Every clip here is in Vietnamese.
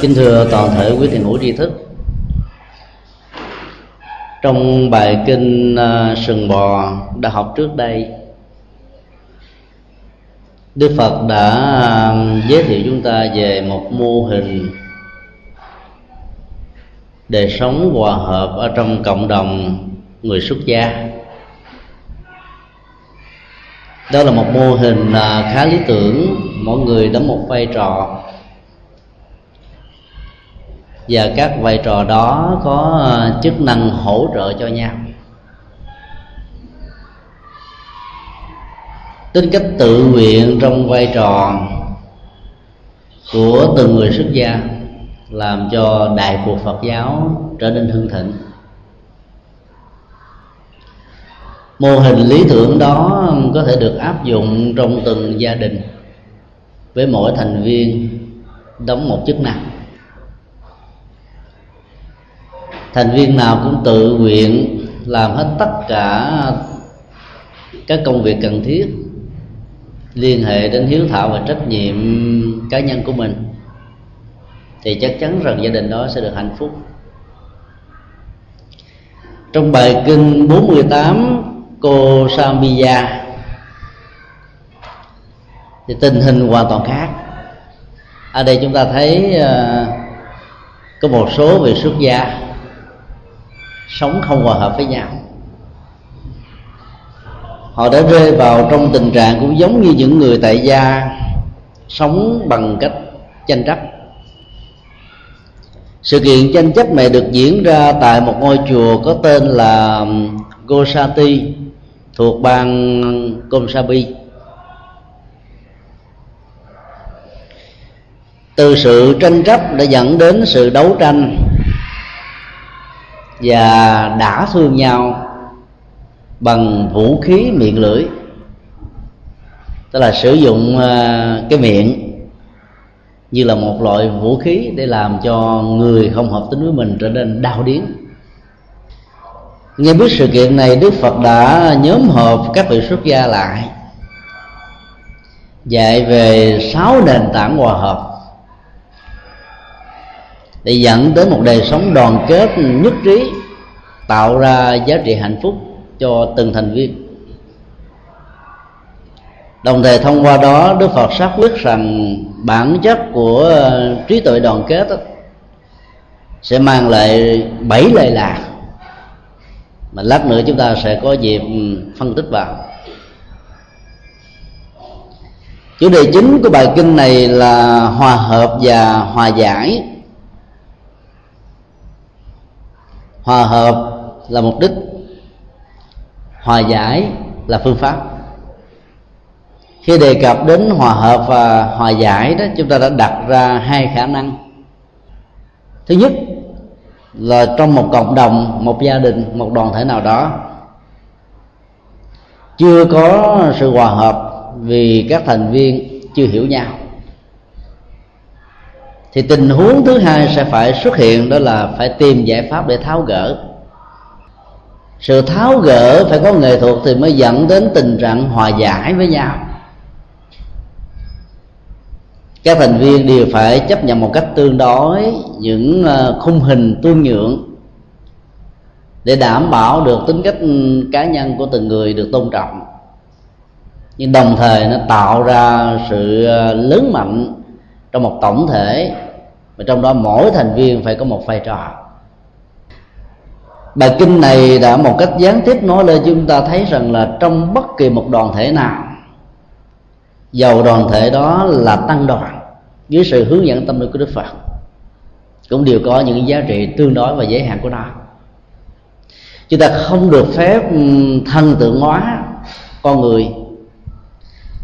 kính thưa toàn thể quý thiền hữu tri thức. Trong bài kinh à, sừng bò đã học trước đây, đức phật đã à, giới thiệu chúng ta về một mô hình đời sống hòa hợp ở trong cộng đồng người xuất gia. Đó là một mô hình à, khá lý tưởng, mỗi người đóng một vai trò và các vai trò đó có ờ, chức năng hỗ trợ cho nhau. Tính cách tự nguyện trong vai trò của từng người xuất gia làm cho đại cuộc phật giáo trở nên hưng thịnh. Mô hình lý tưởng đó có thể được áp dụng trong từng gia đình với mỗi thành viên đóng một chức năng. Thành viên nào cũng tự nguyện làm hết tất cả các công việc cần thiết liên hệ đến hiếu thảo và trách nhiệm cá nhân của mình thì chắc chắn rằng gia đình đó sẽ được hạnh phúc. Trong bài kinh 48 cô Sambiya thì tình hình hoàn toàn khác. Ở đây chúng ta thấy uh, có một số vị xuất gia sống không hòa hợp với nhau. Họ đã rơi vào trong tình trạng cũng giống như những người tại gia sống bằng cách tranh chấp. Sự kiện tranh chấp này được diễn ra tại một ngôi chùa có tên là um, Gosati, thuộc bang Komsabi từ sự tranh chấp đã dẫn đến sự đấu tranh và đã thương nhau bằng vũ khí miệng lưỡi, tức là sử dụng ờ, cái miệng như là một loại vũ khí để làm cho người không hợp tính với mình trở nên đau điến nghe biết sự kiện này, đức phật đã nhóm họp các vị xuất gia lại, dạy về sáu nền tảng hòa hợp để dẫn đến một đời sống đoàn kết, nhất trí, tạo ra giá trị hạnh phúc cho từng thành viên. Đồng thời thông qua đó, đức phật xác quyết rằng bản chất của trí tuệ đoàn kết sẽ mang lại bảy lời lạc. Mà lát nữa chúng ta sẽ có dịp phân tích vào. Chủ đề chính của bài kinh này là hòa hợp và hòa giải. Hòa hợp là mục đích. Hòa giải là phương pháp. Khi đề cập đến hòa hợp và hòa giải đó, chúng ta đã đặt ra hai khả năng. Thứ nhất là trong một cộng đồng, một gia đình, một đoàn thể nào đó, chưa có sự hòa hợp vì các thành viên chưa hiểu nhau thì tình huống thứ hai sẽ phải xuất hiện, đó là phải tìm giải pháp để tháo gỡ. Sự tháo gỡ phải có nghệ thuật thì mới dẫn đến tình trạng hòa giải với nhau. Các thành viên đều phải chấp nhận một cách tương đối những ờ, khung hình tương nhượng để đảm bảo được tính cách ừ, cá nhân của từng người được tôn trọng. Nhưng đồng thời nó tạo ra sự ờ, lớn mạnh trong một tổng thể mà trong đó mỗi thành viên phải có một vai trò. Bài kinh này đã một cách gián tiếp nói lên chúng ta thấy rằng là trong bất kỳ một đoàn thể nào dầu đoàn thể đó là tăng đoàn dưới sự hướng dẫn tâm linh của đức phật cũng đều có những giá trị tương đối và giới hạn của nó. Chúng ta không được phép ừ, thân tượng hóa con người.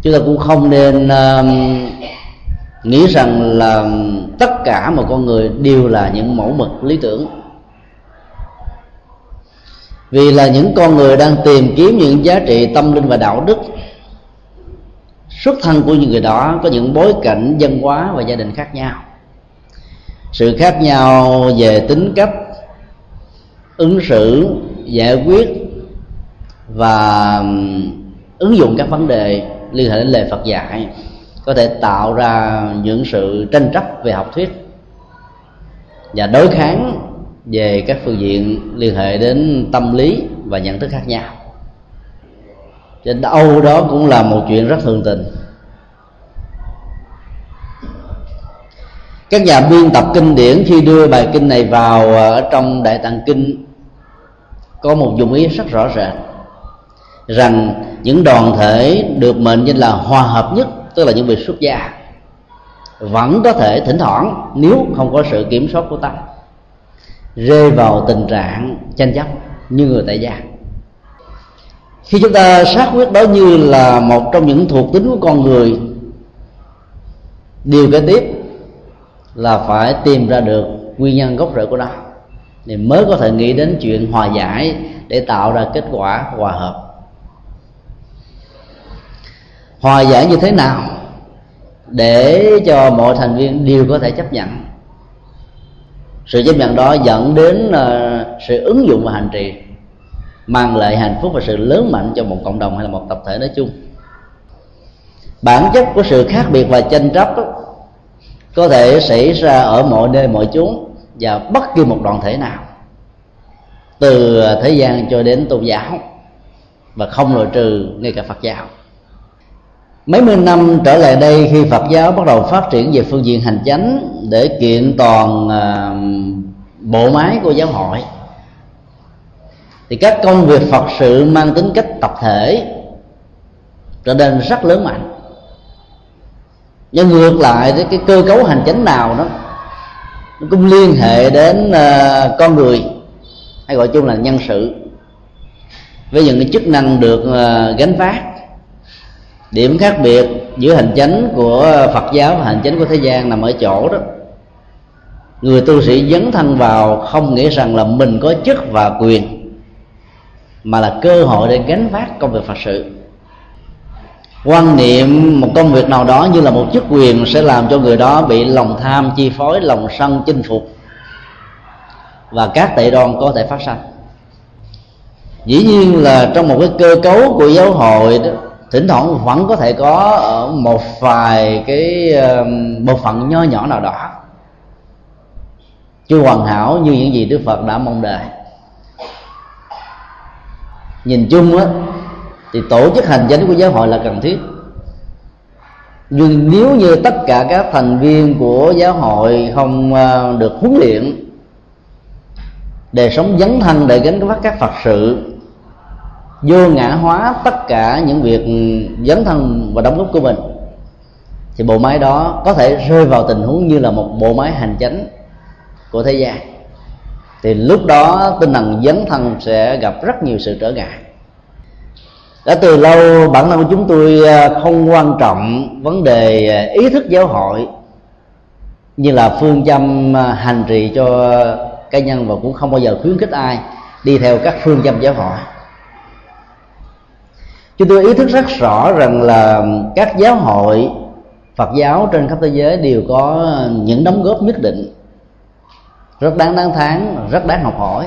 Chúng ta cũng không nên uh, nghĩ rằng là tất cả một con người đều là những mẫu mực lý tưởng. Vì là những con người đang tìm kiếm những giá trị tâm linh và đạo đức xuất thân của những người đó có những bối cảnh dân hóa và gia đình khác nhau. Sự khác nhau về tính cách, ứng xử, giải quyết và ứng dụng các vấn đề liên hệ đến lời Phật dạy có thể tạo ra những sự tranh chấp về học thuyết và đối kháng về các phương diện liên hệ đến tâm lý và nhận thức khác nhau. Trên âu đó cũng là một chuyện rất thường tình. Các nhà biên tập kinh điển khi đưa bài kinh này vào ờ, ở trong đại tạng kinh có một dụng ý rất rõ ràng, rằng những đoàn thể được mệnh danh là hòa hợp nhất tức là những vị xuất gia vẫn có thể thỉnh thoảng, nếu không có sự kiểm soát của tâm rơi vào tình trạng tranh chấp như người tại gia. Khi chúng ta xác quyết đó như là một trong những thuộc tính của con người, điều kế tiếp là phải tìm ra được nguyên nhân gốc rễ của nó, thì mới có thể nghĩ đến chuyện hòa giải để tạo ra kết quả hòa hợp hòa giải như thế nào để cho mọi thành viên đều có thể chấp nhận. Sự chấp nhận đó dẫn đến ờ, sự ứng dụng và hành trì mang lại hạnh phúc và sự lớn mạnh cho một cộng đồng hay là một tập thể nói chung. Bản chất của sự khác biệt và tranh chấp đó, có thể xảy ra ở mọi nơi mọi chốn và bất kỳ một đoàn thể nào từ thế gian cho đến tôn giáo và không loại trừ ngay cả phật giáo mấy mươi năm trở lại đây khi phật giáo bắt đầu phát triển về phương diện hành chánh để kiện toàn à, bộ máy của giáo hội, thì các công việc phật sự mang tính cách tập thể trở nên rất lớn mạnh. Nhưng ngược lại cái cơ cấu hành chánh nào đó, nó cũng liên hệ đến à, con người, hay gọi chung là nhân sự. Với những cái chức năng được à, gánh vác điểm khác biệt giữa hành chánh của phật giáo và hành chánh của thế gian nằm ở chỗ đó. Người tu sĩ dấn thân vào không nghĩ rằng là mình có chức và quyền, mà là cơ hội để gánh vác công việc phật sự. Quan niệm một công việc nào đó như là một chức quyền sẽ làm cho người đó bị lòng tham chi phối, lòng sân chinh phục, và các tệ đoan có thể phát sinh dĩ nhiên là trong một cái cơ cấu của giáo hội đó thỉnh thoảng vẫn có thể có ở một vài cái ờ, bộ phận nho nhỏ nào đó chưa hoàn hảo như những gì đức phật đã mong đợi. Nhìn chung á, thì tổ chức hành chính của giáo hội là cần thiết. Nhưng nếu như tất cả các thành viên của giáo hội không ờ, được huấn luyện đời sống dấn thân để gánh vác các phật sự vô ngã hóa tất cả những việc dấn thân và đóng góp của mình. Thì bộ máy đó có thể rơi vào tình huống như là một bộ máy hành chánh của thế gian. Thì lúc đó tinh thần dấn thân sẽ gặp rất nhiều sự trở ngại. Đã từ lâu, bản thân của chúng tôi à, không quan trọng vấn đề à, ý thức giáo hội, như là phương châm à, hành trì cho cá nhân và cũng không bao giờ khuyến khích ai đi theo các phương châm giáo hội chúng tôi ý thức rất rõ rằng là các giáo hội, phật giáo trên khắp thế giới đều có những đóng góp nhất định. Rất đáng đáng tháng rất đáng học hỏi.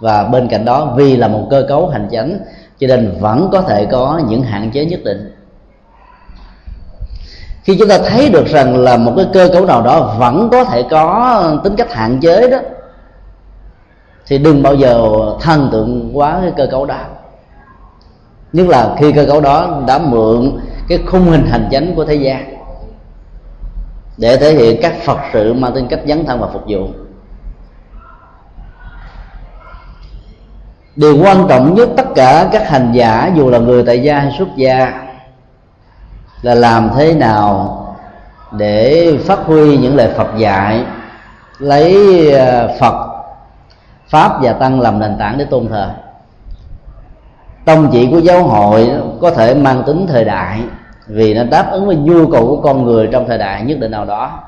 Và bên cạnh đó, vì là một cơ cấu hành chánh, cho nên vẫn có thể có những hạn chế nhất định. Khi chúng ta thấy được rằng là một cái cơ cấu nào đó vẫn có thể có tính cách hạn chế đó, thì đừng bao giờ thần tượng quá cái cơ cấu đó nhất là khi cơ cấu đó đã mượn cái khung hình hành chánh của thế gian để thể hiện các phật sự mang tính cách dấn thân và phục vụ. Điều quan trọng nhất tất cả các hành giả, dù là người tại gia hay xuất gia, là làm thế nào để phát huy những lời Phật dạy, lấy à, Phật, pháp và tăng làm nền tảng để tôn thờ tông chỉ của giáo hội có thể mang tính thời đại, vì nó đáp ứng với nhu cầu của con người trong thời đại nhất định nào đó.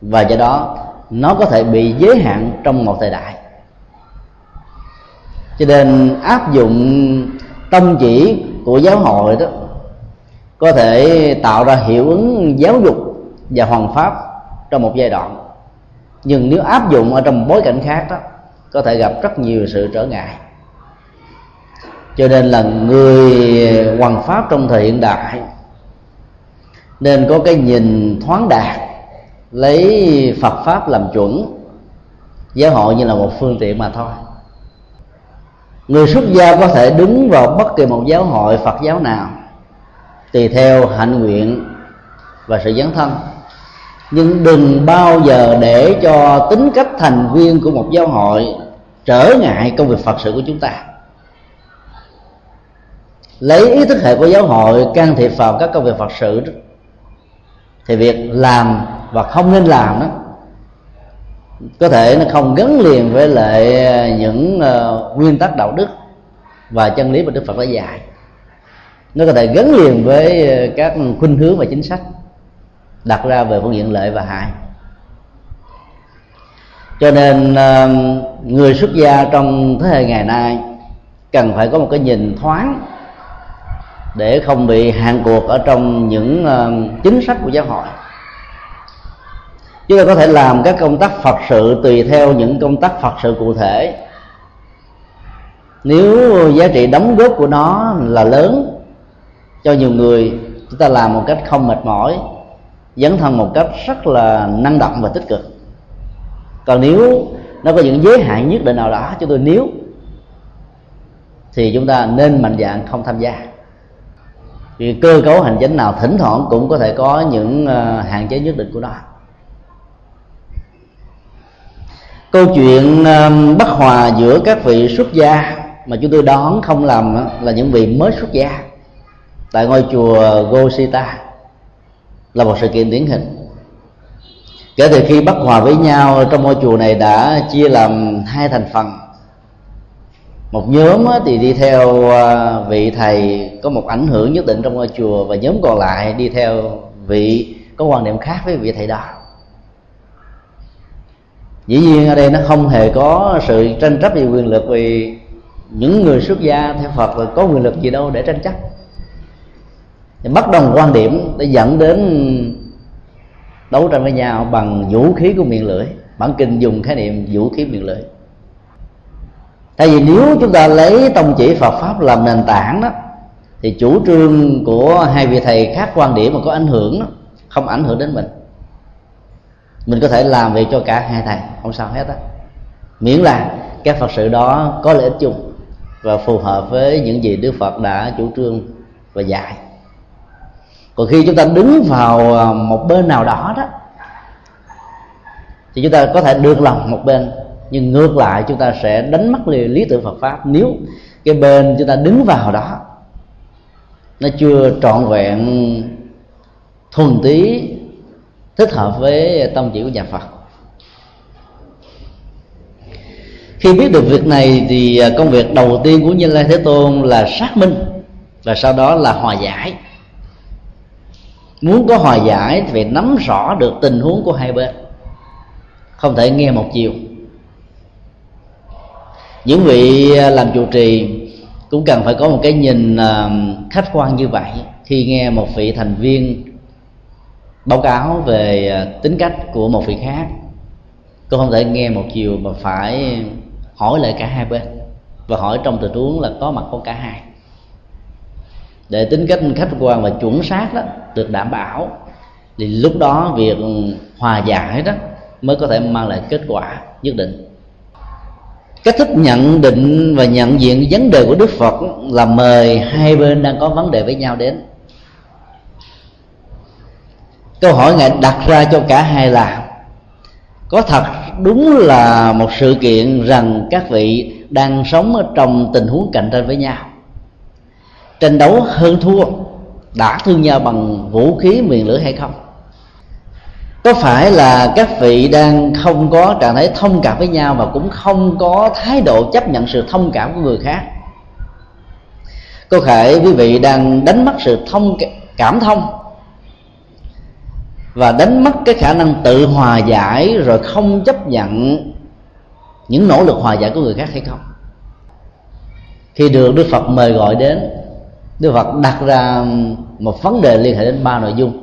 Và do đó, nó có thể bị giới hạn trong một thời đại. Cho nên áp dụng tông chỉ của giáo hội đó có thể tạo ra hiệu ứng giáo dục và hoàn pháp trong một giai đoạn. Nhưng nếu áp dụng ở trong bối cảnh khác đó, có thể gặp rất nhiều sự trở ngại cho nên là người hoàng pháp trong thời hiện đại nên có cái nhìn thoáng đạt, lấy phật pháp làm chuẩn, giáo hội như là một phương tiện mà thôi. Người xuất gia có thể đứng vào bất kỳ một giáo hội phật giáo nào, tùy theo hạnh nguyện và sự dấn thân. Nhưng đừng bao giờ để cho tính cách thành viên của một giáo hội trở ngại công việc phật sự của chúng ta lấy ý thức hệ của giáo hội can thiệp vào các công việc phật sự thì việc làm và không nên làm đó có thể nó không gắn liền với lại ờ, những uh, nguyên tắc đạo đức và chân lý mà đức phật đã dạy. Nó có thể gắn liền với ờ, các khuynh hướng và chính sách đặt ra về phương diện lợi và hại. Cho nên uh, người xuất gia trong thế hệ ngày nay cần phải có một cái nhìn thoáng để không bị hạn cuộc ở trong những uh, chính sách của giáo hội. Chúng ta có thể làm các công tác phật sự tùy theo những công tác phật sự cụ thể. Nếu giá trị đóng góp của nó là lớn cho nhiều người chúng ta làm một cách không mệt mỏi dấn thân một cách rất là năng động và tích cực. Còn nếu nó có những giới hạn nhất định nào đó chúng tôi nếu thì chúng ta nên mạnh dạng không tham gia vì cơ cấu hành chính nào thỉnh thoảng cũng có thể có những ờ, hạn chế nhất định của nó. Câu chuyện ờ, bất hòa giữa các vị xuất gia mà chúng tôi đón không làm là những vị mới xuất gia tại ngôi chùa Gosita, là một sự kiện điển hình. Kể từ khi bắt hòa với nhau, trong ngôi chùa này đã chia làm hai thành phần một nhóm thì đi theo à, vị thầy có một ảnh hưởng nhất định trong ngôi chùa và nhóm còn lại đi theo vị có quan niệm khác với vị thầy đó. Dĩ nhiên ở đây nó không hề có sự tranh chấp về quyền lực vì những người xuất gia theo phật là có quyền lực gì đâu để tranh chấp. Bất đồng quan điểm để dẫn đến đấu tranh với nhau bằng vũ khí của miệng lưỡi bản kinh dùng khái niệm vũ khí miệng lưỡi tại vì nếu chúng ta lấy tông chỉ Phật pháp làm nền tảng đó thì chủ trương của hai vị thầy khác quan điểm mà có ảnh hưởng đó, không ảnh hưởng đến mình. Mình có thể làm việc cho cả hai thầy không sao hết á. Miễn là các phật sự đó có lợi ích chung và phù hợp với những gì đức phật đã chủ trương và dạy. Còn khi chúng ta đứng vào à, một bên nào đó đó thì chúng ta có thể được lòng một bên nhưng ngược lại chúng ta sẽ đánh mất lý, lý tưởng Phật pháp nếu cái bên chúng ta đứng vào đó. Nó chưa trọn vẹn thuần tí thích hợp với tông chỉ của nhà Phật. Khi biết được việc này thì à, công việc đầu tiên của Như Lai Thế Tôn là xác minh và sau đó là hòa giải. Muốn có hòa giải thì phải nắm rõ được tình huống của hai bên. Không thể nghe một chiều những vị à, làm chủ trì cũng cần phải có một cái nhìn à, khách quan như vậy. Khi nghe một vị thành viên báo cáo về à, tính cách của một vị khác tôi không thể nghe một chiều mà phải hỏi lại cả hai bên và hỏi trong tình huống là có mặt của cả hai. Để tính cách khách quan và chuẩn xác đó được đảm bảo thì lúc đó việc hòa giải đó mới có thể mang lại kết quả nhất định cách thức nhận định và nhận diện vấn đề của đức phật là mời hai bên đang có vấn đề với nhau đến. Câu hỏi ngài đặt ra cho cả hai là, có thật đúng là một sự kiện rằng các vị đang sống ở trong tình huống cạnh tranh với nhau? Tranh đấu hơn thua đã thương nhau bằng vũ khí miền lửa hay không? Có phải là các vị đang không có trạng thái thông cảm với nhau và cũng không có thái độ chấp nhận sự thông cảm của người khác? Có thể quý vị đang đánh mất sự thông cảm thông? Và đánh mất cái khả năng tự hòa giải rồi không chấp nhận những nỗ lực hòa giải của người khác hay không? Khi được đức phật mời gọi đến, đức phật đặt ra một vấn đề liên hệ đến ba nội dung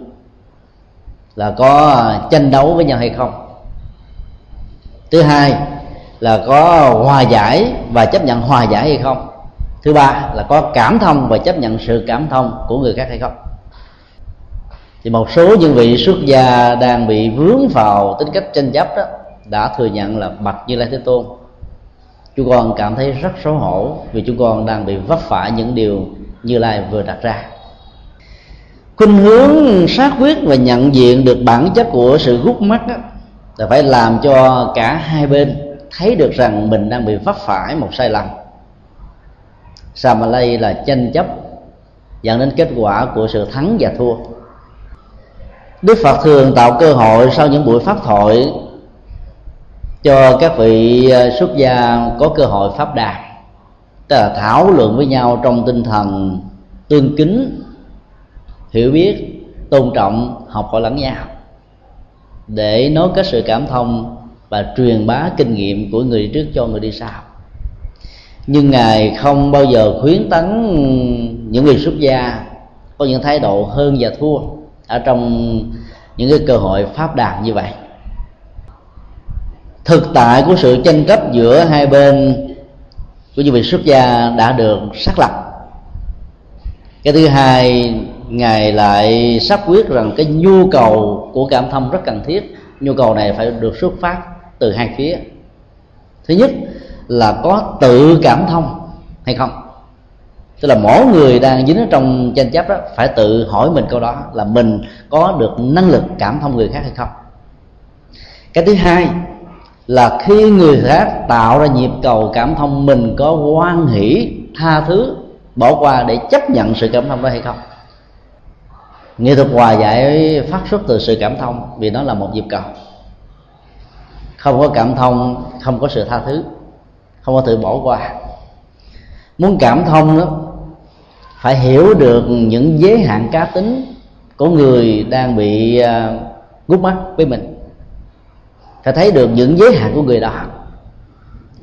là có à, tranh đấu với nhau hay không? Thứ hai là có hòa giải và chấp nhận hòa giải hay không? Thứ ba là có cảm thông và chấp nhận sự cảm thông của người khác hay không? Thì một số những vị xuất gia đang bị vướng vào tính cách tranh chấp đó đã thừa nhận là bậc như lai thế tôn. Chúng con cảm thấy rất xấu hổ vì chúng con đang bị vấp phải những điều như lai vừa đặt ra khuynh hướng xác quyết và nhận diện được bản chất của sự gút mắt đó, là phải làm cho cả hai bên thấy được rằng mình đang bị vấp phải một sai lầm. Samalay là tranh chấp dẫn đến kết quả của sự thắng và thua. Đức Phật thường tạo cơ hội sau những buổi pháp thoại cho các vị à, xuất gia có cơ hội pháp đàn tức là thảo luận với nhau trong tinh thần tương kính hiểu biết, tôn trọng, học hỏi lẫn nhau. Để nối kết sự cảm thông và truyền bá kinh nghiệm của người đi trước cho người đi sau. Nhưng ngài không bao giờ khuyến tấn những người xuất gia có những thái độ hơn và thua ở trong những cái cơ hội pháp đàn như vậy. Thực tại của sự tranh chấp giữa hai bên của những vị xuất gia đã được xác lập. Cái thứ hai ngài lại xác quyết rằng cái nhu cầu của cảm thông rất cần thiết. Nhu cầu này phải được xuất phát từ hai phía. Thứ nhất là có tự cảm thông hay không? Tức là mỗi người đang dính ở trong tranh chấp đó phải tự hỏi mình câu đó là mình có được năng lực cảm thông người khác hay không? Cái thứ hai là khi người khác tạo ra nhịp cầu cảm thông mình có hoan hỷ tha thứ, bỏ qua để chấp nhận sự cảm thông đó hay không? Nghệ thuật hòa giải phát xuất từ sự cảm thông, vì nó là một nhịp cầu. Không có cảm thông, không có sự tha thứ, không có tự bỏ qua. Muốn cảm thông đó phải hiểu được những giới hạn cá tính của người đang bị à, gút mắt với mình. Phải thấy được những giới hạn của người đó.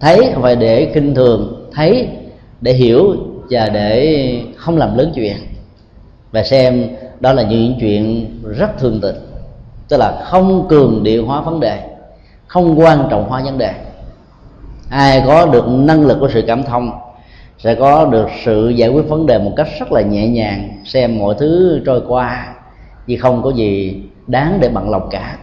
Thấy không phải để kinh thường, thấy để hiểu và để không làm lớn chuyện. Và xem đó là những chuyện rất thường tình. Tức là không cường điệu hóa vấn đề, không quan trọng hóa vấn đề. Ai có được năng lực của sự cảm thông sẽ có được sự giải quyết vấn đề một cách rất là nhẹ nhàng, xem mọi thứ trôi qua vì không có gì đáng để bận lòng cả.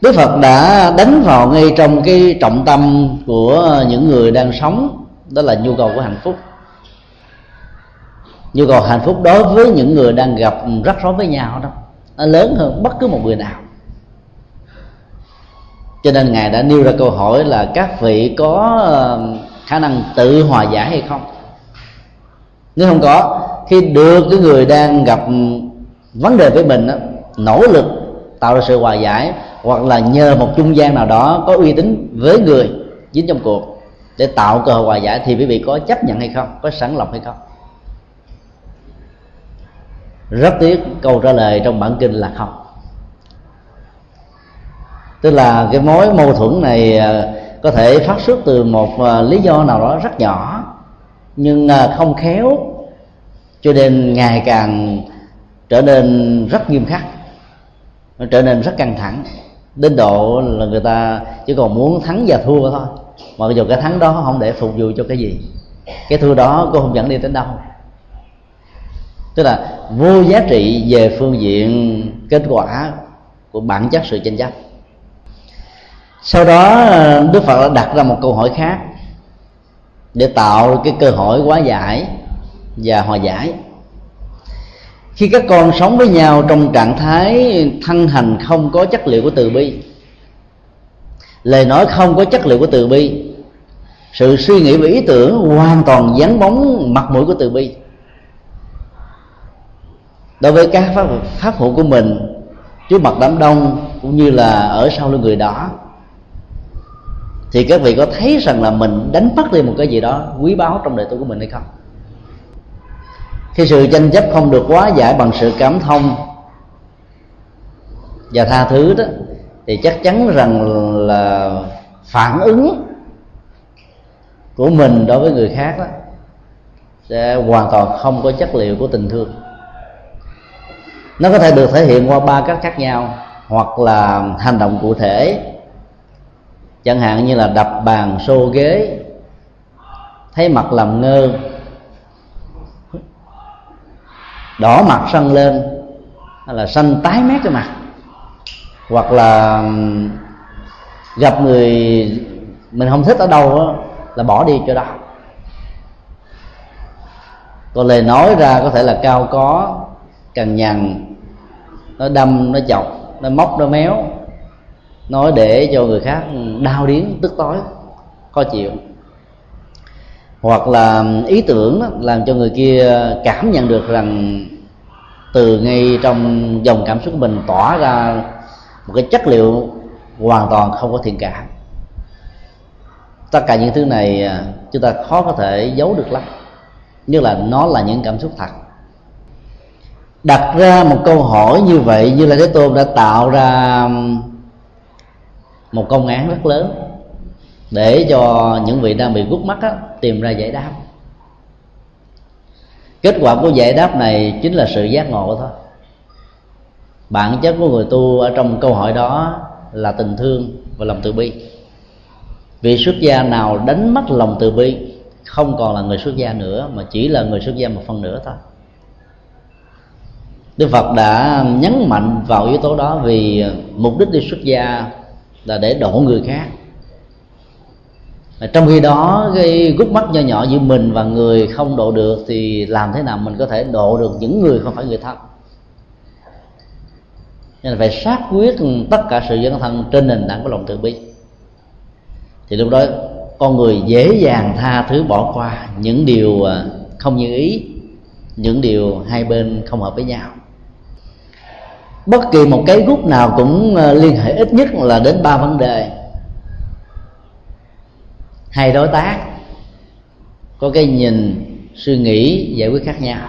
Đức Phật đã đánh vào ngay trong cái trọng tâm của những người đang sống, đó là nhu cầu của hạnh phúc nhu cầu hạnh phúc đối với những người đang gặp rắc rối với nhau đó nó lớn hơn bất cứ một người nào. Cho nên ngài đã nêu ra câu hỏi là các vị có ờ, khả năng tự hòa giải hay không? Nếu không có khi được cái người đang gặp vấn đề với mình đó, nỗ lực tạo ra sự hòa giải hoặc là nhờ một trung gian nào đó có uy tín với người dính trong cuộc để tạo cơ hội hòa giải thì quý vị có chấp nhận hay không? Có sẵn lòng hay không? Rất tiếc câu trả lời trong bản kinh là không. Tức là cái mối mâu thuẫn này à, có thể phát xuất từ một à, lý do nào đó rất nhỏ, nhưng à, không khéo, cho nên ngày càng trở nên rất nghiêm khắc, nó trở nên rất căng thẳng, đến độ là người ta chỉ còn muốn thắng và thua thôi. Mà dù cái thắng đó không để phục vụ cho cái gì. Cái thua đó cũng không dẫn đi đến đâu tức là vô giá trị về phương diện kết quả của bản chất sự tranh chấp. Sau đó, đức phật đã đặt ra một câu hỏi khác để tạo cái cơ hội hóa giải và hòa giải. Khi các con sống với nhau trong trạng thái thân hành không có chất liệu của từ bi, lời nói không có chất liệu của từ bi, sự suy nghĩ và ý tưởng hoàn toàn dán bóng mặt mũi của từ bi đối với các pháp, pháp hữu của mình trước mặt đám đông cũng như là ở sau lưng người đó thì các vị có thấy rằng là mình đánh mất đi một cái gì đó quý báu trong đời tôi của mình hay không? Khi sự tranh chấp không được quá giải bằng sự cảm thông và tha thứ đó thì chắc chắn rằng là phản ứng của mình đối với người khác đó sẽ hoàn toàn không có chất liệu của tình thương nó có thể được thể hiện qua ba cách khác nhau hoặc là hành động cụ thể. Chẳng hạn như là đập bàn xô ghế thấy mặt làm ngơ đỏ mặt sân lên hay là xanh tái mét cái mặt. Hoặc là gặp người mình không thích ở đâu đó, là bỏ đi chỗ đó. Còn lời nói ra có thể là cao có cằn nhằn. Nó đâm nó chọc nó móc nó méo. Nói để cho người khác ừ, đau điếng tức tối khó chịu. Hoặc là ừ, ý tưởng đó, làm cho người kia cảm nhận được rằng từ ngay trong dòng cảm xúc của mình tỏa ra một cái chất liệu hoàn toàn không có thiện cảm. Tất cả những thứ này à, chúng ta khó có thể giấu được lắm. Như là nó là những cảm xúc thật đặt ra một câu hỏi như vậy như là thế tôn đã tạo ra um, một công án rất lớn để cho những vị đang bị gút mắt á, tìm ra giải đáp. Kết quả của giải đáp này chính là sự giác ngộ thôi. Bản chất của người tu ở trong câu hỏi đó là tình thương và lòng từ bi. Vị xuất gia nào đánh mất lòng từ bi không còn là người xuất gia nữa mà chỉ là người xuất gia một phần nữa thôi. Đức Phật đã nhấn mạnh vào yếu tố đó vì mục đích đi xuất gia là để độ người khác. Trong khi đó, cái gút mắt nho nhỏ giữa mình và người không độ được thì làm thế nào mình có thể độ được những người không phải người thân? Nên là phải xác quyết tất cả sự dân thân trên nền tảng của lòng từ bi. Thì lúc đó, con người dễ dàng tha thứ bỏ qua những điều à, không như ý, những điều hai bên không hợp với nhau bất kỳ một cái gút nào cũng ờ, liên hệ ít nhất là đến ba vấn đề. Hai đối tác, có cái nhìn, suy nghĩ, giải quyết khác nhau.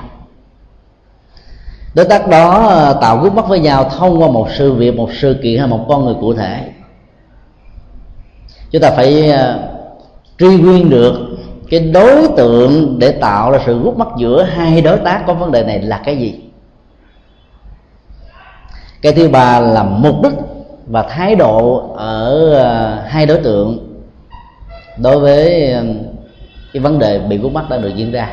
Đối tác đó ờ, tạo gút mắt với nhau thông qua một sự việc, một sự kiện hay một con người cụ thể. Chúng ta phải ờ, truy nguyên được cái đối tượng để tạo ra sự gút mắt giữa hai đối tác có vấn đề này là cái gì cái thứ ba là mục đích và thái độ ở ờ, hai đối tượng đối với ờ, cái vấn đề bị vướng mắt đã được diễn ra.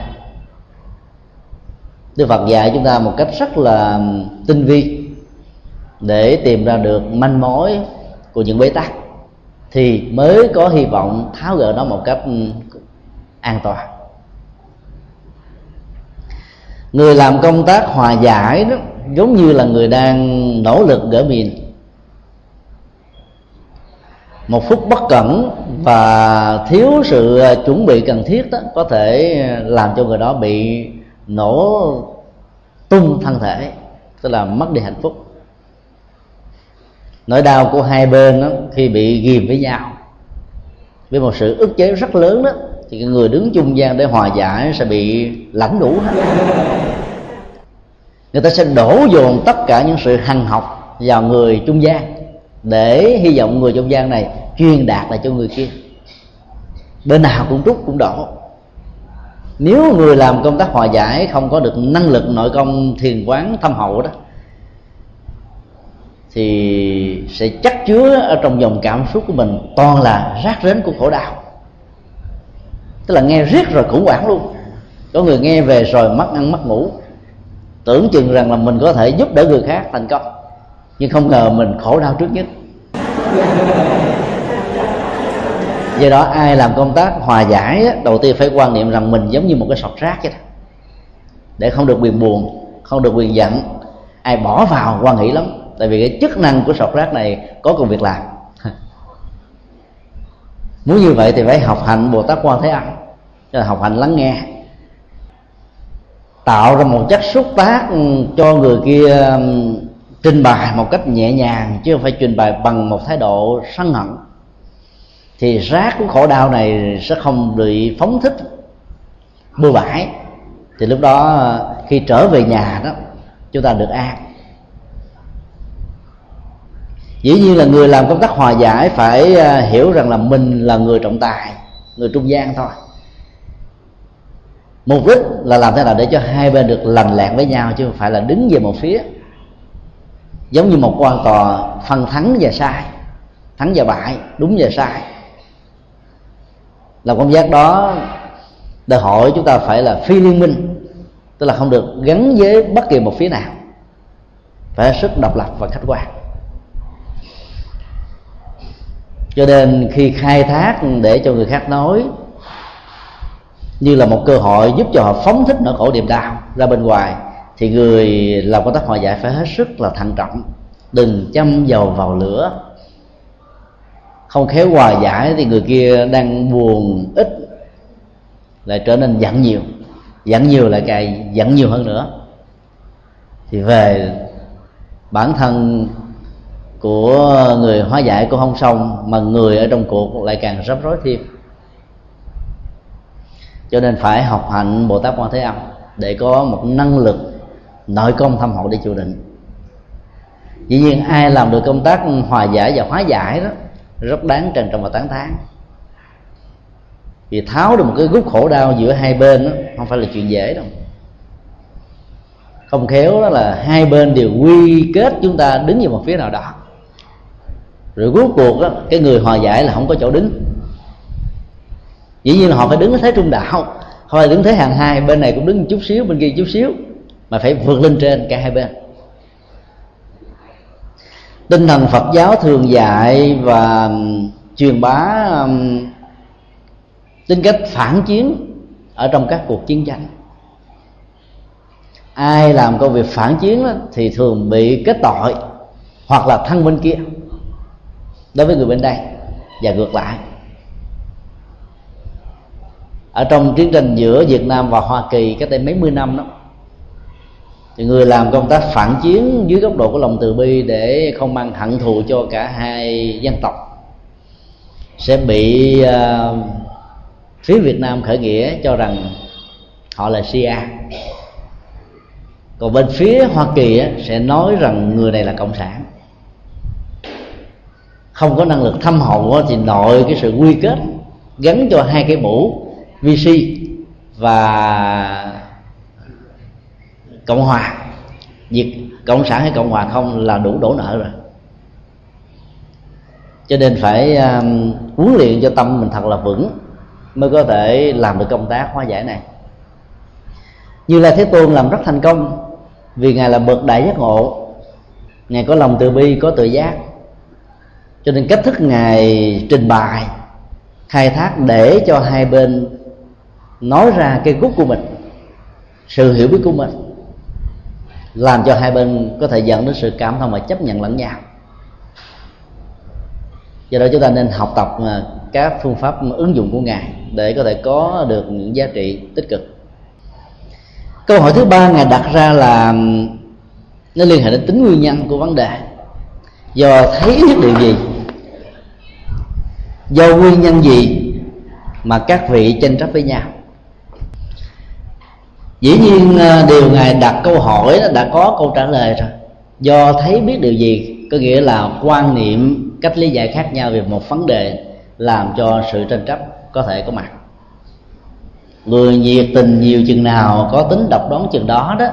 Đức Phật dạy chúng ta một cách rất là tinh vi để tìm ra được manh mối của những bế tắc thì mới có hy vọng tháo gỡ nó một cách an toàn. Người làm công tác hòa giải đó giống như là người đang nỗ lực gỡ mìn. Một phút bất cẩn và thiếu sự à, chuẩn bị cần thiết đó có thể làm cho người đó bị nổ tung thân thể tức là mất đi hạnh phúc. Nỗi đau của hai bên đó, khi bị ghìm với nhau với một sự ức chế rất lớn đó thì người đứng trung gian để hòa giải sẽ bị lãnh đủ hết người ta sẽ đổ dồn tất cả những sự hằng học vào người trung gian để hy vọng người trung gian này truyền đạt lại cho người kia. Bên nào cũng trút cũng đổ. Nếu người làm công tác hòa giải không có được năng lực nội công thiền quán thâm hậu đó, thì sẽ chắc chứa ở trong dòng cảm xúc của mình toàn là rác rến của khổ đau. Tức là nghe riết rồi khủng hoảng luôn. Có người nghe về rồi mất ăn, mất ngủ tưởng chừng rằng là mình có thể giúp đỡ người khác thành công. Nhưng không ngờ mình khổ đau trước nhất. Do đó, ai làm công tác hòa giải đầu tiên phải quan niệm rằng mình giống như một cái sọt rác vậy đó. Để không được quyền buồn, không được quyền giận, ai bỏ vào quan nghĩ lắm. Tại vì cái chức năng của sọt rác này có công việc làm. Muốn như vậy thì phải học hành bồ tát quan thế âm học hành lắng nghe tạo ra một chất xúc tác ừ, cho người kia ừ, trình bày một cách nhẹ nhàng, chứ không phải trình bày bằng một thái độ sân hận. Thì rác của khổ đau này sẽ không bị phóng thích, bừa bãi. Thì lúc đó, khi trở về nhà đó, chúng ta được an. Dĩ nhiên là người làm công tác hòa giải phải à, hiểu rằng là mình là người trọng tài, người trung gian thôi mục đích là làm thế nào để cho hai bên được lành lẹn với nhau, chứ không phải là đứng về một phía. Giống như một quan tòa phân thắng và sai, thắng và bại, đúng và sai. Là công giác đó, đòi hỏi chúng ta phải là phi liên minh, tức là không được gắn với bất kỳ một phía nào. Phải sức độc lập và khách quan. Cho nên khi khai thác để cho người khác nói như là một cơ hội giúp cho họ phóng thích nỗi khổ niềm đau ra bên ngoài, thì người làm công tác hòa giải phải hết sức là thận trọng. Đừng châm dầu vào lửa. Không khéo hòa giải thì người kia đang buồn ít, lại trở nên giận nhiều. Giận nhiều lại càng giận nhiều hơn nữa. Thì về bản thân của người hóa giải cũng không xong, mà người ở trong cuộc lại càng rắc rối thêm cho nên phải học hạnh bồ tát quan thế âm để có một năng lực nội công thâm hậu để chịu đựng dĩ nhiên ai làm được công tác hòa giải và hóa giải đó rất đáng trân trọng và tán thán. Vì tháo được một cái gút khổ đau giữa hai bên đó, không phải là chuyện dễ đâu. Không khéo đó là hai bên đều quy kết chúng ta đứng về một phía nào đó. Rồi cuối cuộc đó, cái người hòa giải là không có chỗ đứng dĩ nhiên là họ phải đứng ở thế trung đạo. Không phải đứng thế hàng hai bên này cũng đứng một chút xíu bên kia chút xíu mà phải vượt lên trên cả hai bên. Tinh thần phật giáo thường dạy và truyền bá um, tính cách phản chiến ở trong các cuộc chiến tranh. Ai làm công việc phản chiến đó, thì thường bị kết tội hoặc là thân bên kia đối với người bên đây và ngược lại ở trong chiến tranh giữa Việt Nam và Hoa Kỳ cách đây mấy mươi năm đó thì người làm công tác phản chiến dưới góc độ của lòng từ bi để không mang hận thù cho cả hai dân tộc sẽ bị uh, phía Việt Nam khởi nghĩa cho rằng họ là CIA còn bên phía Hoa Kỳ á, sẽ nói rằng người này là cộng sản. Không có năng lực thâm hậu thì nội cái sự quy kết gắn cho hai cái mũ VC và cộng hòa. Việc cộng sản hay cộng hòa không là đủ đổ nợ rồi. Cho nên phải um, huấn luyện cho tâm mình thật là vững mới có thể làm được công tác hóa giải này. Như là thế tôn làm rất thành công vì ngài là bậc đại giác ngộ. Ngài có lòng từ bi có tự giác. Cho nên cách thức ngài trình bày khai thác để cho hai bên nói ra cái gút của mình, sự hiểu biết của mình, làm cho hai bên có thể dẫn đến sự cảm thông và chấp nhận lẫn nhau. Do đó chúng ta nên học tập à, các phương pháp ứng dụng của ngài để có thể có được những giá trị tích cực. Câu hỏi thứ ba ngài đặt ra là, nó liên hệ đến tính nguyên nhân của vấn đề. Do thấy biết điều gì? Do nguyên nhân gì mà các vị tranh chấp với nhau? Dĩ nhiên à, điều ngài đặt câu hỏi đã có câu trả lời rồi. Do thấy biết điều gì, có nghĩa là quan niệm cách lý giải khác nhau về một vấn đề làm cho sự tranh chấp có thể có mặt. Người nhiệt tình nhiều chừng nào có tính độc đoán chừng đó đó,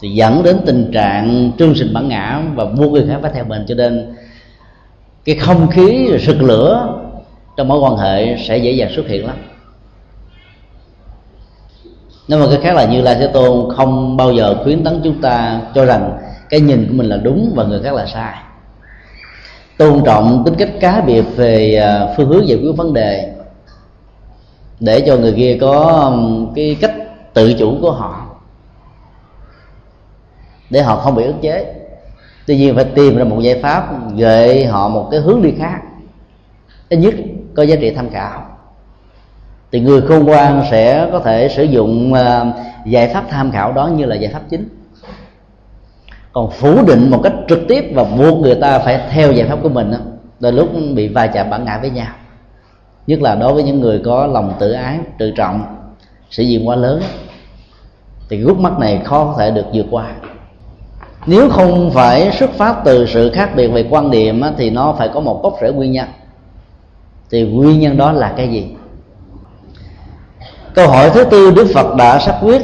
thì dẫn đến tình trạng trương sinh bản ngã và buộc người khác phải theo mình. Cho nên, cái không khí rực lửa trong mối quan hệ sẽ dễ dàng xuất hiện lắm nếu mà cái khác là như lai thế tôn không bao giờ khuyến tấn chúng ta cho rằng cái nhìn của mình là đúng và người khác là sai. Tôn trọng tính cách cá biệt về à, phương hướng giải quyết vấn đề để cho người kia có cái cách tự chủ của họ để họ không bị ức chế. Tuy nhiên phải tìm ra một giải pháp gợi họ một cái hướng đi khác. Ít nhất có giá trị tham khảo thì người khôn ngoan sẽ có thể sử dụng à, giải pháp tham khảo đó như là giải pháp chính. Còn phủ định một cách trực tiếp và buộc người ta phải theo giải pháp của mình đó, đôi lúc bị va chạm bản ngã với nhau. Nhất là đối với những người có lòng tự ái tự trọng sự diện quá lớn thì gút mắt này khó có thể được vượt qua. Nếu không phải xuất phát từ sự khác biệt về quan điểm thì nó phải có một gốc rễ nguyên nhân. Thì nguyên nhân đó là cái gì? Câu hỏi thứ tư, đức phật đã xác quyết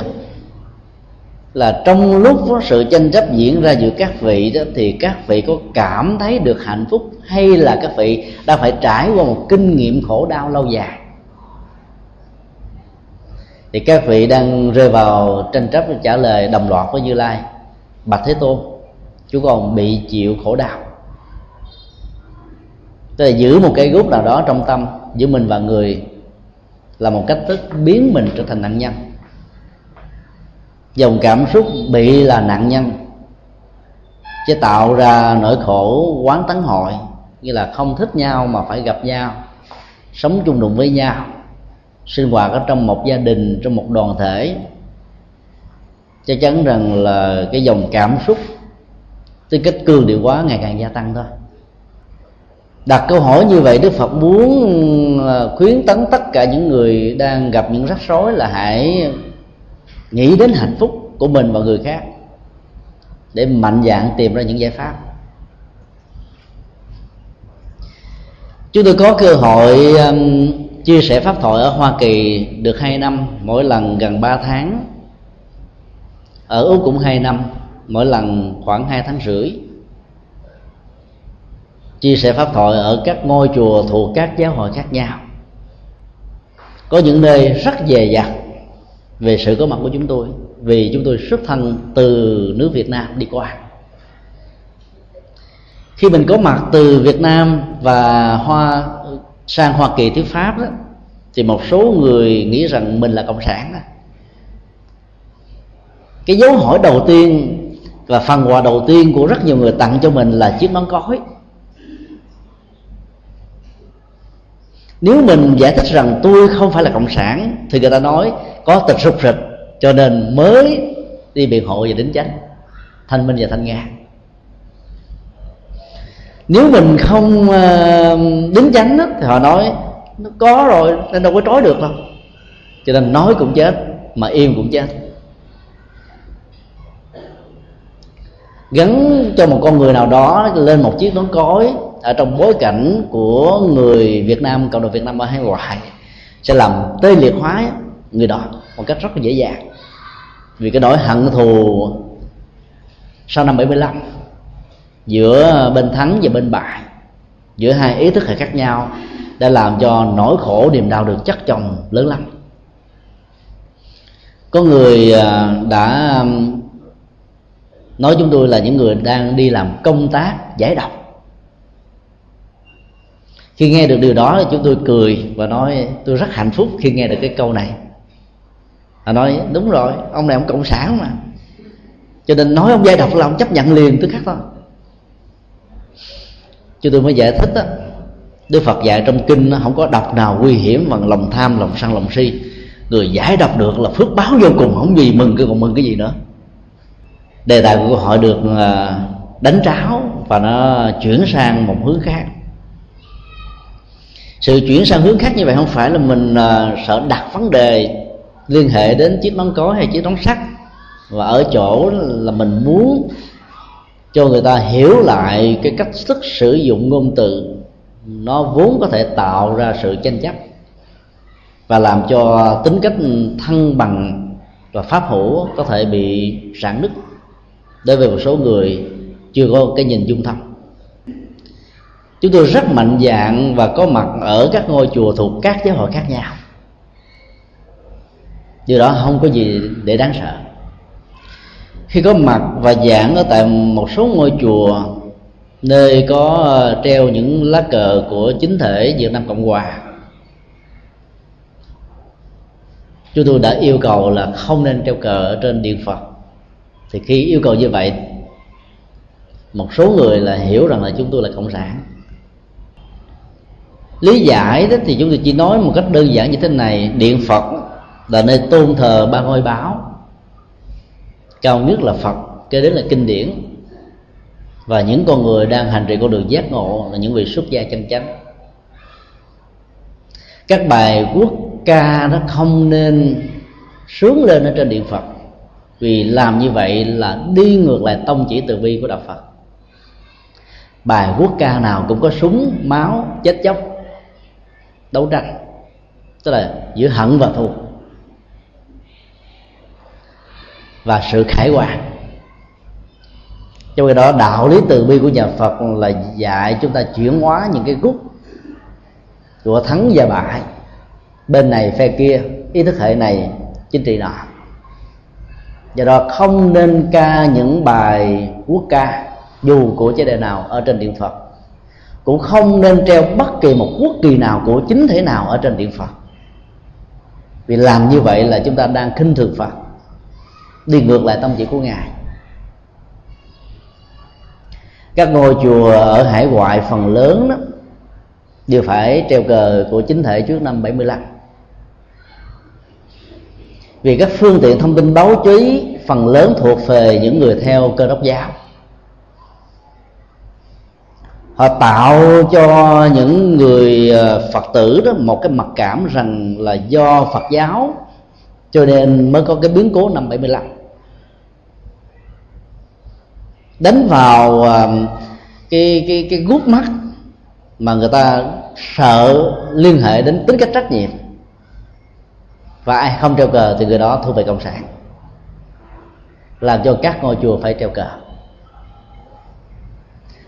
là trong lúc có sự tranh chấp diễn ra giữa các vị đó, thì các vị có cảm thấy được hạnh phúc hay là các vị đang phải trải qua một kinh nghiệm khổ đau lâu dài? Thì các vị đang rơi vào tranh chấp trả lời đồng loạt với như lai, bạch thế tôn, chú còn bị chịu khổ đau. Tức là giữ một cây gút nào đó trong tâm giữa mình và người là một cách thức biến mình trở thành nạn nhân. Dòng cảm xúc bị là nạn nhân sẽ tạo ra nỗi khổ quán tấn hội, như là không thích nhau mà phải gặp nhau, sống chung đụng với nhau, sinh hoạt ở trong một gia đình, trong một đoàn thể. Chắc chắn rằng là cái dòng cảm xúc tư cách cường điệu quá ngày càng gia tăng thôi đặt câu hỏi như vậy, đức phật muốn ờ, khuyến tấn tất cả những người đang gặp những rắc rối là hãy nghĩ đến hạnh phúc của mình và người khác để mạnh dạn tìm ra những giải pháp. Chúng tôi có cơ hội chia sẻ pháp thoại ở hoa kỳ được hai năm, mỗi lần gần 3 tháng. Ở úc cũng hai năm, mỗi lần khoảng hai tháng rưỡi chia sẻ pháp thoại ở các ngôi chùa thuộc các giáo hội khác nhau có những nơi rất dè dặt về sự có mặt của chúng tôi vì chúng tôi xuất thân từ nước Việt Nam đi qua khi mình có mặt từ Việt Nam và Hoa sang Hoa Kỳ thuyết pháp đó, thì một số người nghĩ rằng mình là cộng sản đó. cái dấu hỏi đầu tiên và phần quà đầu tiên của rất nhiều người tặng cho mình là chiếc nón cói. Nếu mình giải thích rằng tôi không phải là cộng sản thì người ta nói có tịch sụp rịch cho nên mới đi biện hộ về đính chánh thanh minh và thanh nga. Nếu mình không ờ, đính chánh đó, thì họ nói nó có rồi nên đâu có trói được đâu. Cho nên nói cũng chết mà im cũng chết. Gắn cho một con người nào đó lên một chiếc nón cối ở trong bối cảnh của người Việt Nam, cộng đồng Việt Nam ở hải ngoại sẽ làm tê liệt hóa người đó một cách rất là dễ dàng. Vì cái nỗi hận thù sau năm 75 giữa bên thắng và bên bại, giữa hai ý thức hệ khác nhau, đã làm cho nỗi khổ niềm đau được chất chồng lớn lắm. Có người à, đã nói chúng tôi là những người đang đi làm công tác giải độc khi nghe được điều đó thì chúng tôi cười và nói tôi rất hạnh phúc khi nghe được cái câu này. Họ nói đúng rồi ông này ông cộng sản mà. Cho nên nói ông giai độc là ông chấp nhận liền tức khắc thôi. Chúng tôi mới giải thích đó Đức Phật dạy trong kinh nó không có độc nào nguy hiểm bằng lòng tham, lòng sân, lòng si. Người giải độc được là phước báo vô cùng Không gì mừng cái còn mừng cái gì nữa. Đề tài của họ được à, đánh tráo Và nó chuyển sang một hướng khác. Sự chuyển sang hướng khác như vậy không phải là mình uh, sợ đặt vấn đề Liên hệ đến chiếc nón cối hay chiếc nón sắt. Và ở chỗ là mình muốn cho người ta hiểu lại cái cách thức sử dụng ngôn từ. Nó vốn có thể tạo ra sự tranh chấp và làm cho tính cách thân bằng và pháp hữu có thể bị rạn nứt. Đối với một số người chưa có cái nhìn dung thông chúng tôi rất mạnh dạng và có mặt ở các ngôi chùa thuộc các giáo hội khác nhau. Điều đó không có gì để đáng sợ. Khi có mặt và giảng ở tại một số ngôi chùa nơi có ờ, treo những lá cờ của chính thể Việt Nam Cộng Hòa, chúng tôi đã yêu cầu là không nên treo cờ ở trên điện Phật. Thì khi yêu cầu như vậy, một số người là hiểu rằng là chúng tôi là cộng sản lý giải đó thì chúng tôi chỉ nói một cách đơn giản như thế này. Điện Phật là nơi tôn thờ ba ngôi báo. Cao nhất là Phật, kế đến là kinh điển. Và những con người đang hành trì con đường giác ngộ là những vị xuất gia chân chánh. Các bài quốc ca nó không nên sướng lên ở trên điện phật. Vì làm như vậy là đi ngược lại tông chỉ từ bi của đạo phật. Bài quốc ca nào cũng có súng, máu, chết chóc đấu tranh, tức là giữa hận và thù và sự khải hoàn trong khi đó, đạo lý từ bi của nhà phật là dạy chúng ta chuyển hóa những cái gút của thắng và bại. Bên này phe kia, ý thức hệ này, chính trị nọ. Do đó không nên ca những bài quốc ca, dù của chế đề nào ở trên điện phật cũng không nên treo bất kỳ một quốc kỳ nào của chính thể nào ở trên điện phật. Vì làm như vậy là chúng ta đang khinh thường phật. Đi ngược lại tâm chỉ của ngài. Các ngôi chùa ở hải ngoại phần lớn đó, đều phải treo cờ của chính thể trước năm 75 vì các phương tiện thông tin báo chí phần lớn thuộc về những người theo cơ đốc giáo họ tạo cho những người ờ, phật tử đó một cái mặc cảm rằng là do phật giáo, cho nên mới có cái biến cố năm 75 đánh vào ờ, cái cái cái gút mắt mà người ta sợ liên hệ đến tính cách trách nhiệm. Và ai không treo cờ thì người đó thu về cộng sản, làm cho các ngôi chùa phải treo cờ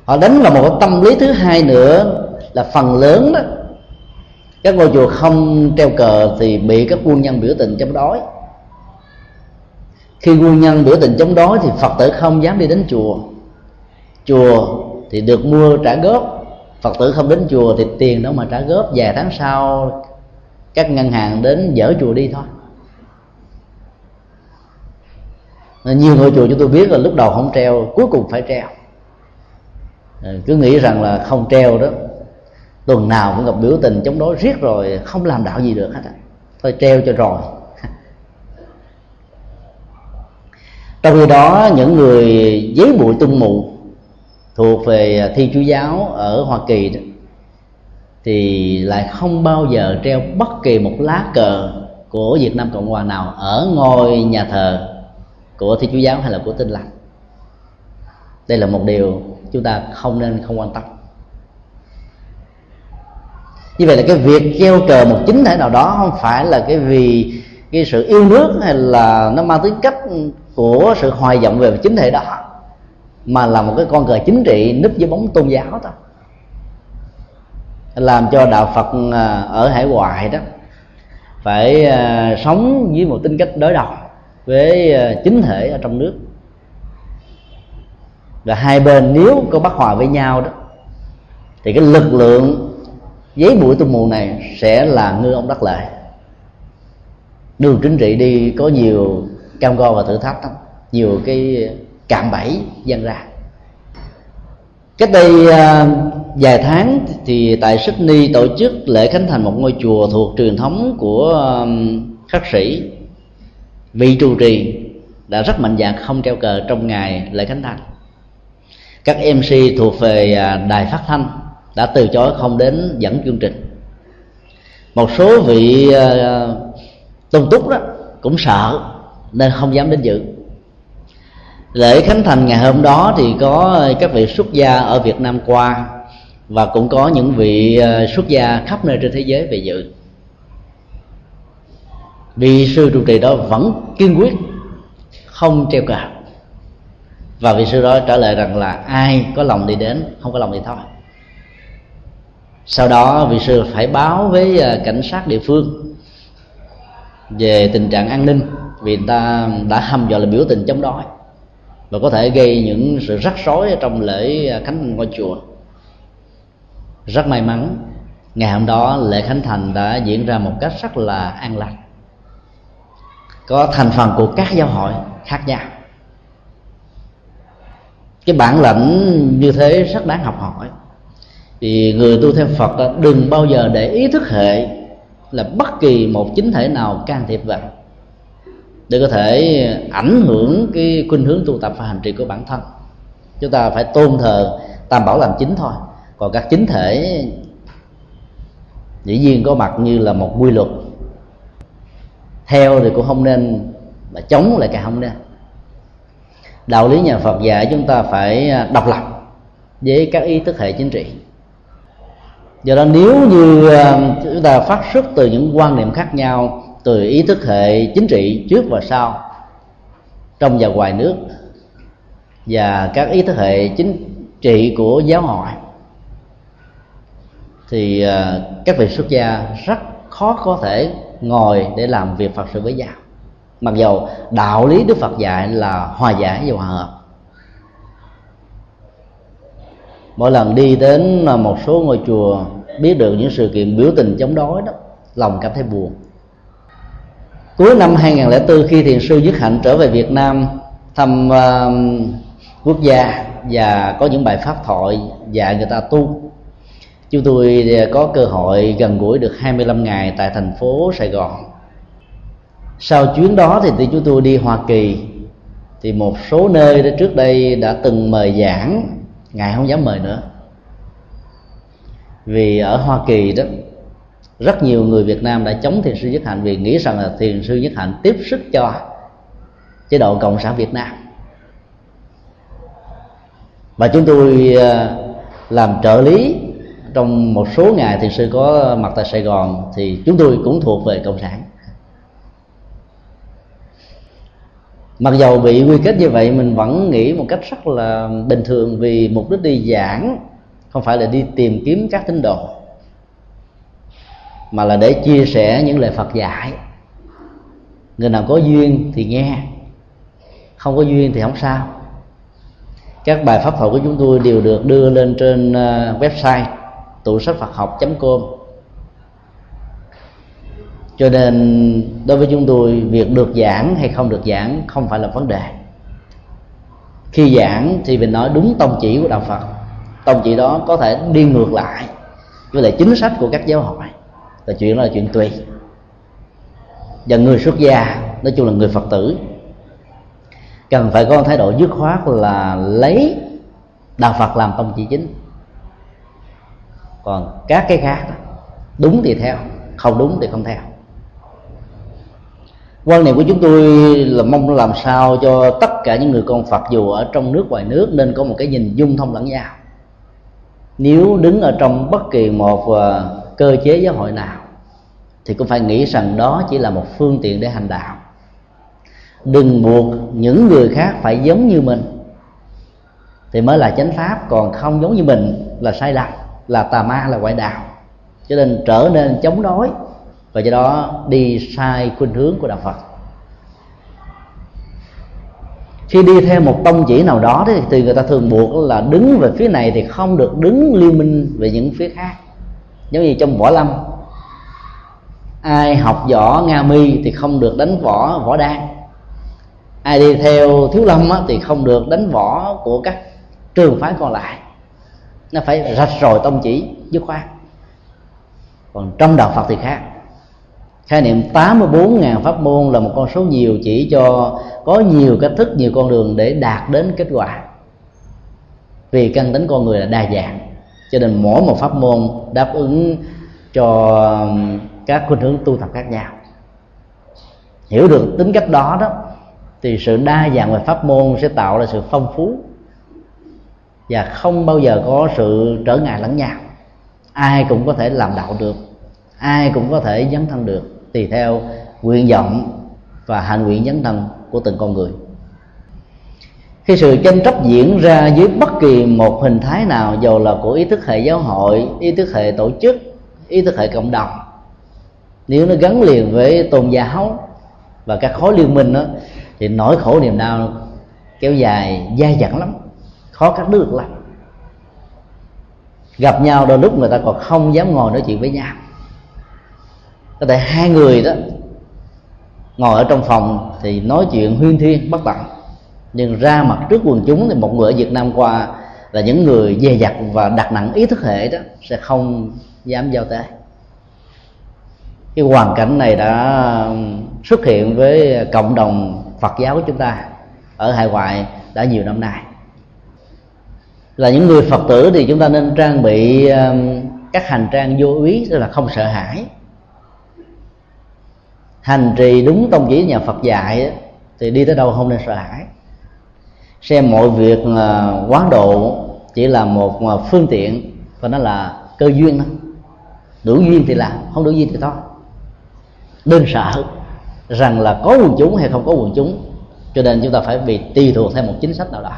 họ đánh vào một cái tâm lý thứ hai nữa là phần lớn đó, các ngôi chùa không treo cờ thì bị các quân nhân biểu tình chống đối. Khi quân nhân biểu tình chống đối thì phật tử không dám đi đến chùa. Chùa thì được mua trả góp, phật tử không đến chùa thì tiền đó mà trả góp, vài tháng sau các ngân hàng đến dỡ chùa đi thôi. Nhiều ngôi chùa chúng tôi biết là lúc đầu không treo, cuối cùng phải treo. Ờ, cứ nghĩ rằng là không treo đó, tuần nào cũng gặp biểu tình chống đối riết rồi không làm đạo gì được hết thôi treo cho rồi. Trong khi đó, những người giấy bụi tung mù thuộc về thi chúa giáo ở hoa kỳ đó, thì lại không bao giờ treo bất kỳ một lá cờ của việt nam cộng hòa nào ở ngôi nhà thờ của thi chúa giáo hay là của tin lành. Đây là một điều chúng ta không nên không quan tâm. Như vậy là cái việc treo cờ một chính thể nào đó không phải là cái vì cái sự yêu nước hay là nó mang tính cách của sự hoài vọng về chính thể đó, mà là một cái con cờ chính trị núp dưới bóng tôn giáo thôi. Làm cho đạo phật à, ở hải ngoại đó phải à, sống với một tính cách đối đầu với à, chính thể ở trong nước và hai bên nếu có bất hòa với nhau đó, thì cái lực lượng giấy bụi tung mù này sẽ là ngư ông đắc lợi. Đường chính trị đi có nhiều cam go và thử thách lắm, nhiều cái cạm bẫy dân ra. Cách đây à, vài tháng thì tại Sydney tổ chức lễ khánh thành một ngôi chùa thuộc truyền thống của khắc sĩ vị trụ trì đã rất mạnh dạn không treo cờ trong ngày lễ khánh thành các mc thuộc về à, đài phát thanh đã từ chối không đến dẫn chương trình. Một số vị uh, tôn túc đó cũng sợ nên không dám đến dự. Lễ khánh thành ngày hôm đó thì có các vị xuất gia ở việt nam qua và cũng có những vị à, xuất gia khắp nơi trên thế giới về dự. Vị sư trụ trì đó vẫn kiên quyết không treo cờ và vị sư đó trả lời rằng là ai có lòng đi đến, không có lòng thì thôi. Sau đó vị sư phải báo với à, cảnh sát địa phương về tình trạng an ninh, vì người ta đã hâm dọa là biểu tình chống đối và có thể gây những sự rắc rối trong lễ à, khánh thành ngôi chùa. Rất may mắn, ngày hôm đó lễ khánh thành đã diễn ra một cách rất là an lành có thành phần của các giáo hội khác nhau cái bản lãnh như thế rất đáng học hỏi. Thì người tu theo phật đừng bao giờ để ý thức hệ là bất kỳ một chính thể nào can thiệp vào. Để có thể ảnh hưởng cái khuynh hướng tu tập và hành trì của bản thân. Chúng ta phải tôn thờ, tam bảo làm chính thôi. Còn các chính thể dĩ nhiên có mặt như là một quy luật. Theo thì cũng không nên, mà chống lại càng không nên đạo lý nhà Phật dạy chúng ta phải à, độc lập với các ý thức hệ chính trị do đó nếu như à, chúng ta phát xuất từ những quan niệm khác nhau, từ ý thức hệ chính trị trước và sau, trong và ngoài nước, và các ý thức hệ chính trị của giáo hội, thì à, các vị xuất gia rất khó có thể ngồi để làm việc phật sự với giáo mặc dầu đạo lý đức phật dạy là hòa giải và hòa hợp. Mỗi lần đi đến à, một số ngôi chùa biết được những sự kiện biểu tình chống đối đó lòng cảm thấy buồn. Cuối năm 2004 khi thiền sư Dứt Hạnh trở về Việt Nam thăm uh, quốc gia và có những bài pháp thoại dạy người ta tu chúng tôi à, có cơ hội gần gũi được 25 ngày tại thành phố Sài Gòn sau chuyến đó thì, thì chúng tôi đi Hoa Kỳ. Thì một số nơi đó trước đây đã từng mời giảng ngài không dám mời nữa. Vì ở Hoa Kỳ đó rất nhiều người Việt Nam đã chống thiền sư nhất hạnh vì nghĩ rằng là thiền sư nhất hạnh tiếp sức cho chế độ cộng sản Việt Nam. Và chúng tôi ờ, làm trợ lý. Trong một số ngày thiền sư có mặt tại Sài Gòn thì chúng tôi cũng thuộc về cộng sản. Mặc dầu bị quy kết như vậy, mình vẫn nghĩ một cách rất là bình thường vì mục đích đi giảng không phải là đi tìm kiếm các tín đồ, mà là để chia sẻ những lời Phật dạy. Người nào có duyên thì nghe, không có duyên thì không sao. Các bài pháp thoại của chúng tôi đều được đưa lên trên ờ, website tụ sách Phật học com cho nên đối với chúng tôi việc được giảng hay không được giảng không phải là vấn đề. Khi giảng thì mình nói đúng tông chỉ của đạo phật. Tông chỉ đó có thể đi ngược lại với lại chính sách của các giáo hội. Là chuyện đó là chuyện tùy. Và người xuất gia nói chung là người phật tử cần phải có thái độ dứt khoát là lấy đạo phật làm tông chỉ chính. Còn các cái khác đó, đúng thì theo không đúng thì không theo quan niệm của chúng tôi là mong làm sao cho tất cả những người con phật dù ở trong nước, ngoài nước, nên có một cái nhìn dung thông lẫn nhau. Nếu đứng ở trong bất kỳ một ờ, cơ chế giáo hội nào, thì cũng phải nghĩ rằng đó chỉ là một phương tiện để hành đạo. Đừng buộc những người khác phải giống như mình, thì mới là chánh pháp, còn không giống như mình là sai lầm, là tà ma, là ngoại đạo. Cho nên trở nên chống đối và do đó đi sai khuynh hướng của đạo phật. Khi đi theo một tông chỉ nào đó thì người ta thường buộc là đứng về phía này thì không được đứng liên minh về những phía khác. Giống như trong võ lâm. Ai học võ nga mi thì không được đánh võ võ đan. Ai đi theo thiếu lâm á, thì không được đánh võ của các trường phái còn lại. Nó phải rạch rồi tông chỉ dứt khoát. Còn trong đạo phật thì khác khái niệm 84.000 pháp môn là một con số nhiều chỉ cho có nhiều cách thức, nhiều con đường để đạt đến kết quả. Vì căn tính con người là đa dạng, cho nên mỗi một pháp môn đáp ứng cho um, các khuynh hướng tu tập khác nhau. Hiểu được tính cách đó đó, thì sự đa dạng về pháp môn sẽ tạo ra sự phong phú và không bao giờ có sự trở ngại lẫn nhau. Ai cũng có thể làm đạo được, ai cũng có thể dấn thân được tùy theo nguyện vọng và hạnh nguyện dấn thân của từng con người. Khi sự tranh chấp diễn ra dưới bất kỳ một hình thái nào dù là của ý thức hệ giáo hội ý thức hệ tổ chức ý thức hệ cộng đồng nếu nó gắn liền với tôn giáo và các khối liên minh đó, thì nỗi khổ niềm đau kéo dài dai dẳng lắm khó cắt đứt được lắm. Gặp nhau đôi lúc người ta còn không dám ngồi nói chuyện với nhau có thể hai người đó ngồi ở trong phòng thì nói chuyện huyên thiên, bất tận nhưng ra mặt trước quần chúng thì một người ở Việt Nam qua là những người dè dặt và đặt nặng ý thức hệ đó sẽ không dám giao tế. Cái hoàn cảnh này đã xuất hiện với cộng đồng Phật giáo của chúng ta ở hải ngoại đã nhiều năm nay. Là những người Phật tử thì chúng ta nên trang bị các hành trang vô ý, tức là không sợ hãi hành trì đúng tông chỉ nhà Phật dạy thì đi tới đâu không nên sợ hãi. Xem mọi việc à, quán độ chỉ là một à, phương tiện và nó là cơ duyên thôi. Đủ duyên thì làm, không đủ duyên thì thôi. Đừng sợ rằng là có quần chúng hay không có quần chúng, cho nên chúng ta phải bị tùy thuộc theo một chính sách nào đó.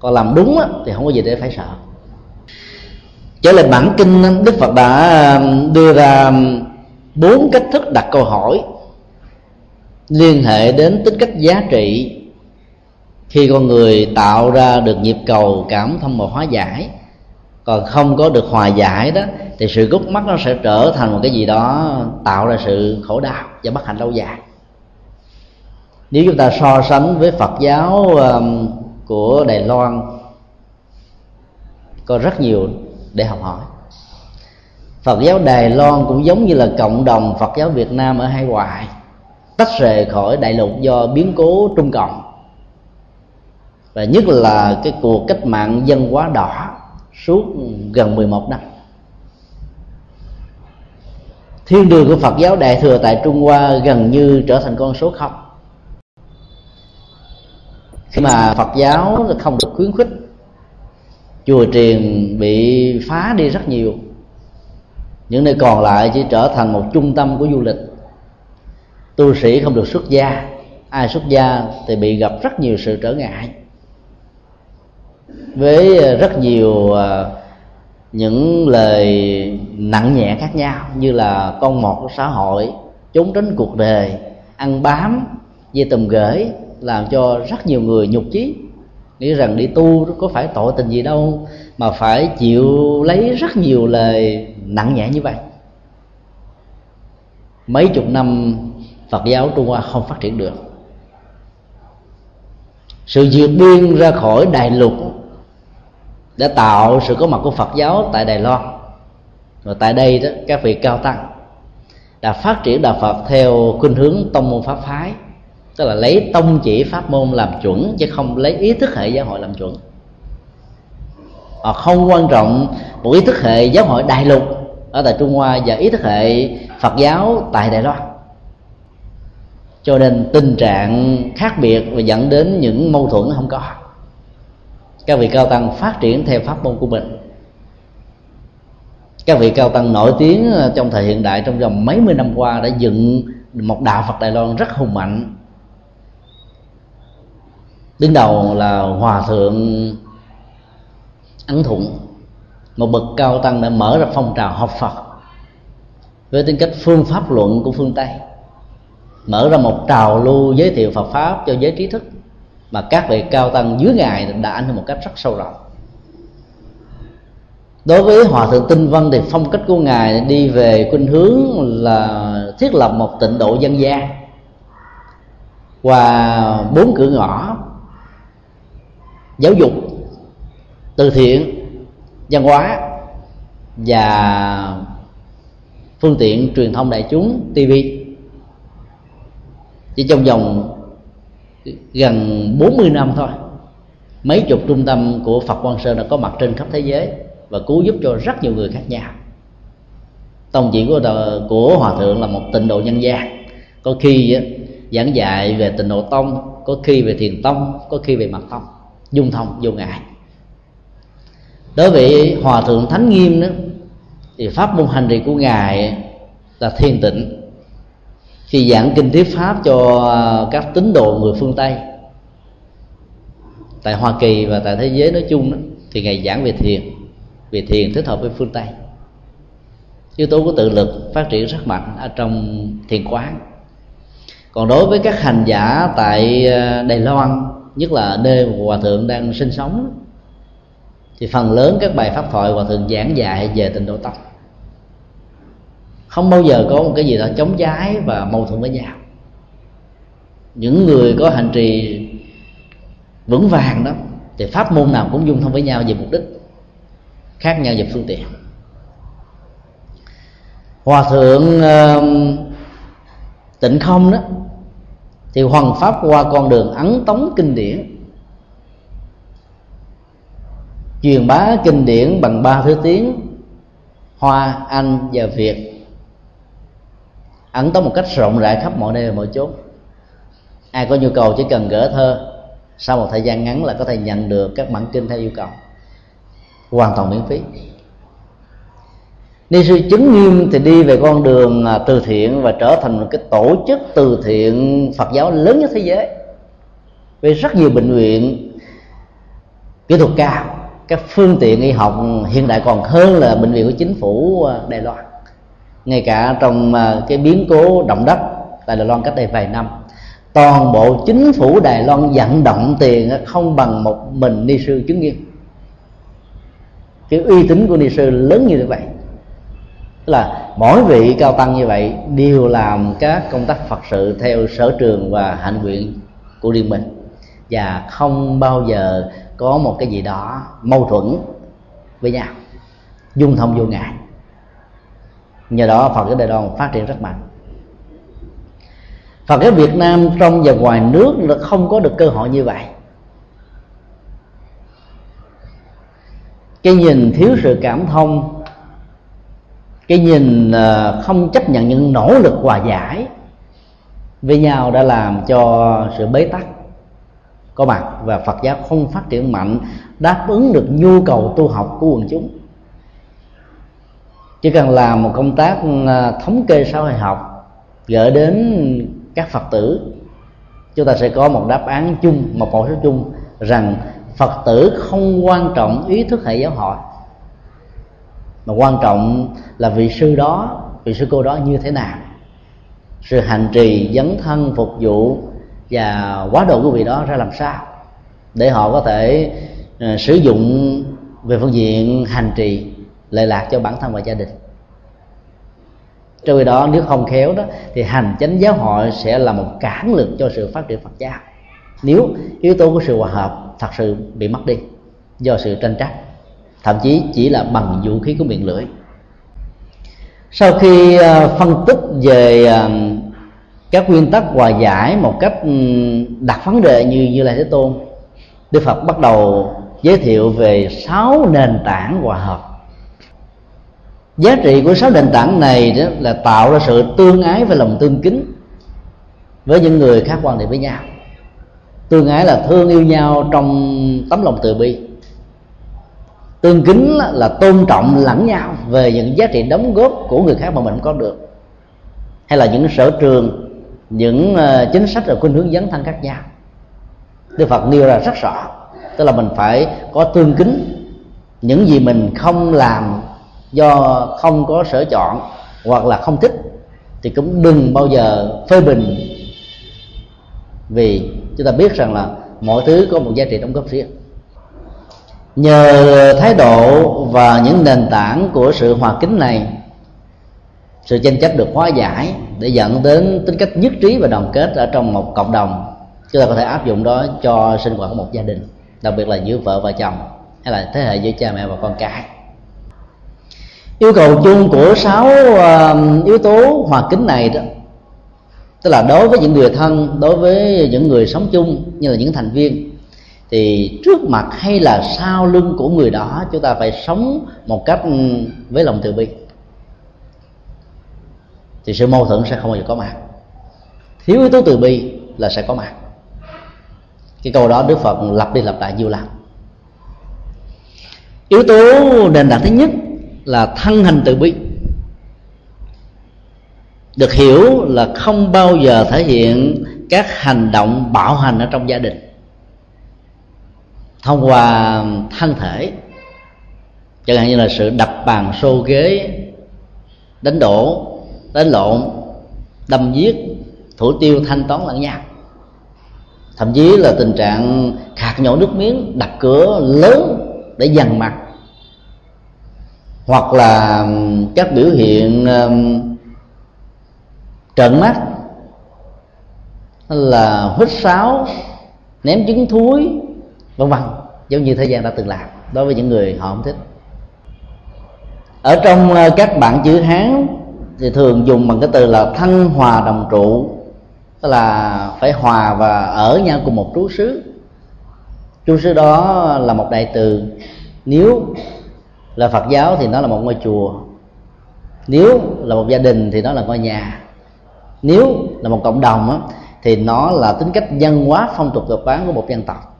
Còn làm đúng thì không có gì để phải sợ. Trở lại bản kinh, đức phật đã à, đưa ra bốn cách thức đặt câu hỏi. Liên hệ đến tính cách giá trị. Khi con người tạo ra được nhịp cầu cảm thông và hóa giải, còn không có được hòa giải đó, thì sự gút mắt nó sẽ trở thành một cái gì đó tạo ra sự khổ đau và bất hạnh lâu dài. Nếu chúng ta so sánh với phật giáo um, của đài loan, có rất nhiều để học hỏi phật giáo đài loan cũng giống như là cộng đồng phật giáo việt nam ở hai ngoại, tách rời khỏi đại lục do biến cố trung cộng. Và nhất là cái cuộc cách mạng dân hóa đỏ suốt gần 11 năm. Thiên đường của Phật giáo Đại thừa tại Trung Hoa gần như trở thành con số không. Khi mà Phật giáo không được khuyến khích, chùa triền bị phá đi rất nhiều những nơi còn lại chỉ trở thành một trung tâm của du lịch. Tu sĩ không được xuất gia. Ai xuất gia thì bị gặp rất nhiều sự trở ngại. Với ờ, rất nhiều ờ, những lời nặng nhẹ khác nhau như là con mọt của xã hội, trốn tránh cuộc đời, ăn bám, dây tùm gửi làm cho rất nhiều người nhục chí. Nghĩ rằng đi tu có phải tội tình gì đâu, mà phải chịu lấy rất nhiều lời nặng nhẹ như vậy. Mấy chục năm phật giáo trung hoa không phát triển được. Sự vượt biên ra khỏi đại lục đã tạo sự có mặt của phật giáo tại đài loan. Và tại đây đó, các vị cao tăng đã phát triển đạo phật theo khuynh hướng tông môn pháp phái, tức là lấy tông chỉ pháp môn làm chuẩn chứ không lấy ý thức hệ giáo hội làm chuẩn. Họ không quan trọng một ý thức hệ giáo hội đại lục ở tại trung hoa và ý thức hệ phật giáo tại đài loan. Cho nên tình trạng khác biệt và dẫn đến những mâu thuẫn không có. Các vị cao tăng phát triển theo pháp môn của mình. Các vị cao tăng nổi tiếng trong thời hiện đại trong vòng mấy mươi năm qua đã dựng một đạo phật đài loan rất hùng mạnh. Đứng đầu là hòa thượng ấn thuận một bậc cao tăng đã mở ra phong trào học phật với tính cách phương pháp luận của phương tây. Mở ra một trào lưu giới thiệu phật pháp cho giới trí thức mà các vị cao tăng dưới ngài đã ảnh hưởng một cách rất sâu rộng. Đối với hòa thượng tinh Văn thì phong cách của ngài đi về khuynh hướng là thiết lập một tịnh độ dân gian và bốn cửa ngõ giáo dục, từ thiện văn hóa và phương tiện truyền thông đại chúng tv chỉ trong vòng gần 40 năm thôi, mấy chục trung tâm của Phật Quang Sơn đã có mặt trên khắp thế giới và cứu giúp cho rất nhiều người khác nhau. Tông chỉ của của hòa thượng là một tịnh độ nhân gian. Có khi giảng dạy về tịnh độ tông, có khi về thiền tông, có khi về mật tông, dung thông vô ngại đối với hòa thượng thánh nghiêm đó thì pháp môn hành trì của ngài là thiền tịnh. Khi giảng kinh thuyết pháp cho các tín đồ người phương tây tại hoa kỳ và tại thế giới nói chung đó, thì ngài giảng về thiền về thiền thích hợp với phương tây. Yếu tố của tự lực phát triển rất mạnh ở trong thiền quán. Còn đối với các hành giả tại ờ, đài loan nhất là nơi mà hòa thượng đang sinh sống thì phần lớn các bài pháp thoại hòa thượng giảng dạy về tình độ tâm không bao giờ có một cái gì đó chống trái và mâu thuẫn với nhau. Những người có hành trì vững vàng đó thì pháp môn nào cũng dung thông với nhau về mục đích khác nhau về phương tiện. Hòa thượng uh, tịnh không đó thì hoàn pháp qua con đường ấn tống kinh điển truyền bá kinh điển bằng ba thứ tiếng, hoa, anh và việt. Ẩn tống một cách rộng rãi khắp mọi nơi và mọi chốn. Ai có nhu cầu chỉ cần gỡ thơ, sau một thời gian ngắn là có thể nhận được các bản kinh theo yêu cầu. Hoàn toàn miễn phí. Ni sư chứng nghiêm thì đi về con đường à, từ thiện và trở thành một cái tổ chức từ thiện phật giáo lớn nhất thế giới, với rất nhiều bệnh viện, kỹ thuật cao các phương tiện y học hiện đại còn hơn là bệnh viện của chính phủ à, đài loan. Ngay cả trong à, cái biến cố động đất tại đài loan cách đây vài năm, toàn bộ chính phủ đài loan vận động tiền à, không bằng một mình ni sư chứng nghiêm cái uy tín của ni sư lớn như vậy. Tức là mỗi vị cao tăng như vậy đều làm các công tác phật sự theo sở trường và hạnh nguyện của riêng mình. Và không bao giờ có một cái gì đó mâu thuẫn với nhau, dung thông vô ngại. Nhờ đó phật cái đài loan phát triển rất mạnh. Phật giáo Việt Nam trong và ngoài nước là không có được cơ hội như vậy. Cái nhìn thiếu sự cảm thông, cái nhìn ờ, không chấp nhận những nỗ lực hòa giải với nhau đã làm cho sự bế tắc có mặt và Phật giáo không phát triển mạnh, đáp ứng được nhu cầu tu học của quần chúng. Chỉ cần làm một công tác à, thống kê xã hội học, gửi đến các phật tử, chúng ta sẽ có một đáp án chung, một mẫu số chung rằng phật tử không quan trọng ý thức hệ giáo hội, mà quan trọng là vị sư đó, vị sư cô đó như thế nào, sự hành trì dấn thân phục vụ và quá độ của vị đó ra làm sao để họ có thể uh, sử dụng về phương diện hành trì lệ lạc cho bản thân và gia đình. Trong khi đó nếu không khéo đó thì hành chánh giáo hội sẽ là một cản lực cho sự phát triển phật giáo. Nếu yếu tố của sự hòa hợp thật sự bị mất đi do sự tranh chấp thậm chí chỉ là bằng vũ khí của miệng lưỡi. Sau khi ờ, phân tích về ờ, các nguyên tắc hòa giải một cách ừ, đặt vấn đề như như là thế tôn, đức phật bắt đầu giới thiệu về sáu nền tảng hòa hợp. Giá trị của sáu nền tảng này đó là tạo ra sự tương ái và lòng tương kính với những người khác quan điểm với nhau. Tương ái là thương yêu nhau trong tấm lòng từ bi. Tương kính là tôn trọng lẫn nhau về những giá trị đóng góp của người khác mà mình không có được, hay là những sở trường những ờ, chính sách và khuynh hướng dấn thân khác nhau Đức Phật nêu ra rất rõ, tức là mình phải có tương kính. Những gì mình không làm do không có sở chọn hoặc là không thích thì cũng đừng bao giờ phê bình. Vì chúng ta biết rằng là mọi thứ có một giá trị đóng góp riêng. Nhờ thái độ và những nền tảng của sự hòa kính này sự tranh chấp được hóa giải. Để dẫn đến tính cách nhất trí và đoàn kết ở trong một cộng đồng chúng ta có thể áp dụng đó cho sinh hoạt của một gia đình đặc biệt là giữa vợ và chồng hay là thế hệ giữa cha mẹ và con cái. Yêu cầu chung của sáu uh, yếu tố hòa kính này đó tức là đối với những người thân đối với những người sống chung như là những thành viên thì trước mặt hay là sau lưng của người đó chúng ta phải sống một cách um, với lòng từ bi thì sự mâu thuẫn sẽ không bao giờ có mặt. Thiếu yếu tố từ bi là sẽ có mặt. Cái câu đó đức phật lặp đi lặp lại nhiều lần. Yếu tố nền tảng thứ nhất là thân hành từ bi. Được hiểu là không bao giờ thể hiện các hành động bạo hành ở trong gia đình. Thông qua thân thể, chẳng hạn như là sự đập bàn, xô ghế, đánh đổ đánh lộn, đâm giết, thủ tiêu thanh toán lẫn nhau. Thậm chí là tình trạng khạc nhổ nước miếng, đặt cửa lớn để dằn mặt. Hoặc là các biểu hiện trợn mắt. Là hít sáo, ném trứng thúi, vân vân. Giống như thời gian đã từng làm, đối với những người họ không thích. Ở trong các bạn chữ hán thì thường dùng bằng cái từ là thanh hòa đồng trụ. Tức là phải hòa và ở nhau cùng một trú xứ. Trú xứ đó là một đại từ. Nếu là phật giáo thì nó là một ngôi chùa. Nếu là một gia đình thì nó là ngôi nhà. Nếu là một cộng đồng á, thì nó là tính cách văn hóa phong tục tập quán của một dân tộc.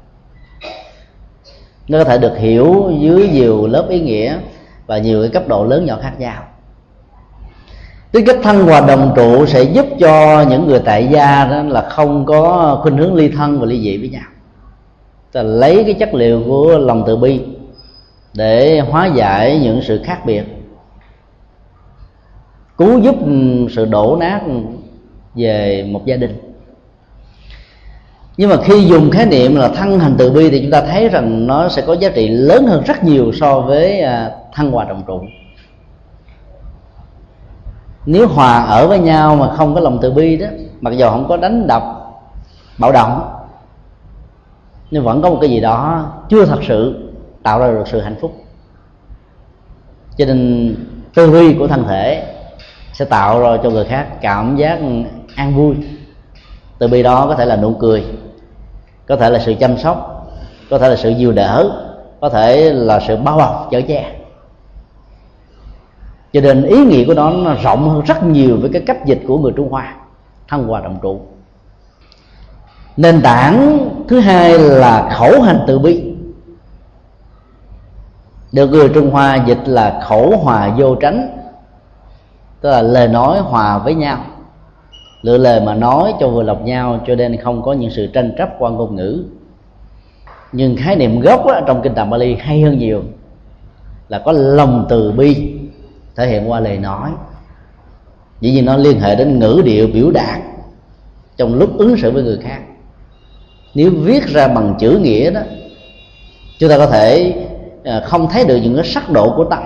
Nó có thể được hiểu dưới nhiều lớp ý nghĩa và nhiều cái cấp độ lớn nhỏ khác nhau tính cách thân hòa đồng trụ sẽ giúp cho những người tại gia đó là không có khuynh hướng ly thân và ly dị với nhau. Ta lấy cái chất liệu của lòng từ bi để hóa giải những sự khác biệt, cứu giúp sự đổ nát về một gia đình. Nhưng mà khi dùng khái niệm là thân hành từ bi thì chúng ta thấy rằng nó sẽ có giá trị lớn hơn rất nhiều so với à, thân hòa đồng trụ nếu hòa ở với nhau mà không có lòng từ bi đó, mặc dù không có đánh đập, bạo động, nhưng vẫn có một cái gì đó chưa thật sự tạo ra được sự hạnh phúc. Cho nên tư duy của thân thể sẽ tạo ra cho người khác cảm giác an vui. Từ bi đó có thể là nụ cười, có thể là sự chăm sóc, có thể là sự dìu đỡ, có thể là sự bao bọc, chở che cho nên ý nghĩa của nó, nó rộng hơn rất nhiều với cái cách dịch của người trung hoa thăng hoa đồng trụ. Nền tảng thứ hai là khẩu hành từ bi. Được người trung hoa dịch là khẩu hòa vô tránh tức là lời nói hòa với nhau. Lựa lời mà nói cho vừa lọc nhau cho nên không có những sự tranh chấp qua ngôn ngữ. Nhưng khái niệm gốc đó, trong kinh tạng Bali hay hơn nhiều là có lòng từ bi thể hiện qua lời nói. Dĩ nhiên nó liên hệ đến ngữ điệu biểu đạt trong lúc ứng xử với người khác. Nếu viết ra bằng chữ nghĩa đó, chúng ta có thể à, không thấy được những cái sắc độ của tâm,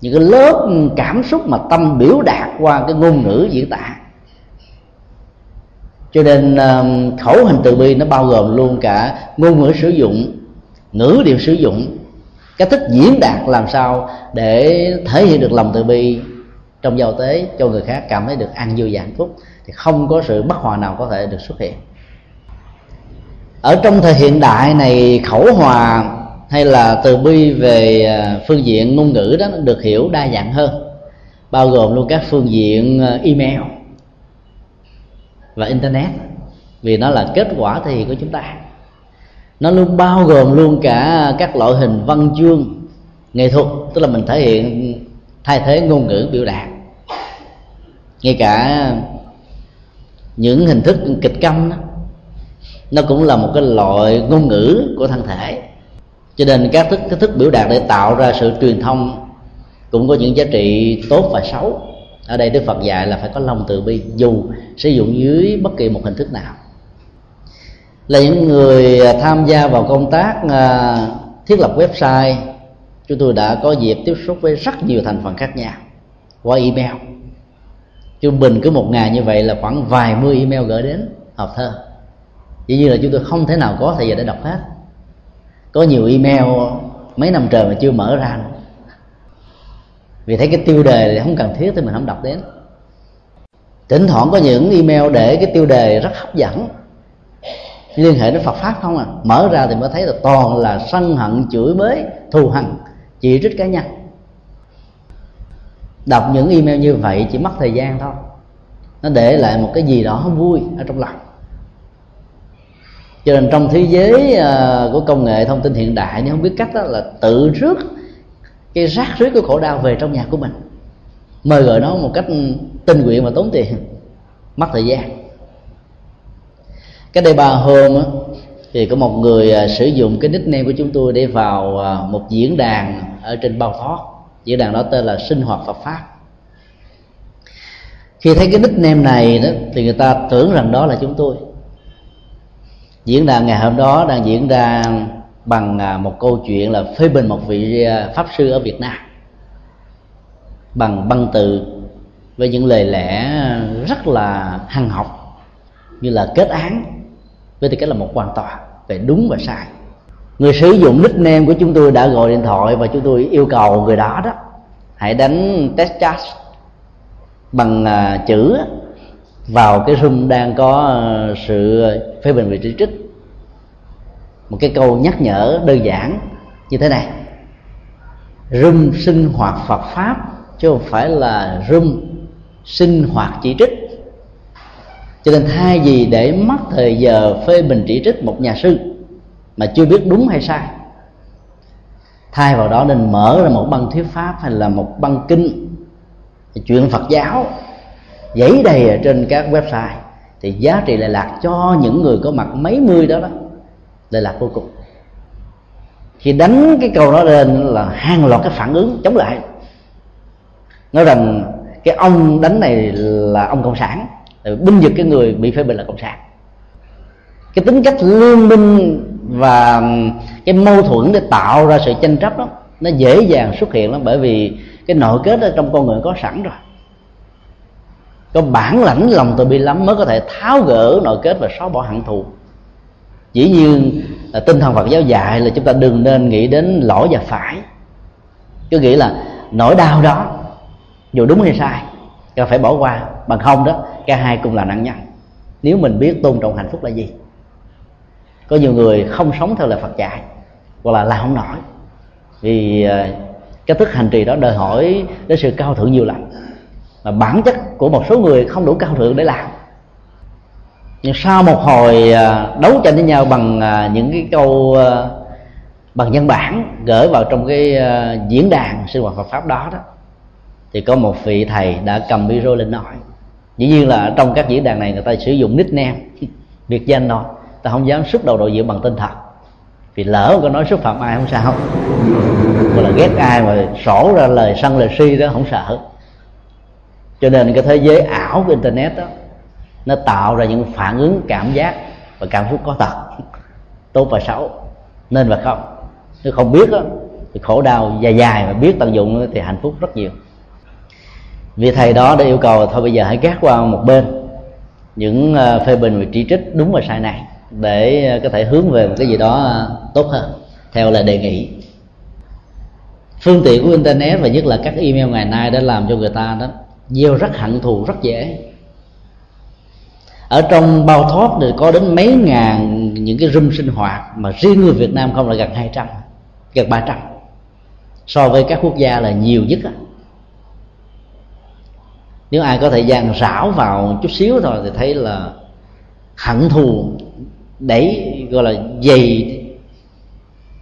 những cái lớp cảm xúc mà tâm biểu đạt qua cái ngôn ngữ diễn tả. Cho nên à, khẩu hình từ bi nó bao gồm luôn cả ngôn ngữ sử dụng, ngữ điệu sử dụng cách thức diễn đạt làm sao để thể hiện được lòng từ bi trong giao tế cho người khác, cảm thấy được an vui và hạnh phúc, thì không có sự bất hòa nào có thể được xuất hiện. Ở trong thời hiện đại này, khẩu hòa hay là từ bi về à, phương diện ngôn ngữ đó được hiểu đa dạng hơn, bao gồm luôn các phương diện à, email và internet, vì nó là kết quả thì của chúng ta nó luôn bao gồm luôn cả các loại hình văn chương nghệ thuật tức là mình thể hiện thay thế ngôn ngữ biểu đạt. Ngay cả những hình thức kịch câm đó, nó cũng là một cái loại ngôn ngữ của thân thể. Cho nên các thức cái thức biểu đạt để tạo ra sự truyền thông cũng có những giá trị tốt và xấu. Ở đây đức phật dạy là phải có lòng từ bi dù sử dụng dưới bất kỳ một hình thức nào là những người à, tham gia vào công tác à, thiết lập website, chúng tôi đã có dịp tiếp xúc với rất nhiều thành phần khác nhau qua email. Trung bình cứ một ngày như vậy là khoảng vài mươi email gửi đến hộp thơ. Dĩ nhiên là chúng tôi không thể nào có thời giờ để đọc hết. Có nhiều email mấy năm trời mà chưa mở ra nữa. Vì thấy cái tiêu đề thì không cần thiết thì mình không đọc đến. Thỉnh thoảng có những email để cái tiêu đề rất hấp dẫn liên hệ đến Phật pháp không à? Mở ra thì mới thấy là toàn là sân hận, chửi bới, thù hằn, chỉ trích cá nhân. Đọc những email như vậy chỉ mất thời gian thôi. Nó để lại một cái gì đó vui ở trong lòng. Cho nên trong thế giới ờ, của công nghệ thông tin hiện đại nếu không biết cách đó là tự rước cái rác rưới của khổ đau về trong nhà của mình. Mời gọi nó một cách tình nguyện và tốn tiền. Mất thời gian cái đây ba hôm á, thì có một người à, sử dụng cái nickname của chúng tôi để vào à, một diễn đàn ở trên bao thoát diễn đàn đó tên là sinh hoạt Phật pháp. Khi thấy cái nickname này đó thì người ta tưởng rằng đó là chúng tôi. Diễn đàn ngày hôm đó đang diễn ra bằng à, một câu chuyện là phê bình một vị pháp sư ở Việt Nam. Bằng băng từ với những lời lẽ rất là hăng học như là kết án với tư cách là một quan tòa về đúng và sai. Người sử dụng nickname của chúng tôi đã gọi điện thoại và chúng tôi yêu cầu người đó đó, hãy đánh test chat bằng à, chữ vào cái room đang có à, sự phê bình vị trí trích. Một cái câu nhắc nhở đơn giản như thế này. Room sinh hoạt Phật pháp chứ không phải là room sinh hoạt chỉ trích cho nên thay vì để mất thời giờ phê bình chỉ trích một nhà sư mà chưa biết đúng hay sai, thay vào đó nên mở ra một băng thuyết pháp hay là một băng kinh chuyện phật giáo giấy đầy ở trên các website, thì giá trị lại lạc cho những người có mặt mấy mươi đó đó lệ lạc vô cùng. Khi đánh cái câu đó lên là hàng loạt cái phản ứng chống lại. Nói rằng cái ông đánh này là ông cộng sản binh vực cái người bị phê bình là cộng sản. Cái tính cách liên minh và cái mâu thuẫn để tạo ra sự tranh chấp đó, nó dễ dàng xuất hiện lắm. Bởi vì cái nội kết ở trong con người có sẵn rồi. Có bản lãnh lòng từ bi lắm mới có thể tháo gỡ nội kết và xóa bỏ hận thù. Dĩ nhiên là tinh thần Phật giáo dạy là chúng ta đừng nên nghĩ đến lỗi và phải. Cứ nghĩ là nỗi đau đó, dù đúng hay sai ta phải bỏ qua. Bằng không đó, cả hai cùng là nạn nhân. Nếu mình biết tôn trọng hạnh phúc là gì? Có nhiều người không sống theo lời Phật dạy, hoặc là làm không nổi. Vì ờ, cái thức hành trì đó đòi hỏi đến sự cao thượng nhiều lắm. Mà bản chất của một số người không đủ cao thượng để làm. Nhưng sau một hồi ờ, đấu tranh với nhau bằng ờ, những cái câu bằng văn bản gửi vào trong cái diễn đàn sinh hoạt Phật pháp đó đó thì có một vị thầy đã cầm micro lên nói dĩ nhiên là trong các diễn đàn này người ta sử dụng nickname biệt danh thôi. Ta không dám xuất đầu đội diện bằng tên thật. Vì lỡ có nói xúc phạm ai không sao. Hoặc là ghét ai mà sổ ra lời sân lời si đó không sợ. Cho nên cái thế giới ảo của internet đó nó tạo ra những phản ứng cảm giác và cảm xúc có thật tốt và xấu. Nên và không nếu không biết đó, thì khổ đau dài dài mà biết tận dụng thì hạnh phúc rất nhiều vì thầy đó đã yêu cầu thôi bây giờ hãy gác qua một bên những ờ, phê bình và chỉ trích đúng và sai này để ờ, có thể hướng về một cái gì đó ờ, tốt hơn, theo lời đề nghị. Phương tiện của internet và nhất là các email ngày nay đã làm cho người ta đó gieo rất hận thù rất dễ. Ở trong bao thoát thì có đến mấy ngàn những cái room sinh hoạt mà riêng người Việt Nam không là gần 200 gần 300 so với các quốc gia là nhiều nhất á nếu ai có thời gian rảo vào chút xíu thôi thì thấy là hận thù đẩy, gọi là dày,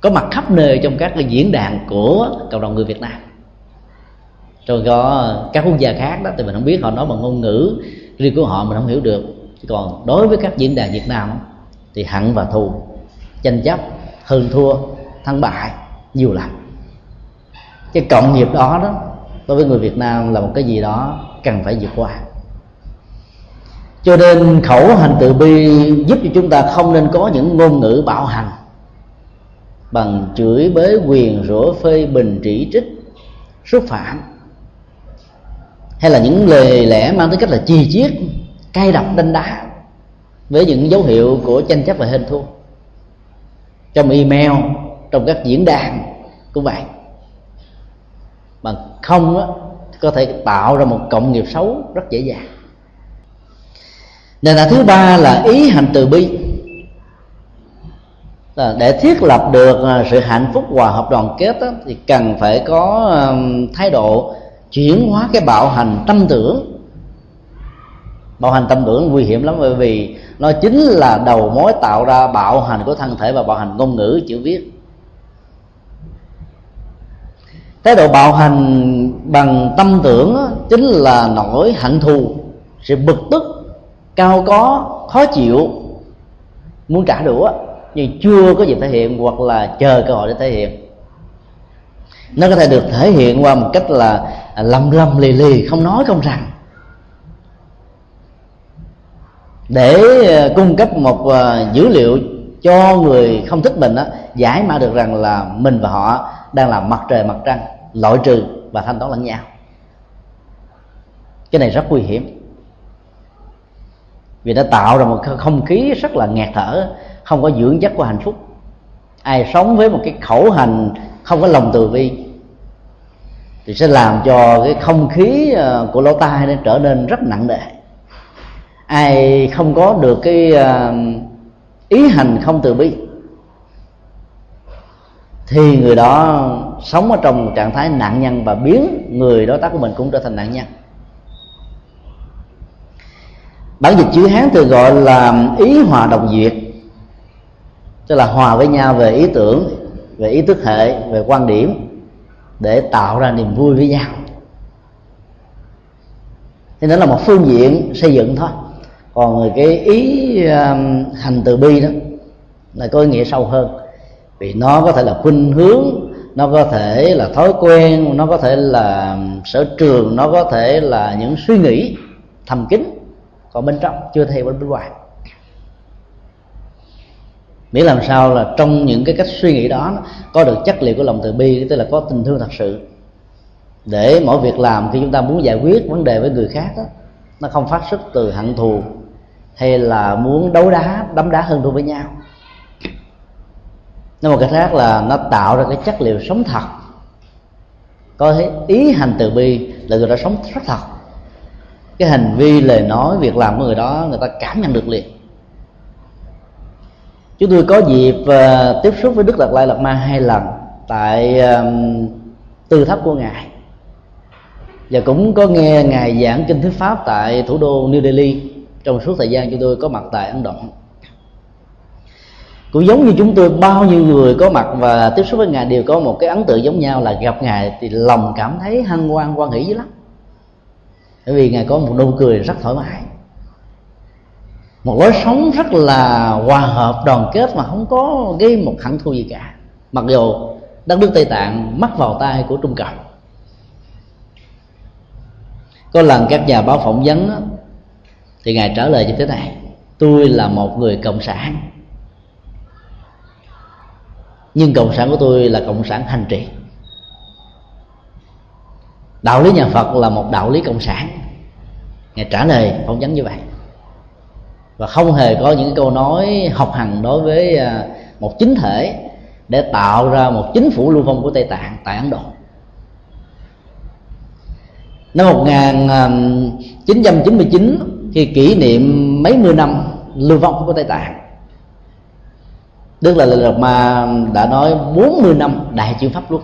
có mặt khắp nơi trong các cái diễn đàn của cộng đồng người Việt Nam. Rồi có các quốc gia khác đó, thì mình không biết họ nói bằng ngôn ngữ, riêng của họ mình không hiểu được. Còn đối với các diễn đàn Việt Nam thì hận và thù, tranh chấp, hơn thua, thắng bại, nhiều lắm. Cái cộng nghiệp đó đó, đối với người Việt Nam là một cái gì đó cần phải vượt qua. Cho nên khẩu hành từ bi giúp cho chúng ta không nên có những ngôn ngữ bạo hành. Bằng chửi bới quyền, rủa phê, bình chỉ trích, xúc phạm. Hay là những lời lẽ mang tới cách là chi chiết, cay độc, đanh đá với những dấu hiệu của tranh chấp và hên thua. Trong email, trong các diễn đàn cũng vậy. Bằng không đó có thể tạo ra một cộng nghiệp xấu rất dễ dàng. Nền tảng thứ ba là ý hành từ bi. Để thiết lập được à, sự hạnh phúc hòa hợp đoàn kết đó, thì cần phải có thái độ chuyển hóa cái bạo hành tâm tưởng. Bạo hành tâm tưởng nguy hiểm lắm bởi vì nó chính là đầu mối tạo ra bạo hành của thân thể và bạo hành ngôn ngữ chữ viết. Thái độ bạo hành bằng tâm tưởng chính là nỗi hận thù sự bực tức cao có khó chịu. Muốn trả đũa nhưng chưa có gì thể hiện hoặc là chờ cơ hội để thể hiện. Nó có thể được thể hiện qua một cách là lầm lầm lì lì không nói không rằng. Để ờ, cung cấp một ờ, dữ liệu cho người không thích mình đó, giải mã được rằng là mình và họ đang làm mặt trời mặt trăng loại trừ và thanh toán lẫn nhau. Cái này rất nguy hiểm. Vì đã tạo ra một không khí rất là ngạt thở, không có dưỡng chất của hạnh phúc. Ai sống với một cái khẩu hành không có lòng từ bi thì sẽ làm cho cái không khí ờ, của lỗ tai nó trở nên rất nặng nề. Ai không có được cái ờ, ý hành không từ bi thì người đó sống ở trong trạng thái nạn nhân và biến người đối tác của mình cũng trở thành nạn nhân. Bản dịch chữ hán thường gọi là ý hòa đồng duyệt tức là hòa với nhau về ý tưởng về ý thức hệ về quan điểm để tạo ra niềm vui với nhau. Thì đó là một phương diện xây dựng thôi. Còn cái ý um, hành từ bi đó là có ý nghĩa sâu hơn vì nó có thể là khuynh hướng, nó có thể là thói quen, nó có thể là sở trường, nó có thể là những suy nghĩ thầm kín. Còn bên trong chưa theo bên bên ngoài. Miễn làm sao là trong những cái cách suy nghĩ đó, có được chất liệu của lòng từ bi, tức là có tình thương thật sự. Để mỗi việc làm khi chúng ta muốn giải quyết vấn đề với người khác đó nó không phát xuất từ hận thù hay là muốn đấu đá, đấm đá hơn thua với nhau nói một cách khác là nó tạo ra cái chất liệu sống thật. Có ý hành từ bi là người đó sống rất thật. Cái hành vi lời nói việc làm của người đó người ta cảm nhận được liền. Chúng tôi có dịp uh, tiếp xúc với đức đạt lai lạt ma hai lần tại um, tư tháp của ngài. Và cũng có nghe ngài giảng kinh thuyết pháp tại thủ đô new delhi. Trong suốt thời gian chúng tôi có mặt tại ấn độ cũng giống như chúng tôi, bao nhiêu người có mặt và tiếp xúc với ngài đều có một cái ấn tượng giống nhau là gặp ngài thì lòng cảm thấy hân hoan quan hỷ dữ lắm. Bởi vì ngài có một nụ cười rất thoải mái. Một lối sống rất là hòa hợp, đoàn kết mà không có gây một hẳn thù gì cả. Mặc dù đất nước tây tạng mắc vào tay của trung cộng. Có lần các nhà báo phỏng vấn thì ngài trả lời như thế này, tôi là một người cộng sản nhưng cộng sản của tôi là cộng sản hành trì đạo lý nhà phật là một đạo lý cộng sản. Ngài trả lời, phỏng vấn như vậy. Và không hề có những câu nói học hành đối với à, một chính thể để tạo ra một chính phủ lưu vong của tây tạng tại ấn độ. Năm 1999 à, khi kỷ niệm mấy mươi năm lưu vong của tây tạng Đức là Lạt Ma đã nói 40 năm đại chuyển pháp luân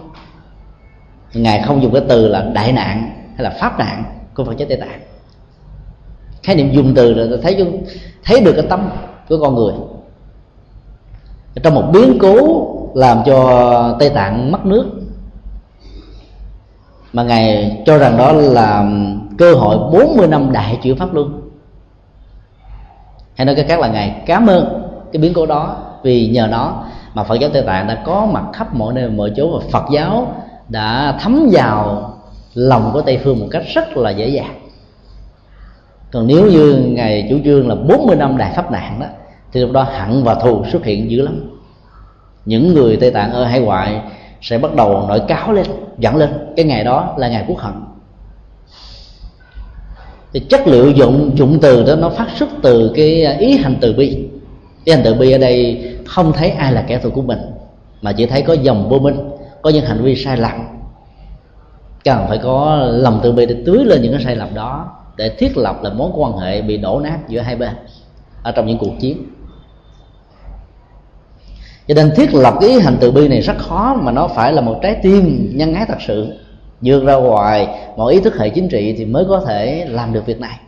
Ngài không dùng cái từ là đại nạn hay là pháp nạn của Phật giáo Tây Tạng. Khái niệm dùng từ là thấy thấy được cái tâm của con người. Trong một biến cố làm cho Tây Tạng mất nước. Mà ngài cho rằng đó là cơ hội 40 năm đại chuyển pháp luân hay nói cái khác là ngài cảm ơn cái biến cố đó vì nhờ đó mà Phật giáo Tây Tạng đã có mặt khắp mọi nơi, mọi chỗ và Phật giáo đã thấm vào lòng của Tây phương một cách rất là dễ dàng. Còn nếu như ngày chủ trương là 40 năm đại pháp nạn đó, thì lúc đó hận và thù xuất hiện dữ lắm. Những người tây tạng ở hải ngoại sẽ bắt đầu nổi cáo lên dẫn lên. Cái ngày đó là ngày quốc hận. Thì chất liệu dụng dụng từ đó nó phát xuất từ cái ý hành từ bi. Ý hành từ bi ở đây không thấy ai là kẻ thù của mình, mà chỉ thấy có dòng vô minh, có những hành vi sai lầm. Cần phải có lòng từ bi để tưới lên những cái sai lầm đó, để thiết lập là mối quan hệ bị đổ nát giữa hai bên ở trong những cuộc chiến. Cho nên thiết lập cái ý hành từ bi này rất khó, mà nó phải là một trái tim nhân ái thật sự. Vượt ra ngoài mọi ý thức hệ chính trị thì mới có thể làm được việc này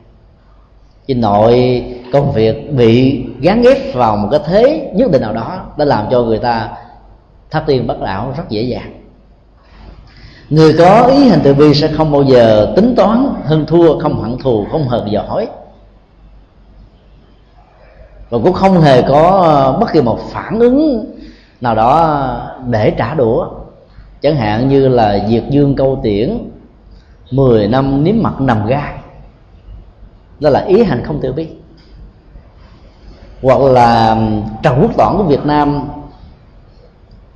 chứ nội công việc bị gắn ghép vào một cái thế nhất định nào đó đã làm cho người ta thắp tiên bất đảo rất dễ dàng. Người có ý hành từ bi sẽ không bao giờ tính toán, hơn thua, không hận thù, không hờn giỏi và cũng không hề có ờ, bất kỳ một phản ứng nào đó để trả đũa. Chẳng hạn như là diệt dương câu tiễn 10 năm nếm mặt nằm gai đó là ý hành không từ bi. Hoặc là trần quốc toản của việt nam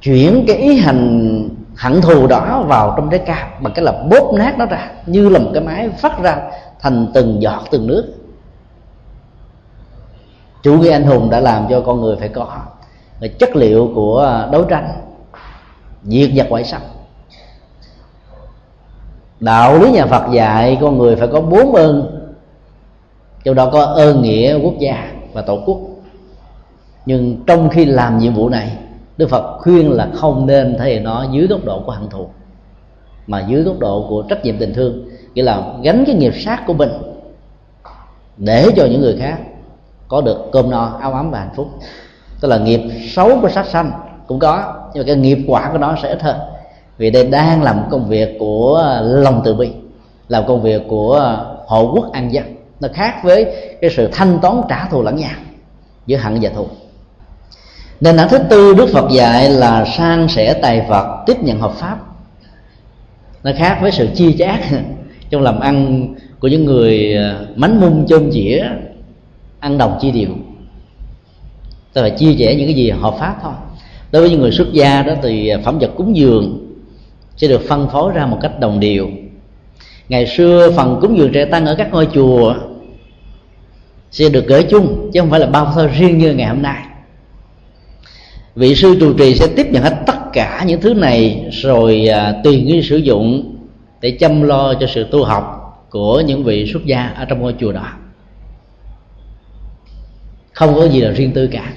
chuyển cái ý hành hận thù đó vào trong trái cam bằng cái là bóp nát nó ra, như là một cái máy phát ra thành từng giọt, từng nước. Chủ nghĩa anh hùng đã làm cho con người phải có cái chất liệu của đấu tranh, diệt giặc ngoại xâm. Đạo lý nhà phật dạy con người phải có bốn ơn trong đó có ơn nghĩa quốc gia và tổ quốc. Nhưng trong khi làm nhiệm vụ này, đức phật khuyên là không nên thể hiện nó dưới góc độ của hận thù, mà dưới góc độ của trách nhiệm tình thương, nghĩa là gánh cái nghiệp sát của mình để cho những người khác có được cơm no, áo ấm và hạnh phúc. Tức là nghiệp xấu của sát sanh cũng có, nhưng mà cái nghiệp quả của nó sẽ ít hơn. Vì đây đang làm công việc của lòng từ bi làm công việc của hộ quốc an dân nó khác với cái sự thanh toán trả thù lẫn nhau giữa hận và thù. Nền tảng thứ tư, đức phật dạy là san sẻ tài vật, tiếp nhận hợp pháp. Nó khác với sự chia chác trong làm ăn của những người à, mánh mung chôm chĩa ăn đồng chia điều. Ta phải chia sẻ những cái gì hợp pháp thôi. Đối với những người xuất gia đó thì à, phẩm vật cúng dường sẽ được phân phối ra một cách đồng đều. Ngày xưa phần cúng dường trẻ tăng ở các ngôi chùa sẽ được gửi chung chứ không phải là bao thơ riêng như ngày hôm nay. Vị sư trụ trì sẽ tiếp nhận hết tất cả những thứ này rồi à, tùy nghi sử dụng để chăm lo cho sự tu học của những vị xuất gia ở trong ngôi chùa đó. Không có gì là riêng tư cả.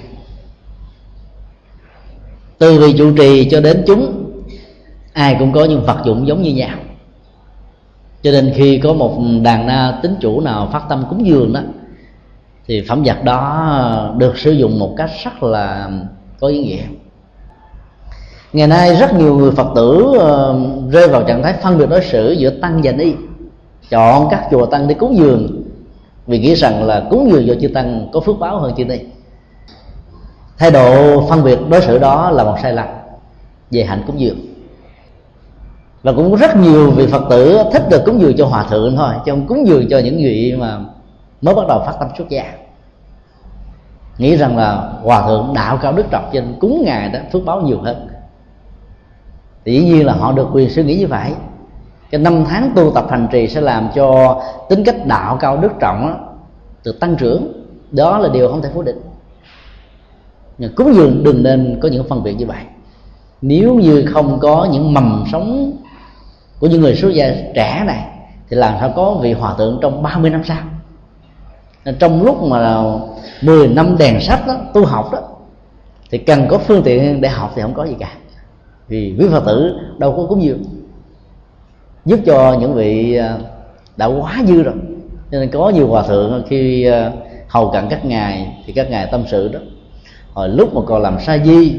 Từ vị trụ trì cho đến chúng ai cũng có những vật dụng giống như nhau. Cho nên khi có một đàn na tính chủ nào phát tâm cúng dường đó thì phẩm vật đó được sử dụng một cách rất là có ý nghĩa. Ngày nay rất nhiều người phật tử ờ, rơi vào trạng thái phân biệt đối xử giữa tăng và ni. Chọn các chùa tăng để cúng dường, vì nghĩ rằng là cúng dường cho chư tăng có phước báo hơn chư ni. Thái độ phân biệt đối xử đó là một sai lầm, về hạnh cúng dường. Và cũng rất nhiều vị phật tử thích được cúng dường cho hòa thượng thôi, chứ không cúng dường cho những vị mà mới bắt đầu phát tâm xuất gia nghĩ rằng là hòa thượng đạo cao đức trọng trên cúng ngài đó phước báo nhiều hơn. Thì dĩ nhiên là họ được quyền suy nghĩ như vậy. Cái năm tháng tu tập hành trì sẽ làm cho tính cách đạo cao đức trọng đó, được tăng trưởng. Đó là điều không thể phủ định. Nhưng cúng dường đừng nên có những phân biệt như vậy. Nếu như không có những mầm sống của những người xuất gia trẻ này thì làm sao có vị hòa thượng trong 30 năm sau? Trong lúc mà 10 năm đèn sách đó, tu học đó thì cần có phương tiện để học thì không có gì cả. Vì quý phật tử đâu có cúng dường. Giúp cho những vị à, đã quá dư rồi. Cho nên có nhiều hòa thượng khi à, hầu cận các ngài thì các ngài tâm sự đó. Hồi lúc mà còn làm sa di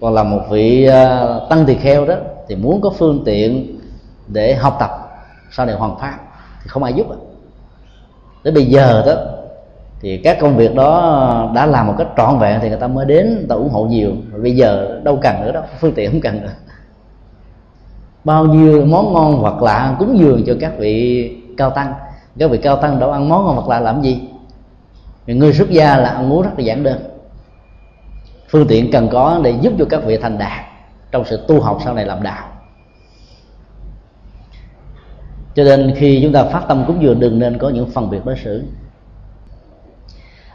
còn là một vị à, tăng tỳ kheo đó thì muốn có phương tiện để học tập sau này hoàn pháp thì không ai giúp đến bây giờ đó, thì các công việc đó đã làm một cách trọn vẹn thì người ta mới đến, người ta ủng hộ nhiều. Rồi bây giờ đâu cần nữa đâu, phương tiện không cần nữa. Bao nhiêu món ngon hoặc lạ cúng dường cho các vị cao tăng. Các vị cao tăng đâu ăn món ngon hoặc lạ làm gì? Người xuất gia là ăn uống rất là giản đơn. Phương tiện cần có để giúp cho các vị thành đạt trong sự tu học sau này làm đạo cho nên khi chúng ta phát tâm cúng dường, đừng nên có những phân biệt đối xử.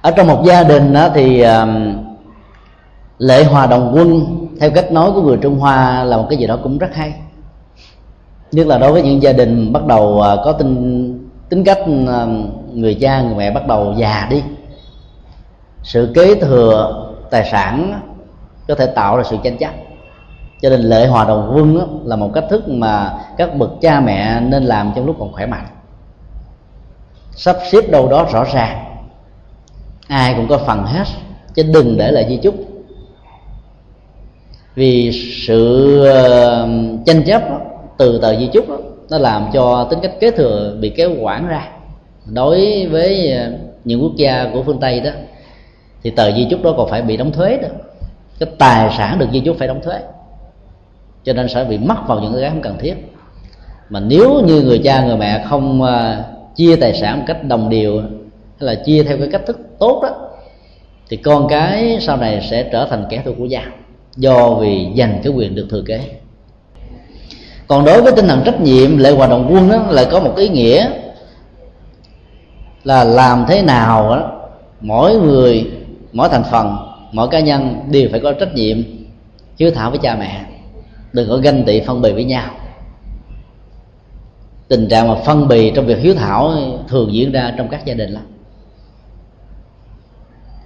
Ở trong một gia đình đó thì lễ hòa đồng quân, theo cách nói của người trung hoa là một cái gì đó cũng rất hay. Nhất là đối với những gia đình bắt đầu ờ, có tính tính cách người cha, người mẹ bắt đầu già đi. Sự kế thừa tài sản có thể tạo ra sự tranh chấp cho nên lễ hòa đồng quân là một cách thức mà các bậc cha mẹ nên làm trong lúc còn khỏe mạnh. Sắp xếp đâu đó rõ ràng. Ai cũng có phần hết, chứ đừng để lại di chúc. Vì sự ờ, tranh chấp từ tờ di chúc nó làm cho tính cách kế thừa bị kéo quản ra. Đối với ờ, những quốc gia của phương tây đó, thì tờ di chúc đó còn phải bị đóng thuế đó cái tài sản được di chúc phải đóng thuế cho nên sẽ bị mắc vào những cái không cần thiết. Mà nếu như người cha người mẹ không à, chia tài sản một cách đồng đều hay là chia theo cái cách thức tốt đó thì con cái sau này sẽ trở thành kẻ thù của gia do vì giành cái quyền được thừa kế. Còn đối với tinh thần trách nhiệm lệ hoạt động quân đó lại có một ý nghĩa là làm thế nào đó, mỗi người mỗi thành phần mỗi cá nhân đều phải có trách nhiệm hiếu thảo với cha mẹ đừng có ganh tị phân bì với nhau. Tình trạng mà phân bì trong việc hiếu thảo thường diễn ra trong các gia đình lắm.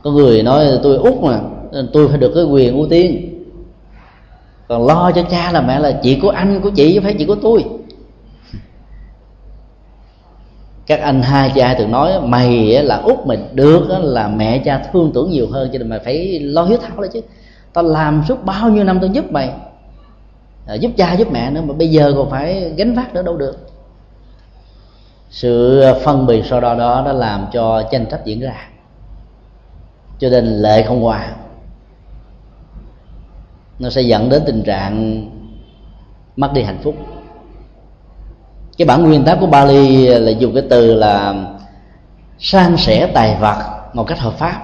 Có người nói tôi út mà tôi phải được cái quyền ưu tiên. Còn lo cho cha là mẹ là chị của anh của chị chứ phải chị của tôi. Các anh hai cha thường nói, mày là út mình được là mẹ cha thương tưởng nhiều hơn, cho nên mày phải lo hiếu thảo đấy chứ. Tao làm suốt bao nhiêu năm tao giúp mày à, giúp cha giúp mẹ nữa mà bây giờ còn phải gánh vác nữa đâu được. Sự phân biệt so đo đó nó làm cho tranh chấp diễn ra. Cho nên lệ không hòa. Nó sẽ dẫn đến tình trạng mất đi hạnh phúc. Cái bản nguyên tắc của Bali là dùng cái từ là san sẻ tài vật một cách hợp pháp.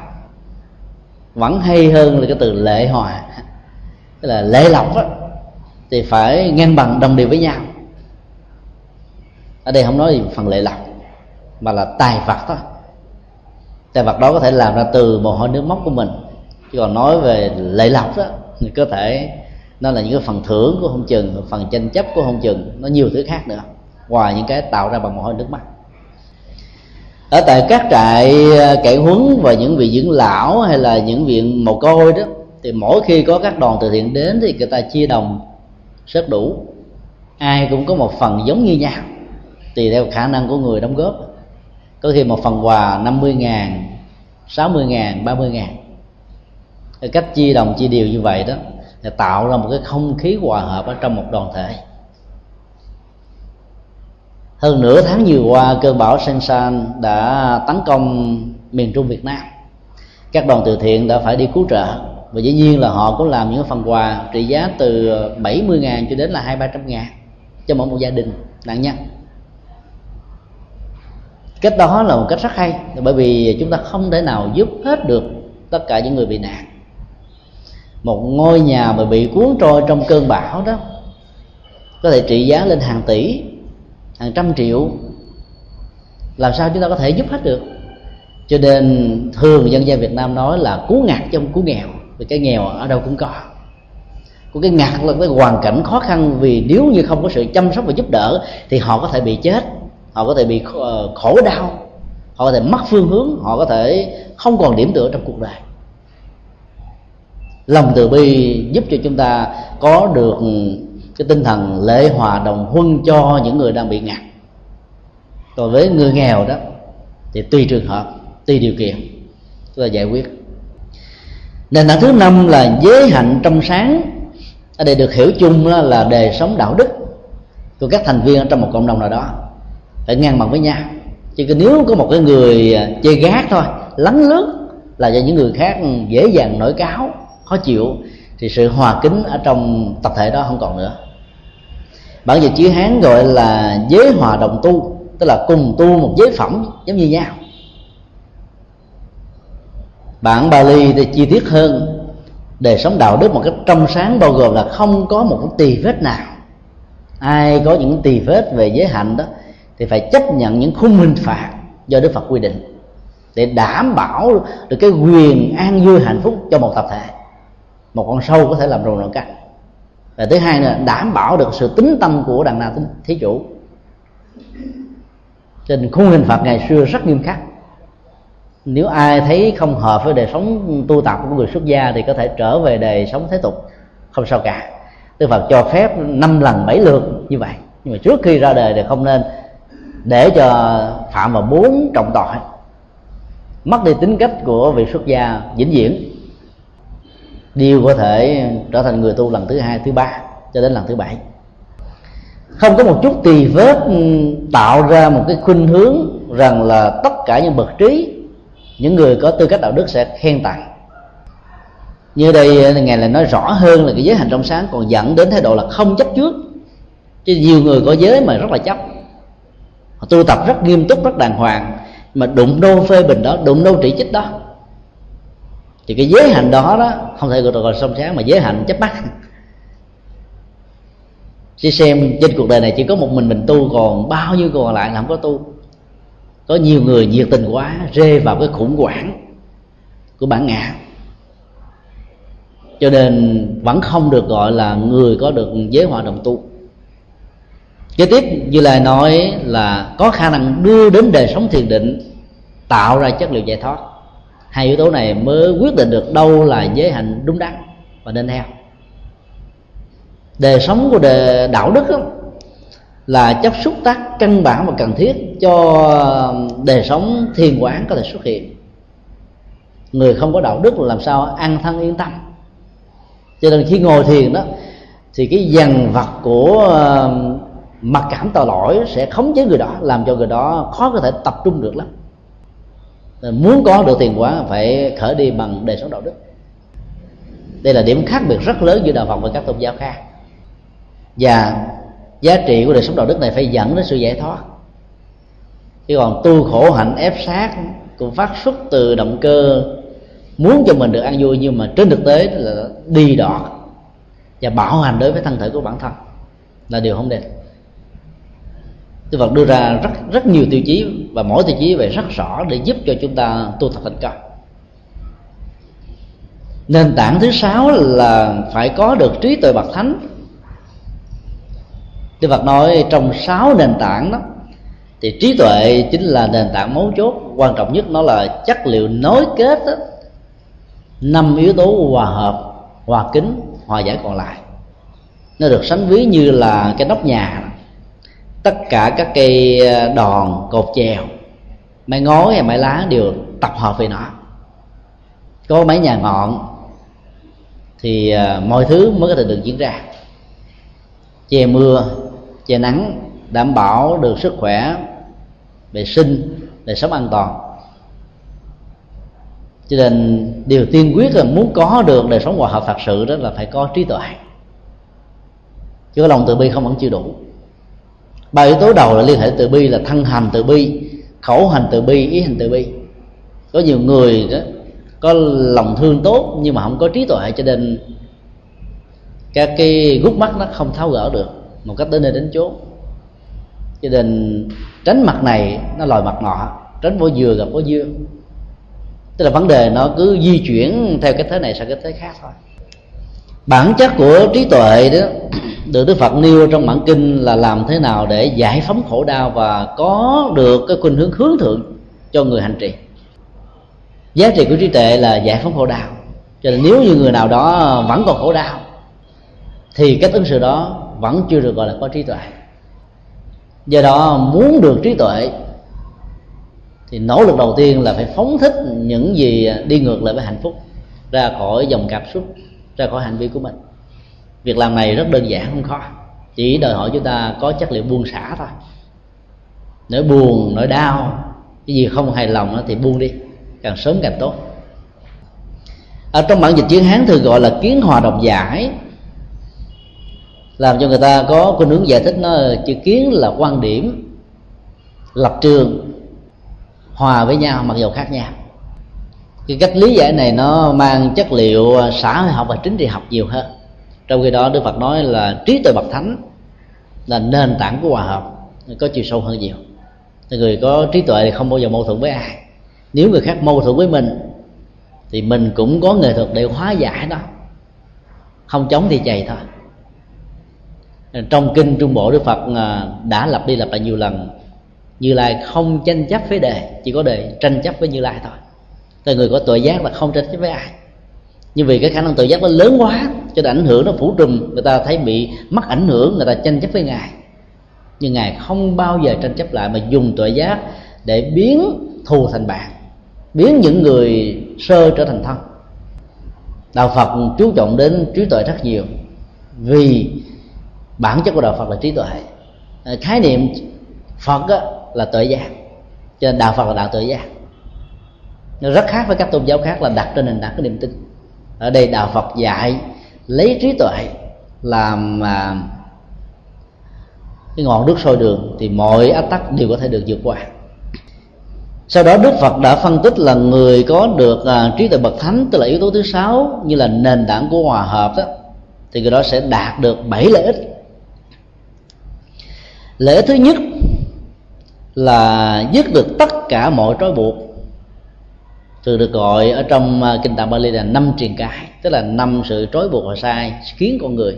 Vẫn hay hơn là cái từ lệ hòa. Tức là lệ lọc á thì phải ngang bằng, đồng đều với nhau. Ở đây không nói gì phần lệ lạc, mà là tài vật thôi. Tài vật đó có thể làm ra từ mồ hôi nước mắt của mình. Chứ còn nói về lệ lạc đó, thì có thể nó là những cái phần thưởng của không chừng, phần tranh chấp của không chừng, nó nhiều thứ khác nữa, ngoài những cái tạo ra bằng mồ hôi nước mắt. Ở tại các trại ờ, cải huấn và những vị dưỡng lão hay là những viện mồ côi đó, thì mỗi khi có các đoàn từ thiện đến thì người ta chia đồng rất đủ. Ai cũng có một phần giống như nhau, tùy theo khả năng của người đóng góp. Có khi một phần quà 50 ngàn 60 ngàn 30 ngàn. Cái cách chia đồng, chia đều như vậy đó, là tạo ra một cái không khí hòa hợp ở trong một đoàn thể. Hơn nửa tháng vừa qua, cơn bão Sansan đã tấn công miền Trung Việt Nam. Các đoàn từ thiện đã phải đi cứu trợ và dĩ nhiên là họ cũng làm những phần quà trị giá từ 70 ngàn cho đến là hai ba trăm ngàn cho mỗi một gia đình, nạn nhân. Cách đó là một cách rất hay, bởi vì chúng ta không thể nào giúp hết được tất cả những người bị nạn. Một ngôi nhà mà bị cuốn trôi trong cơn bão đó, có thể trị giá lên hàng tỷ, hàng trăm triệu. Làm sao chúng ta có thể giúp hết được? Cho nên thường dân gian Việt Nam nói là cứu ngặt trong cứu nghèo vì cái nghèo ở đâu cũng có. Của cái ngạt là cái hoàn cảnh khó khăn vì nếu như không có sự chăm sóc và giúp đỡ thì họ có thể bị chết, họ có thể bị ờ, khổ đau, họ có thể mất phương hướng, họ có thể không còn điểm tựa trong cuộc đời. Lòng từ bi giúp cho chúng ta có được cái tinh thần lễ hòa đồng huân cho những người đang bị ngạt. Còn với người nghèo đó, thì tùy trường hợp, tùy điều kiện, chúng ta giải quyết nền tảng thứ năm là giới hạnh trong sáng. Ở đây được hiểu chung là đời sống đạo đức của các thành viên ở trong một cộng đồng nào đó. Phải ngang bằng với nhau. Chứ nếu có một cái người à, chơi gác thôi lắng lướt là cho những người khác dễ dàng nổi cáo, khó chịu, thì sự hòa kính ở trong tập thể đó không còn nữa. Bản dịch chữ hán gọi là giới hòa đồng tu, tức là cùng tu một giới phẩm giống như nhau bản Bali thì chi tiết hơn. Đời sống đạo đức một cách trong sáng bao gồm là không có một cái tỳ vết nào. Ai có những tỳ vết về giới hạnh đó thì phải chấp nhận những khung hình phạt do Đức Phật quy định để đảm bảo được cái quyền an vui hạnh phúc cho một tập thể, một con sâu có thể làm rồng nội cắt. Và thứ hai là đảm bảo được sự tính tâm của đàn nào thí chủ. Trên khung hình phạt ngày xưa rất nghiêm khắc nếu ai thấy không hợp với đời sống tu tập của người xuất gia thì có thể trở về đời sống thế tục, không sao cả. Đức Phật cho phép năm lần, bảy lượt như vậy. Nhưng mà trước khi ra đời thì không nên để cho phạm vào bốn trọng tội. Mất đi tính cách của vị xuất gia vĩnh viễn. Đều có thể trở thành người tu lần thứ hai, thứ ba, cho đến lần thứ bảy. Không có một chút tỳ vết tạo ra một cái khuynh hướng rằng là tất cả những bậc trí những người có tư cách đạo đức sẽ khen tặng. Như đây ngài lại nói rõ hơn là cái giới hành trong sáng còn dẫn đến thái độ là không chấp trước. Chứ nhiều người có giới mà rất là chấp. Họ tu tập rất nghiêm túc, rất đàng hoàng, mà đụng đô phê bình đó, đụng đô chỉ trích đó. Thì cái giới hạnh đó đó, không thể gọi là sông sáng, mà giới hạnh chấp mắt. Chỉ xem trên cuộc đời này chỉ có một mình mình tu, còn bao nhiêu còn lại là không có tu có nhiều người nhiệt tình quá rê vào cái khủng hoảng của bản ngã. Cho nên vẫn không được gọi là người có được giới hòa đồng tu. Kế tiếp như lời nói là có khả năng đưa đến đời sống thiền định tạo ra chất liệu giải thoát. Hai yếu tố này mới quyết định được đâu là giới hạnh đúng đắn và nên theo. Đời sống của đời đạo đức đó, là chấp xúc tác căn bản và cần thiết cho đời sống thiền quán có thể xuất hiện. Người không có đạo đức là làm sao ăn thân yên tâm. Cho nên khi ngồi thiền đó, thì cái dằn vặt của ờ, mặc cảm tội lỗi sẽ khống chế người đó, làm cho người đó khó có thể tập trung được lắm. Nên muốn có được tiền quán phải khởi đi bằng đời sống đạo đức. Đây là điểm khác biệt rất lớn giữa đạo phật và các tôn giáo khác. Và giá trị của đời sống đạo đức này phải dẫn đến sự giải thoát chứ còn tu khổ hạnh ép sát cũng phát xuất từ động cơ muốn cho mình được ăn vui, nhưng mà trên thực tế là đi đọt và bảo hành đối với thân thể của bản thân là điều không đẹp. Đức Phật đưa ra rất rất nhiều tiêu chí và mỗi tiêu chí về rất rõ để giúp cho chúng ta tu tập thành công nền tảng thứ sáu là phải có được trí tuệ bậc thánh Đức Phật nói trong sáu nền tảng đó thì trí tuệ chính là nền tảng mấu chốt. Quan trọng nhất nó là chất liệu nối kết đó, năm yếu tố hòa hợp hòa kính hòa giải còn lại. Nó được sánh ví như là cái nóc nhà. Tất cả các cây ờ, đòn cột chèo mái ngói hay mái lá đều tập hợp về nó. Có mấy nhà ngọn thì ờ, mọi thứ mới có thể được diễn ra. Che mưa che nắng, đảm bảo được sức khỏe vệ sinh đời sống an toàn. Cho nên điều tiên quyết là muốn có được đời sống hòa hợp thật sự đó là phải có trí tuệ. Chứ có lòng từ bi không vẫn chưa đủ. Ba yếu tố đầu là liên hệ từ bi là thân hành từ bi, khẩu hành từ bi, ý hành từ bi. Có nhiều người đó có lòng thương tốt nhưng mà không có trí tuệ cho nên các cái gút mắt nó không tháo gỡ được một cách đến nơi đến chốn. Cho nên tránh mặt này, nó lòi mặt nọ. Tránh vỏ dừa gặp vỏ dưa tức là vấn đề nó cứ di chuyển theo cái thế này sang cái thế khác thôi. Bản chất của trí tuệ đó, được đức phật nêu trong bản kinh là làm thế nào để giải phóng khổ đau và có được cái khuynh hướng hướng thượng cho người hành trì. Giá trị của trí tuệ là giải phóng khổ đau. Cho nên nếu như người nào đó vẫn còn khổ đau, thì cách ứng xử đó vẫn chưa được gọi là có trí tuệ. Do đó, muốn được trí tuệ, thì nỗ lực đầu tiên là phải phóng thích những gì đi ngược lại với hạnh phúc, ra khỏi dòng cảm xúc, ra khỏi hành vi của mình. Việc làm này rất đơn giản, không khó. Chỉ đòi hỏi chúng ta có chất liệu buông xả thôi. Nỗi buồn, nỗi đau, cái gì không hài lòng thì buông đi, càng sớm càng tốt. Ở trong bản dịch chữ hán thường gọi là kiến hòa đồng giải làm cho người ta có khuynh hướng giải thích nó chữ kiến là quan điểm, lập trường, hòa với nhau mặc dù khác nhau. Cái cách lý giải này nó mang chất liệu à, xã hội học và chính trị học nhiều hơn. Trong khi đó, đức phật nói là trí tuệ bậc thánh là nền tảng của hòa hợp, có chiều sâu hơn nhiều. Người có trí tuệ thì không bao giờ mâu thuẫn với ai. Nếu người khác mâu thuẫn với mình, thì mình cũng có nghệ thuật để hóa giải đó không chống thì chạy thôi trong kinh, trung bộ đức phật à, đã lặp đi lặp lại nhiều lần. Như lai không tranh chấp với đề, chỉ có đề tranh chấp với như lai thôi. Tại người có tội giác là không tranh chấp với ai. Nhưng vì cái khả năng tự giác nó lớn quá, cho nên ảnh hưởng nó phủ trùm, người ta thấy bị mất ảnh hưởng, người ta tranh chấp với ngài. Nhưng ngài không bao giờ tranh chấp lại, mà dùng tội giác để biến thù thành bạn, biến những người sơ trở thành thân. Đạo phật chú trọng đến trí tuệ rất nhiều, vì bản chất của đạo phật là trí tuệ. Ờ, khái niệm phật là tuệ giác. Cho nên đạo phật là đạo tuệ giác. Nó rất khác với các tôn giáo khác là đặt trên nền tảng cái niềm tin. Ở đây đạo phật dạy lấy trí tuệ làm à, cái ngọn nước sôi đường thì mọi ách tắc đều có thể được vượt qua. Sau đó đức phật đã phân tích là người có được à, trí tuệ bậc thánh tức là yếu tố thứ sáu như là nền tảng của hòa hợp đó thì người đó sẽ đạt được bảy lợi ích lễ thứ nhất là dứt được tất cả mọi trói buộc, thường được gọi ở trong à, kinh tạng Bali là năm triền cái, tức là năm sự trói buộc và sai khiến con người.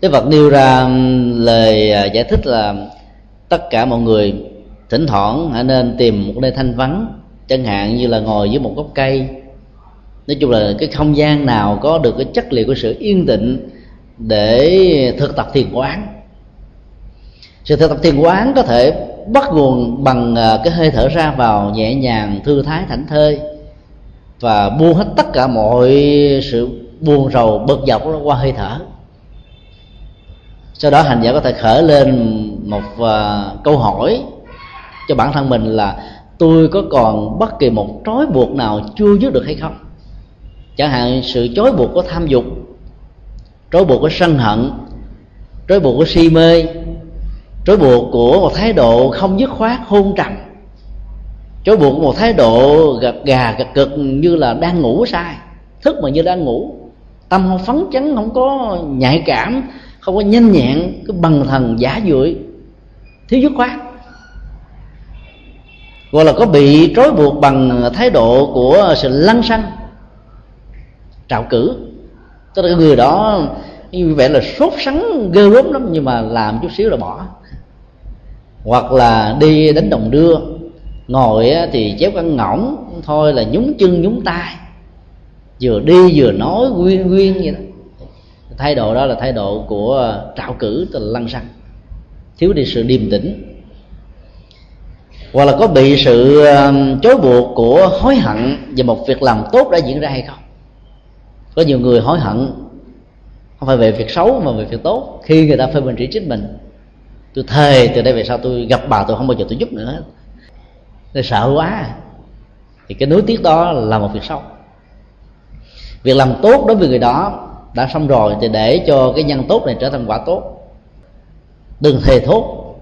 Đức Phật nêu ra lời à, giải thích là tất cả mọi người thỉnh thoảng hãy nên tìm một nơi thanh vắng, chẳng hạn như là ngồi dưới một gốc cây. Nói chung là cái không gian nào có được cái chất liệu của sự yên tĩnh để thực tập thiền quán sự thực tập thiền quán có thể bắt nguồn bằng à, cái hơi thở ra vào nhẹ nhàng thư thái thảnh thơi và buông hết tất cả mọi sự buồn rầu bực dọc qua hơi thở. Sau đó hành giả có thể khởi lên một uh, câu hỏi cho bản thân mình là tôi có còn bất kỳ một trói buộc nào chưa dứt được hay không? Chẳng hạn sự trói buộc của tham dục trói buộc của sân hận trói buộc của si mê trói buộc của một thái độ không dứt khoát, hôn trầm. Trói buộc một thái độ gật gà, gật cực như là đang ngủ sai thức mà như đang ngủ. Tâm không phấn chấn, không có nhạy cảm, không có nhanh nhẹn cái bằng thần giả dưỡi thiếu dứt khoát. Gọi là có bị trói buộc bằng thái độ của sự lăng xăng, trạo cử. Tức là người đó, như vậy là sốt sắng, ghê gớm lắm, nhưng mà làm chút xíu là bỏ hoặc là đi đánh đồng đưa, ngồi thì chéo căn ngỗng, thôi là nhúng chân, nhúng tay. Vừa đi vừa nói nguyên nguyên vậy đó. Thái độ đó là thái độ của trạo cử tức là lăng xăng. Thiếu đi sự điềm tĩnh. Hoặc là có bị sự um, chối buộc của hối hận về một việc làm tốt đã diễn ra hay không? Có nhiều người hối hận, không phải về việc xấu mà về việc tốt, khi người ta phê bình chỉ trích mình tôi thề, từ đây về sau tôi gặp bà tôi không bao giờ tôi giúp nữa tôi sợ quá. Thì cái nuối tiếc đó là một việc xấu. Việc làm tốt đối với người đó đã xong rồi, thì để cho cái nhân tốt này trở thành quả tốt. Đừng thề thốt,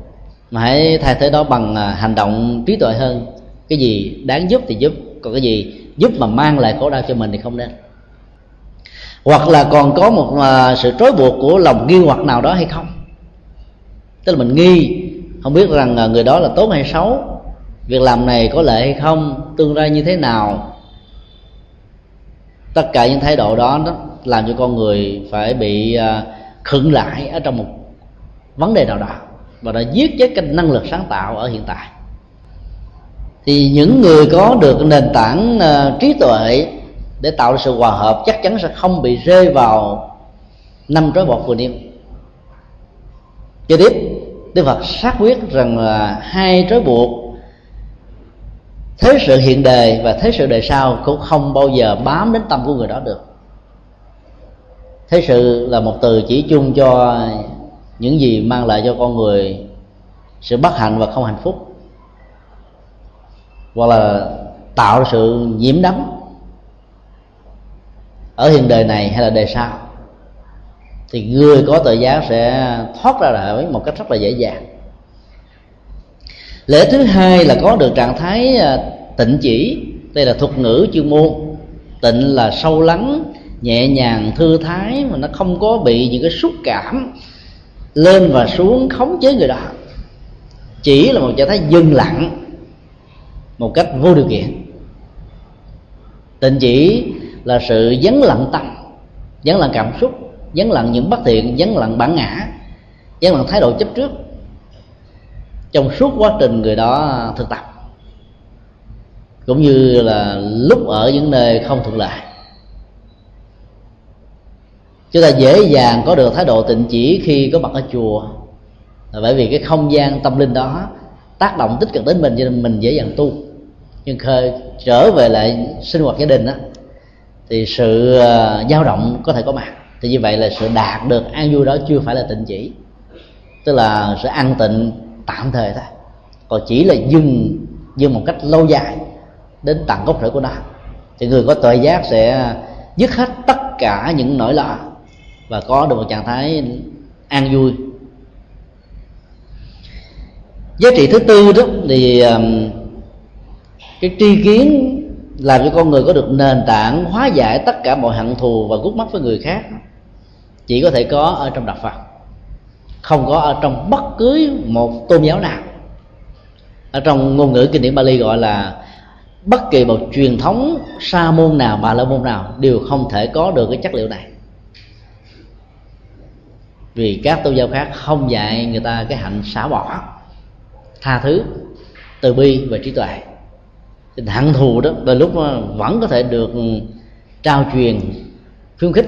mà hãy thay thế đó bằng à, hành động trí tuệ hơn. Cái gì đáng giúp thì giúp, còn cái gì giúp mà mang lại khổ đau cho mình thì không nên. Hoặc là còn có một à, sự trói buộc của lòng nghi hoặc nào đó hay không tức là mình nghi không biết rằng à, người đó là tốt hay xấu. Việc làm này có lợi hay không tương lai như thế nào. Tất cả những thái độ đó, đó làm cho con người phải bị à, khựng lại ở trong một vấn đề nào đó và đã giết chết cái năng lực sáng tạo ở hiện tại. Thì những người có được nền tảng à, trí tuệ để tạo sự hòa hợp chắc chắn sẽ không bị rơi vào năm trói bọt vừa niêm cho tiếp. Đức phật xác quyết rằng là hai trói buộc, thế sự hiện đời và thế sự đời sau cũng không bao giờ bám đến tâm của người đó được. Thế sự là một từ chỉ chung cho những gì mang lại cho con người sự bất hạnh và không hạnh phúc, hoặc là tạo sự nhiễm đắm ở hiện đời này hay là đời sau thì người có tội giác sẽ thoát ra đời một cách rất là dễ dàng. Lễ thứ hai là có được trạng thái à, tịnh chỉ. Đây là thuật ngữ chuyên môn. Tịnh là sâu lắng, nhẹ nhàng, thư thái mà nó không có bị những cái xúc cảm lên và xuống khống chế người đó. Chỉ là một trạng thái dừng lặng, một cách vô điều kiện. Tịnh chỉ là sự dấn lặng tâm, dấn lặng cảm xúc dấn lặng những bất thiện dấn lặng bản ngã dấn lặng thái độ chấp trước. Trong suốt quá trình người đó thực tập cũng như là lúc ở những nơi không thuận lợi chúng ta dễ dàng có được thái độ tịnh chỉ khi có mặt ở chùa. Là bởi vì cái không gian tâm linh đó tác động tích cực đến mình cho nên mình dễ dàng tu. Nhưng khơi trở về lại sinh hoạt gia đình đó, thì sự à, dao động có thể có mặt thì như vậy là sự đạt được an vui đó chưa phải là tịnh chỉ. Tức là sự an tịnh tạm thời thôi. Còn chỉ là dừng dừng một cách lâu dài đến tận gốc rễ của nó. Thì người có tuệ giác sẽ dứt hết tất cả những nỗi lo và có được một trạng thái an vui. Giá trị thứ tư đó thì um, cái tri kiến làm cho con người có được nền tảng hóa giải tất cả mọi hận thù và gút mắt với người khác chỉ có thể có ở trong đạo phật, không có ở trong bất cứ một tôn giáo nào. Ở trong ngôn ngữ kinh điển Bali gọi là bất kỳ một truyền thống sa môn nào, bà la môn nào đều không thể có được cái chất liệu này. Vì các tôn giáo khác không dạy người ta cái hạnh xả bỏ, tha thứ, từ bi và trí tuệ. Hận thù đó, đôi lúc vẫn có thể được trao truyền khuyến khích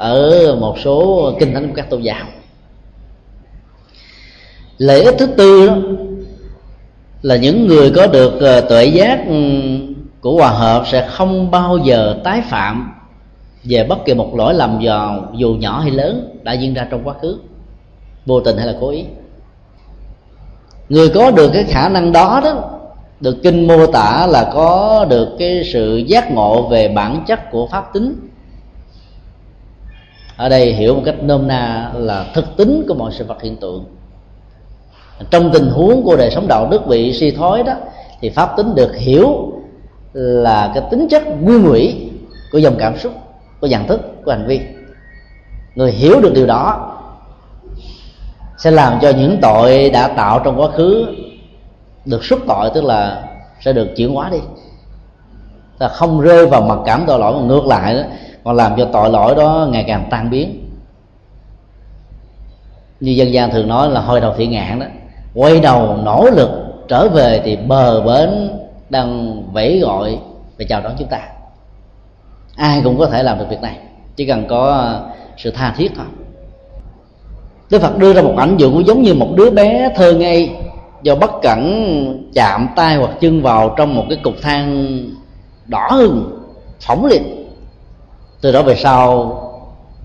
ở một số kinh thánh của các tôn giáo. Lợi ích thứ tư đó là những người có được ờ, tuệ giác ừ, của hòa hợp sẽ không bao giờ tái phạm về bất kỳ một lỗi lầm vào dù nhỏ hay lớn đã diễn ra trong quá khứ, vô tình hay là cố ý. Người có được cái khả năng đó đó, được kinh mô tả là có được cái sự giác ngộ về bản chất của pháp tính ở đây hiểu một cách nôm na là thực tính của mọi sự vật hiện tượng. Trong tình huống của đời sống đạo đức bị suy thoái đó, thì pháp tính được hiểu là cái tính chất nguyên ủy của dòng cảm xúc, của nhận thức, của hành vi. Người hiểu được điều đó sẽ làm cho những tội đã tạo trong quá khứ được xúc tội, tức là sẽ được chuyển hóa đi. Ta không rơi vào mặc cảm tội lỗi, mà ngược lại đó còn làm cho tội lỗi đó ngày càng tan biến. Như dân gian thường nói là hồi đầu thị ngạn đó. Quay đầu nỗ lực trở về thì bờ bến đang vẫy gọi và chào đón chúng ta. Ai cũng có thể làm được việc này, chỉ cần có sự tha thiết thôi. Đức Phật đưa ra một ảnh dụ cũng giống như một đứa bé thơ ngây do bất cẩn chạm tay hoặc chân vào trong một cái cục than đỏ hừng phỏng liệt từ đó về sau,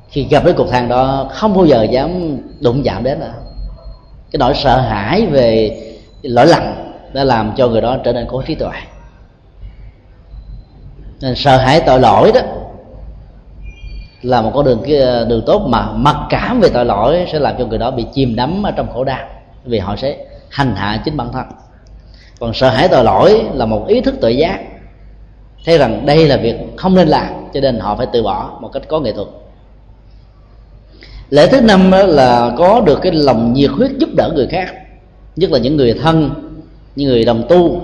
khi gặp cái cục than đó, không bao giờ dám đụng chạm đến nữa. Cái nỗi sợ hãi về lỗi lầm đã làm cho người đó trở nên có trí tuệ. Nên sợ hãi tội lỗi đó là một con đường đường tốt mà mặc cảm về tội lỗi sẽ làm cho người đó bị chìm đắm ở trong khổ đau, vì họ sẽ hành hạ chính bản thân. Còn sợ hãi tội lỗi là một ý thức tự giác, thấy rằng đây là việc không nên làm cho nên họ phải từ bỏ một cách có nghệ thuật. Lễ thứ năm là có được cái lòng nhiệt huyết giúp đỡ người khác, nhất là những người thân, những người đồng tu.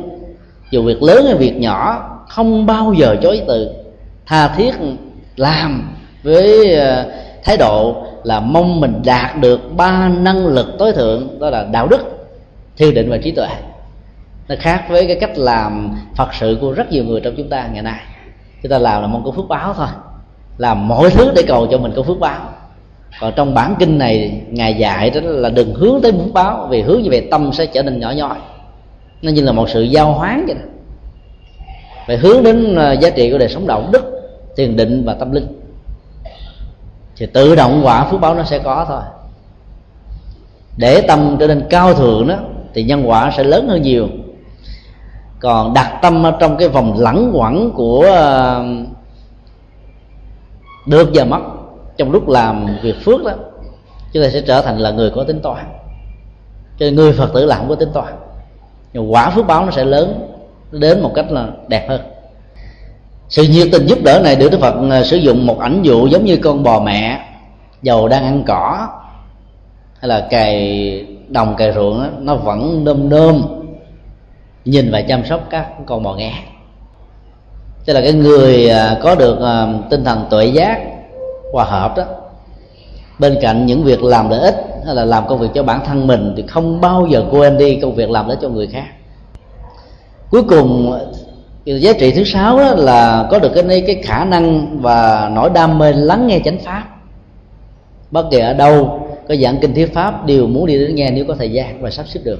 Dù việc lớn hay việc nhỏ, không bao giờ chối từ, tha thiết làm với ờ, thái độ là mong mình đạt được ba năng lực tối thượng, đó là đạo đức, thiền định và trí tuệ. Nó khác với cái cách làm phật sự của rất nhiều người trong chúng ta ngày nay chúng ta làm là mong có phước báo thôi. Làm mọi thứ để cầu cho mình có phước báo. Còn trong bản kinh này, ngài dạy đó là đừng hướng tới phước báo, vì hướng như vậy tâm sẽ trở nên nhỏ nhoi. Nó như là một sự giao hoán vậy đó. Phải hướng đến à, giá trị của đời sống đạo đức thiền định và tâm linh. Thì tự động quả phước báo nó sẽ có thôi. Để tâm trở nên cao thượng đó, thì nhân quả sẽ lớn hơn nhiều còn đặt tâm ở trong cái vòng lẳng quẩn của ờ, được và mất trong lúc làm việc phước đó chúng ta sẽ trở thành là người có tính toán. Cho nên người phật tử là không có tính toán. Nhưng quả phước báo nó sẽ lớn nó đến một cách là đẹp hơn. Sự nhiệt tình giúp đỡ này được đức phật ờ, sử dụng một ảnh dụ giống như con bò mẹ dầu đang ăn cỏ hay là cày đồng cày ruộng đó, nó vẫn nôm nôm nhìn và chăm sóc các con bò nghe. Tức là cái người à, có được à, tinh thần tuệ giác, hòa hợp đó, bên cạnh những việc làm lợi ích hay là làm công việc cho bản thân mình thì không bao giờ quên đi công việc làm lợi cho người khác. Cuối cùng, giá trị thứ sáu đó là có được cái cái khả năng và nỗi đam mê lắng nghe chánh pháp. Bất kỳ ở đâu, có giảng kinh thuyết pháp, đều muốn đi đến nghe nếu có thời gian và sắp xếp được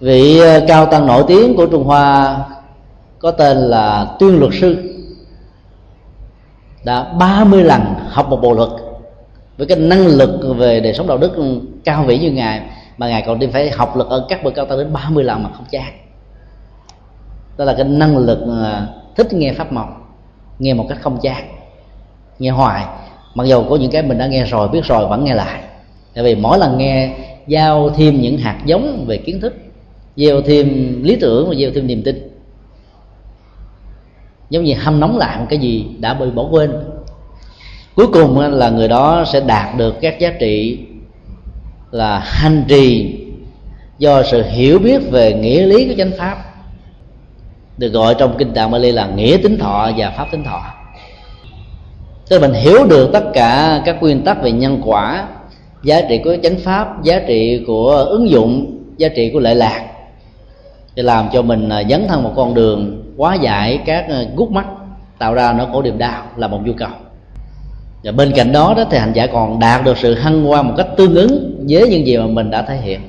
vị ờ, cao tăng nổi tiếng của trung hoa có tên là tuyên luật sư. Đã 30 lần học một bộ luật với cái năng lực về đời sống đạo đức cao vĩ như ngài, mà ngài còn đi phải học luật ở các bậc cao tăng đến 30 lần mà không chán đó là cái năng lực ờ, thích nghe pháp màu nghe một cách không chán nghe hoài. Mặc dù có những cái mình đã nghe rồi, biết rồi, vẫn nghe lại. Tại vì mỗi lần nghe giao thêm những hạt giống về kiến thức gieo thêm lý tưởng và gieo thêm niềm tin. Giống như hâm nóng lại một cái gì đã bị bỏ quên. Cuối cùng là người đó sẽ đạt được các giá trị là hành trì do sự hiểu biết về nghĩa lý của chánh pháp, được gọi trong kinh tạng Bali là nghĩa tính thọ và pháp tính thọ. Tức là mình hiểu được tất cả các nguyên tắc về nhân quả, giá trị của chánh pháp, giá trị của ứng dụng, giá trị của lệ lạc để làm cho mình à, dấn thân một con đường quá giải các à, gút mắt tạo ra nó khổ niềm đau là một nhu cầu. Và bên cạnh đó đó thì hành giả còn đạt được sự hăng hoa một cách tương ứng với những gì mà mình đã thể hiện.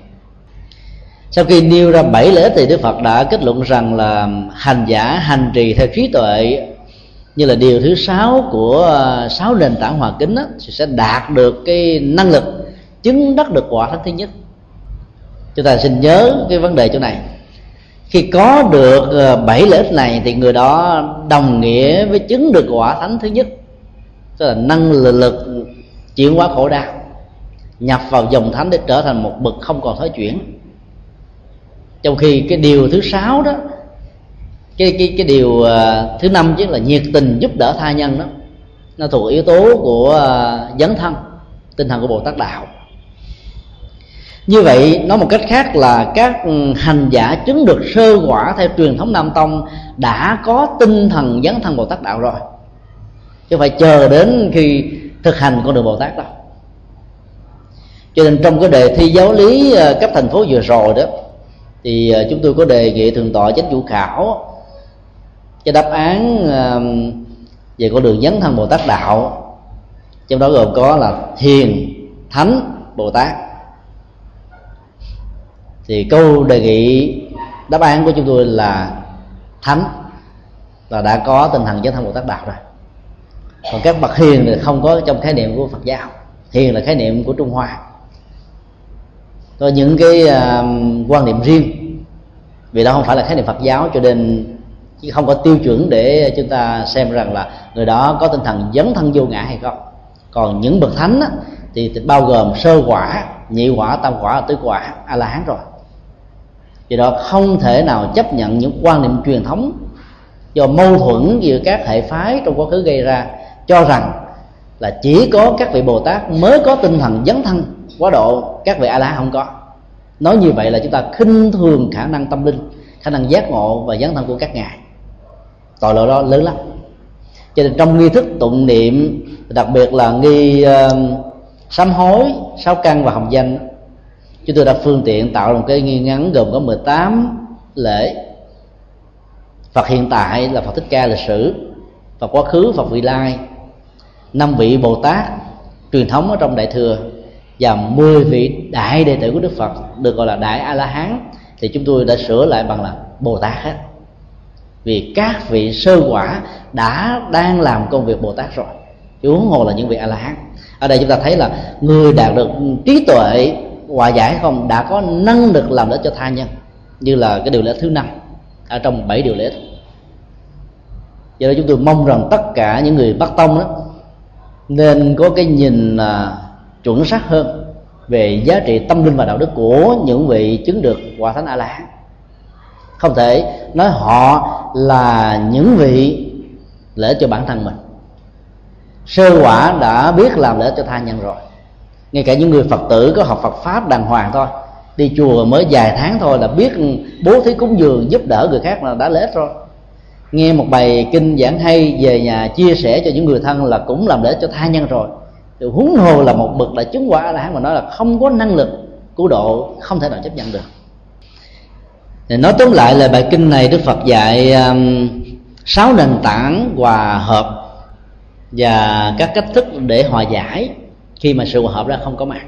Sau khi nêu ra bảy lễ thì đức phật đã kết luận rằng là hành giả hành trì theo trí tuệ như là điều thứ sáu của à, sáu nền tảng hòa kính đó, thì sẽ đạt được cái năng lực chứng đắc được quả thánh thứ nhất. Chúng ta xin nhớ cái vấn đề chỗ này khi có được ờ, bảy lợi ích này thì người đó đồng nghĩa với chứng được quả thánh thứ nhất. Tức là năng lực, lực chuyển hóa khổ đau nhập vào dòng thánh để trở thành một bậc không còn thói chuyển. Trong khi cái điều thứ sáu đó cái cái cái điều uh, thứ năm chứ là nhiệt tình giúp đỡ tha nhân đó nó thuộc yếu tố của uh, dấn thân tinh thần của bồ tát đạo như vậy, nói một cách khác là các ừ, hành giả chứng được sơ quả theo truyền thống nam tông đã có tinh thần dấn thân bồ tát đạo rồi. Chứ phải chờ đến khi thực hành con đường bồ tát đâu. Cho nên trong cái đề thi giáo lý ờ, cấp thành phố vừa rồi đó, thì ờ, chúng tôi có đề nghị thường tọa chánh chủ khảo cái đáp án về con đường dấn thân bồ tát đạo, trong đó gồm có là thiền thánh bồ tát thì câu đề nghị đáp án của chúng tôi là thánh và đã có tinh thần dấn thân bồ tát đạo rồi. Còn các bậc hiền thì không có trong khái niệm của phật giáo. Hiền là khái niệm của trung hoa. Có những cái uh, quan niệm riêng. Vì đó không phải là khái niệm phật giáo cho nên chứ không có tiêu chuẩn để chúng ta xem rằng là người đó có tinh thần dấn thân vô ngã hay không. Còn những bậc thánh á, thì bao gồm sơ quả nhị quả tam quả tứ quả a la hán rồi vì đó không thể nào chấp nhận những quan niệm truyền thống do mâu thuẫn giữa các hệ phái trong quá khứ gây ra cho rằng là chỉ có các vị bồ tát mới có tinh thần dấn thân quá độ các vị a la không có. Nói như vậy là chúng ta khinh thường khả năng tâm linh khả năng giác ngộ và dấn thân của các ngài. Tội lỗi đó lớn lắm. Cho nên trong nghi thức tụng niệm đặc biệt là nghi uh, sám hối sáu căn và hồng danh chúng tôi đã phương tiện tạo một cái nghi ngắn gồm có 18 lễ. Phật hiện tại là Phật Thích Ca lịch sử, Phật quá khứ, Phật vị lai. Năm vị Bồ Tát truyền thống ở trong Đại thừa và 10 vị đại đệ tử của Đức Phật được gọi là đại A La Hán thì chúng tôi đã sửa lại bằng là Bồ Tát hết. Vì các vị sơ quả đã đang làm công việc Bồ Tát rồi. Chứ huống hồ là những vị A La Hán ở đây chúng ta thấy là người đạt được trí tuệ hòa giải không đã có năng lực làm lợi cho tha nhân như là cái điều lẽ thứ năm ở trong bảy điều lễ. do đó chúng tôi mong rằng tất cả những người bắt tông đó nên có cái nhìn à, chuẩn xác hơn về giá trị tâm linh và đạo đức của những vị chứng được quả thánh a la hán. Không thể nói họ là những vị lễ cho bản thân mình. Sơ quả đã biết làm lễ cho tha nhân rồi ngay cả những người phật tử có học phật pháp đàng hoàng thôi. Đi chùa mới vài tháng thôi là biết bố thí cúng dường giúp đỡ người khác là đã lết rồi. Nghe một bài kinh giảng hay về nhà chia sẻ cho những người thân là cũng làm lễ cho tha nhân rồi. Thì huống hồ là một bậc đã chứng quả là mà nói là không có năng lực cứu độ không thể nào chấp nhận được. Thì nói tóm lại là bài kinh này đức phật dạy um, sáu nền tảng hòa hợp và các cách thức để hòa giải khi mà sự hòa hợp ra không có mặt.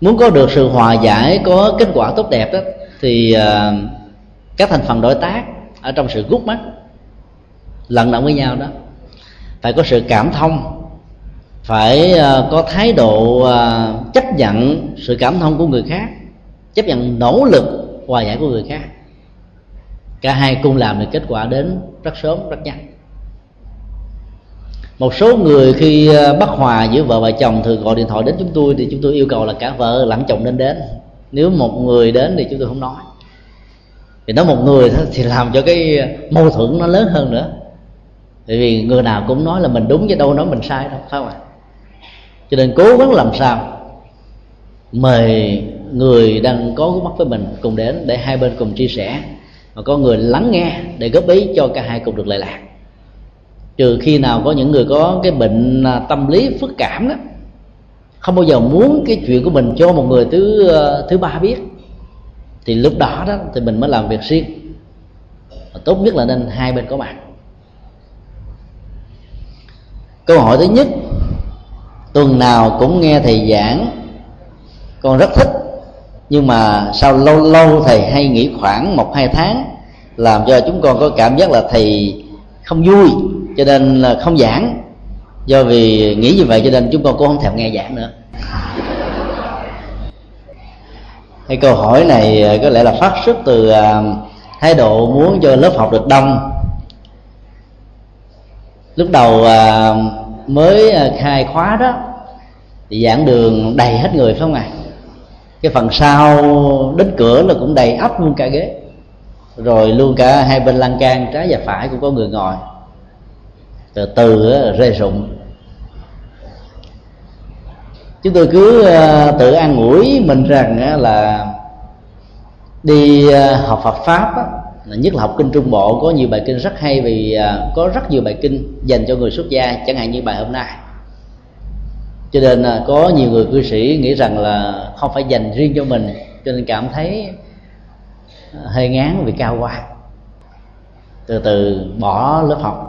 Muốn có được sự hòa giải, có kết quả tốt đẹp đó thì ờ, các thành phần đối tác ở trong sự gút mắt, lận động với nhau đó, phải có sự cảm thông, phải ờ, có thái độ ờ, chấp nhận sự cảm thông của người khác, chấp nhận nỗ lực hòa giải của người khác. Cả hai cùng làm được kết quả đến rất sớm, rất nhanh một số người khi bất bắt hòa giữa vợ và chồng thường gọi điện thoại đến chúng tôi thì chúng tôi yêu cầu là cả vợ lẫn chồng nên đến. Nếu một người đến thì chúng tôi không nói. Thì nói một người thì làm cho cái ờ, mâu thuẫn nó lớn hơn nữa. Bởi vì người nào cũng nói là mình đúng chứ đâu nói mình sai đâu, phải không ạ? Cho nên cố gắng làm sao mời người đang có mắt với mình cùng đến để hai bên cùng chia sẻ và có người lắng nghe để góp ý cho cả hai cùng được lợi lạc trừ khi nào có những người có cái bệnh à, tâm lý phức cảm đó, không bao giờ muốn cái chuyện của mình cho một người thứ ờ, thứ ba biết, thì lúc đó đó thì mình mới làm việc riêng. Và tốt nhất là nên hai bên có mặt. Câu hỏi thứ nhất, tuần nào cũng nghe thầy giảng, con rất thích, nhưng mà sau lâu lâu thầy hay nghỉ khoảng một hai tháng, làm cho chúng con có cảm giác là thầy không vui, cho nên là không giảng. Do vì nghĩ như vậy cho nên chúng con cũng không thèm nghe giảng nữa. Cái câu hỏi này à, có lẽ là phát xuất từ à, thái độ muốn cho lớp học được đông. Lúc đầu à, mới khai khóa đó, thì giảng đường đầy hết người phải không ạ? À? cái phần sau, đến cửa là cũng đầy ắp luôn cả ghế rồi luôn cả hai bên lan can, trái và phải cũng có người ngồi. Từ từ rơi rụng. Chúng tôi cứ ờ, tự an ủi mình rằng là đi ờ, học Phật pháp nhất là học kinh Trung Bộ, có nhiều bài kinh rất hay vì ờ, có rất nhiều bài kinh dành cho người xuất gia, chẳng hạn như bài hôm nay. Cho nên có nhiều người cư sĩ nghĩ rằng là không phải dành riêng cho mình, cho nên cảm thấy hơi ngán vì cao quá. Từ từ bỏ lớp học.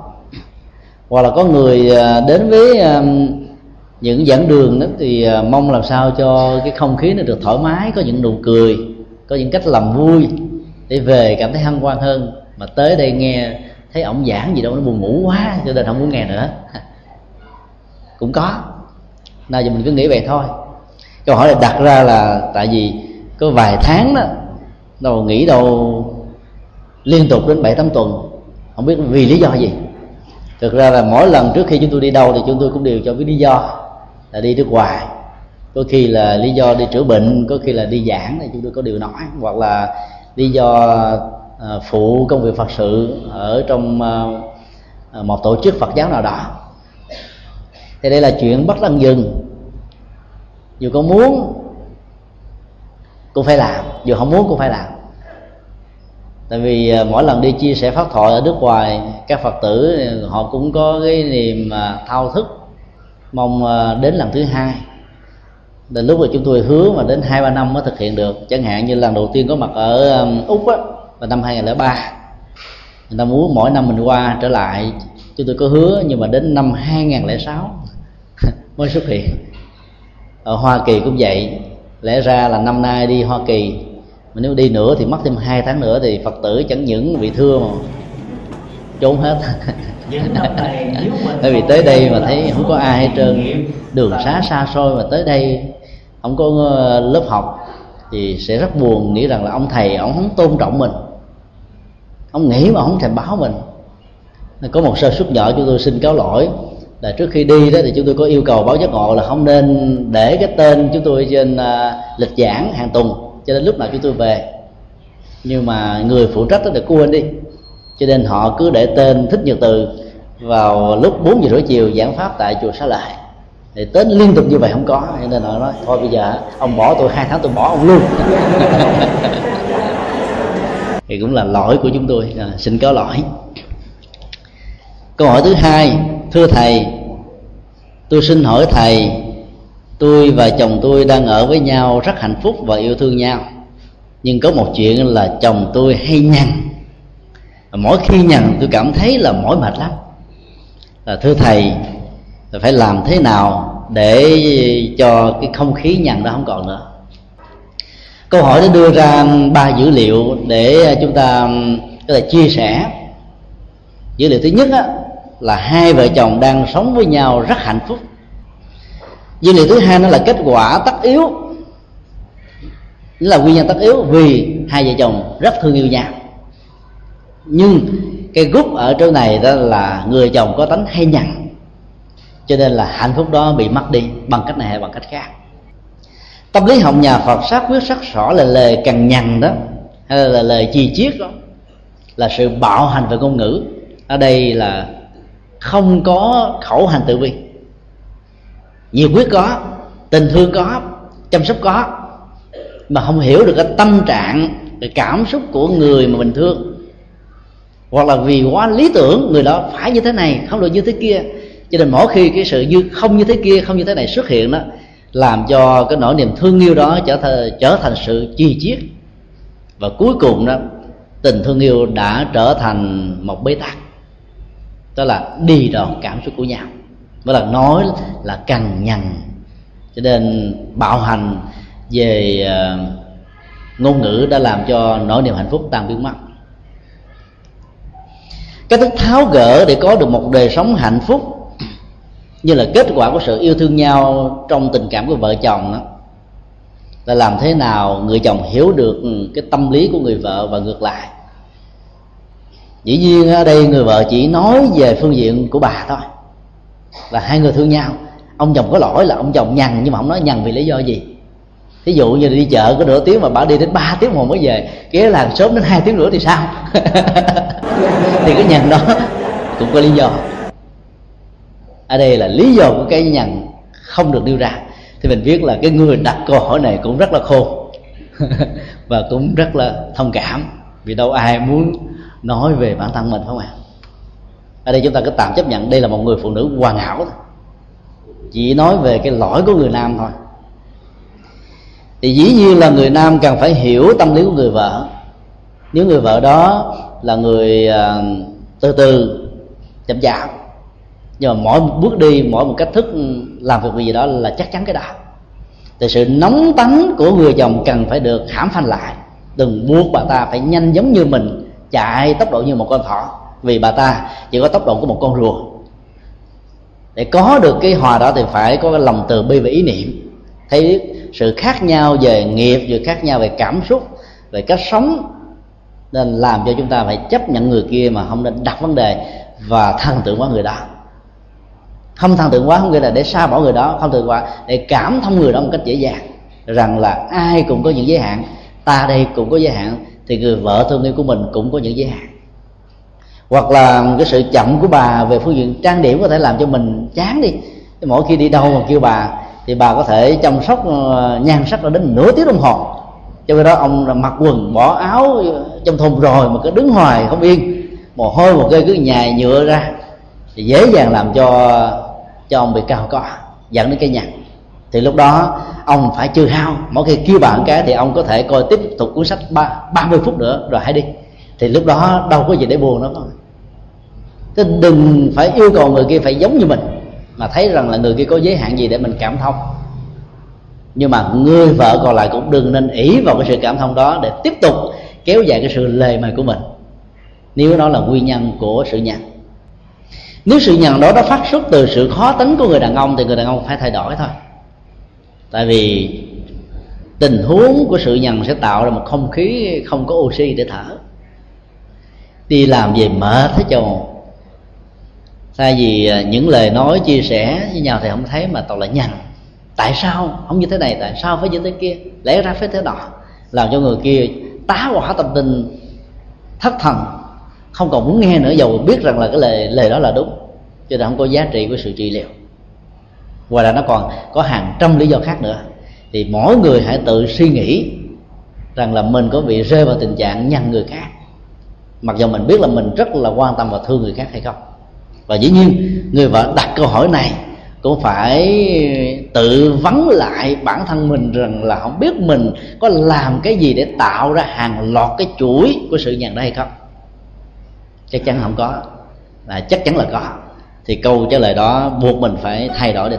Hoặc là có người à, đến với à, những dẫn đường đó thì à, mong làm sao cho cái không khí nó được thoải mái, có những nụ cười, có những cách làm vui để về cảm thấy hân hoan hơn. Mà tới đây nghe thấy ổng giảng gì đâu, nó buồn ngủ quá, cho nên không muốn nghe nữa. Cũng có. Nào giờ mình cứ nghĩ vậy thôi. Câu hỏi là đặt ra là tại vì có vài tháng đó đầu nghĩ đầu liên tục đến bảy tám tuần, không biết vì lý do gì. Thực ra là mỗi lần trước khi chúng tôi đi đâu thì chúng tôi cũng đều cho biết lý do là đi nước ngoài. Có khi là lý do đi chữa bệnh, có khi là đi giảng thì chúng tôi có điều nói, hoặc là lý do ờ, phụ công việc phật sự ở trong ờ, ờ, một tổ chức phật giáo nào đó. Thì đây là chuyện bất đăng dừng dù có muốn, cũng phải làm, dù không muốn cũng phải làm tại vì à, mỗi lần đi chia sẻ pháp thoại ở nước ngoài, các phật tử à, họ cũng có cái niềm à, thao thức, mong đến lần thứ hai. Đến lúc mà chúng tôi hứa mà đến hai ba năm mới thực hiện được. Chẳng hạn như lần đầu tiên có mặt ở úc á, vào năm 2003 người ta muốn mỗi năm mình qua trở lại. Chúng tôi có hứa nhưng mà đến năm 2006 mới xuất hiện. Ở Hoa Kỳ cũng vậy. Lẽ ra là năm nay đi Hoa Kỳ mà nếu đi nữa thì mất thêm hai tháng nữa thì Phật tử chẳng những bị thưa mà trốn hết. Tại vì tới đây mà thấy không có ai hết trơn. đường xá xa xôi mà tới đây không có ờ, lớp học thì sẽ rất buồn nghĩ rằng là ông thầy ông không tôn trọng mình. Ông nghĩ mà không thèm báo mình. Có một sơ suất nhỏ chúng tôi xin cáo lỗi. Là trước khi đi đó thì chúng tôi có yêu cầu báo giác ngộ là không nên để cái tên chúng tôi trên uh, lịch giảng hàng tuần cho đến lúc nào chúng tôi về. Nhưng mà người phụ trách đó được quên đi. Cho nên họ cứ để tên thích nhật từ vào lúc 4 giờ rưỡi chiều giảng pháp tại chùa xá lợi thì tết liên tục như vậy không có cho nên họ nói thôi bây giờ ông bỏ tôi hai tháng tôi bỏ ông luôn. Thì cũng là lỗi của chúng tôi à, xin có lỗi. Câu hỏi thứ hai thưa thầy tôi xin hỏi thầy tôi và chồng tôi đang ở với nhau rất hạnh phúc và yêu thương nhau. Nhưng có một chuyện là chồng tôi hay nhằn. Mỗi khi nhằn tôi cảm thấy là mỏi mệt lắm. Là thưa thầy là phải làm thế nào để cho cái không khí nhằn đó không còn nữa? Câu hỏi đã đưa ra ba dữ liệu để chúng ta có thể chia sẻ. Dữ liệu thứ nhất á, là hai vợ chồng đang sống với nhau rất hạnh phúc dữ liệu thứ hai nó là kết quả tất yếu. Là nguyên nhân tất yếu vì hai vợ chồng rất thương yêu nhau. Nhưng cái gút ở chỗ này đó là người chồng có tánh hay nhằn. Cho nên là hạnh phúc đó bị mất đi bằng cách này hay bằng cách khác. Tâm lý học nhà phật xác quyết sắc rõ là lời cằn nhằn đó, hay là lời chi chiết đó, là sự bạo hành về ngôn ngữ. Ở đây là không có khẩu hành tự vi nhiệt quyết có, tình thương có, chăm sóc có, mà không hiểu được cái tâm trạng, cái cảm xúc của người mà mình thương. Hoặc là vì quá lý tưởng, người đó phải như thế này, không được như thế kia. Cho nên mỗi khi cái sự như, không như thế kia, không như thế này xuất hiện đó, làm cho cái nỗi niềm thương yêu đó trở thành trở thành sự chi chiết. Và cuối cùng đó, tình thương yêu đã trở thành một bế tắc. Đó là đi đòn cảm xúc của nhau mới là nói là cằn nhằn. Cho nên bạo hành về ờ, ngôn ngữ đã làm cho nỗi niềm hạnh phúc tan biến mất. Cái thức tháo gỡ để có được một đời sống hạnh phúc như là kết quả của sự yêu thương nhau trong tình cảm của vợ chồng đó, là làm thế nào người chồng hiểu được cái tâm lý của người vợ và ngược lại. Dĩ nhiên ở đây người vợ chỉ nói về phương diện của bà thôi và hai người thương nhau. Ông chồng có lỗi là ông chồng nhằn, nhưng mà không nói nhằn vì lý do gì? Ví dụ như đi chợ có nửa tiếng mà bảo đi đến 3 tiếng một mới về ghé làng sớm đến hai tiếng nữa thì sao? Thì cái nhằn đó cũng có lý do. Ở đây là lý do của cái nhằn không được đưa ra. Thì mình biết là cái người đặt câu hỏi này cũng rất là khôn và cũng rất là thông cảm vì đâu ai muốn nói về bản thân mình phải không ạ? Ở đây chúng ta cứ tạm chấp nhận đây là một người phụ nữ hoàn hảo thôi. Chỉ nói về cái lỗi của người nam thôi. Thì dĩ nhiên là người nam cần phải hiểu tâm lý của người vợ. Nếu người vợ đó là người uh, từ từ chậm chạp nhưng mà mỗi một bước đi mỗi một cách thức làm việc gì đó là chắc chắn cái đó. Thì sự nóng tánh của người chồng cần phải được hãm phanh lại. Đừng buộc bà ta phải nhanh giống như mình chạy tốc độ như một con thỏ vì bà ta chỉ có tốc độ của một con rùa. Để có được cái hòa đó thì phải có cái lòng từ bi và ý niệm. Thấy sự khác nhau về nghiệp về khác nhau về cảm xúc, về cách sống, nên làm cho chúng ta phải chấp nhận người kia mà không nên đặt vấn đề và thần tượng quá người đó. Không thần tượng quá không nghĩa là để xa bỏ người đó, không thần quá để cảm thông người đó một cách dễ dàng. Rằng là ai cũng có những giới hạn, ta đây cũng có giới hạn, thì người vợ thương yêu của mình cũng có những giới hạn hoặc là cái sự chậm của bà về phương diện trang điểm có thể làm cho mình chán đi. Mỗi khi đi đâu mà kêu bà, thì bà có thể chăm sóc ờ, nhan sắc là đến nửa tiếng đồng hồ. Cho cái đó, ông mặc quần, bỏ áo trong thùng rồi mà cứ đứng hoài, không yên. Mồ hôi một cây cứ nhài nhựa ra. Thì dễ dàng làm cho cho ông bị cao có, dẫn đến cái nhặt. thì lúc đó, ông phải trừ hao. Mỗi khi kêu bạn cái thì ông có thể coi tiếp tục cuốn sách ba ba mươi phút nữa rồi hãy đi. Thì lúc đó đâu có gì để buồn nữa Thế đừng phải yêu cầu người kia phải giống như mình mà thấy rằng là người kia có giới hạn gì để mình cảm thông. Nhưng mà người vợ còn lại cũng đừng nên ỷ vào cái sự cảm thông đó để tiếp tục kéo dài cái sự lề mề của mình. Nếu nó là nguyên nhân của sự nhằn nếu sự nhằn đó nó phát xuất từ sự khó tính của người đàn ông thì người đàn ông phải thay đổi thôi. Tại vì tình huống của sự nhằn sẽ tạo ra một không khí không có oxy để thở. Đi làm về mệt, thấy chồng thay vì à, những lời nói chia sẻ với nhau thì không thấy mà toàn là nhằn. Tại sao? Không như thế này tại sao phải như thế kia? Lẽ ra phải thế đó, làm cho người kia tá hỏa tâm tình thất thần không còn muốn nghe nữa dầu biết rằng là cái lời lời đó là đúng cho nên không có giá trị của sự trị liệu. Ngoài ra nó còn có hàng trăm lý do khác nữa. Thì mỗi người hãy tự suy nghĩ rằng là mình có bị rơi vào tình trạng nhằn người khác mặc dù mình biết là mình rất là quan tâm và thương người khác hay không và dĩ nhiên, người vợ đặt câu hỏi này cũng phải tự vấn lại bản thân mình rằng là không biết mình có làm cái gì để tạo ra hàng loạt cái chuỗi của sự nhàn đây hay không? Chắc chắn không có. Và chắc chắn là có. Thì câu trả lời đó buộc mình phải thay đổi để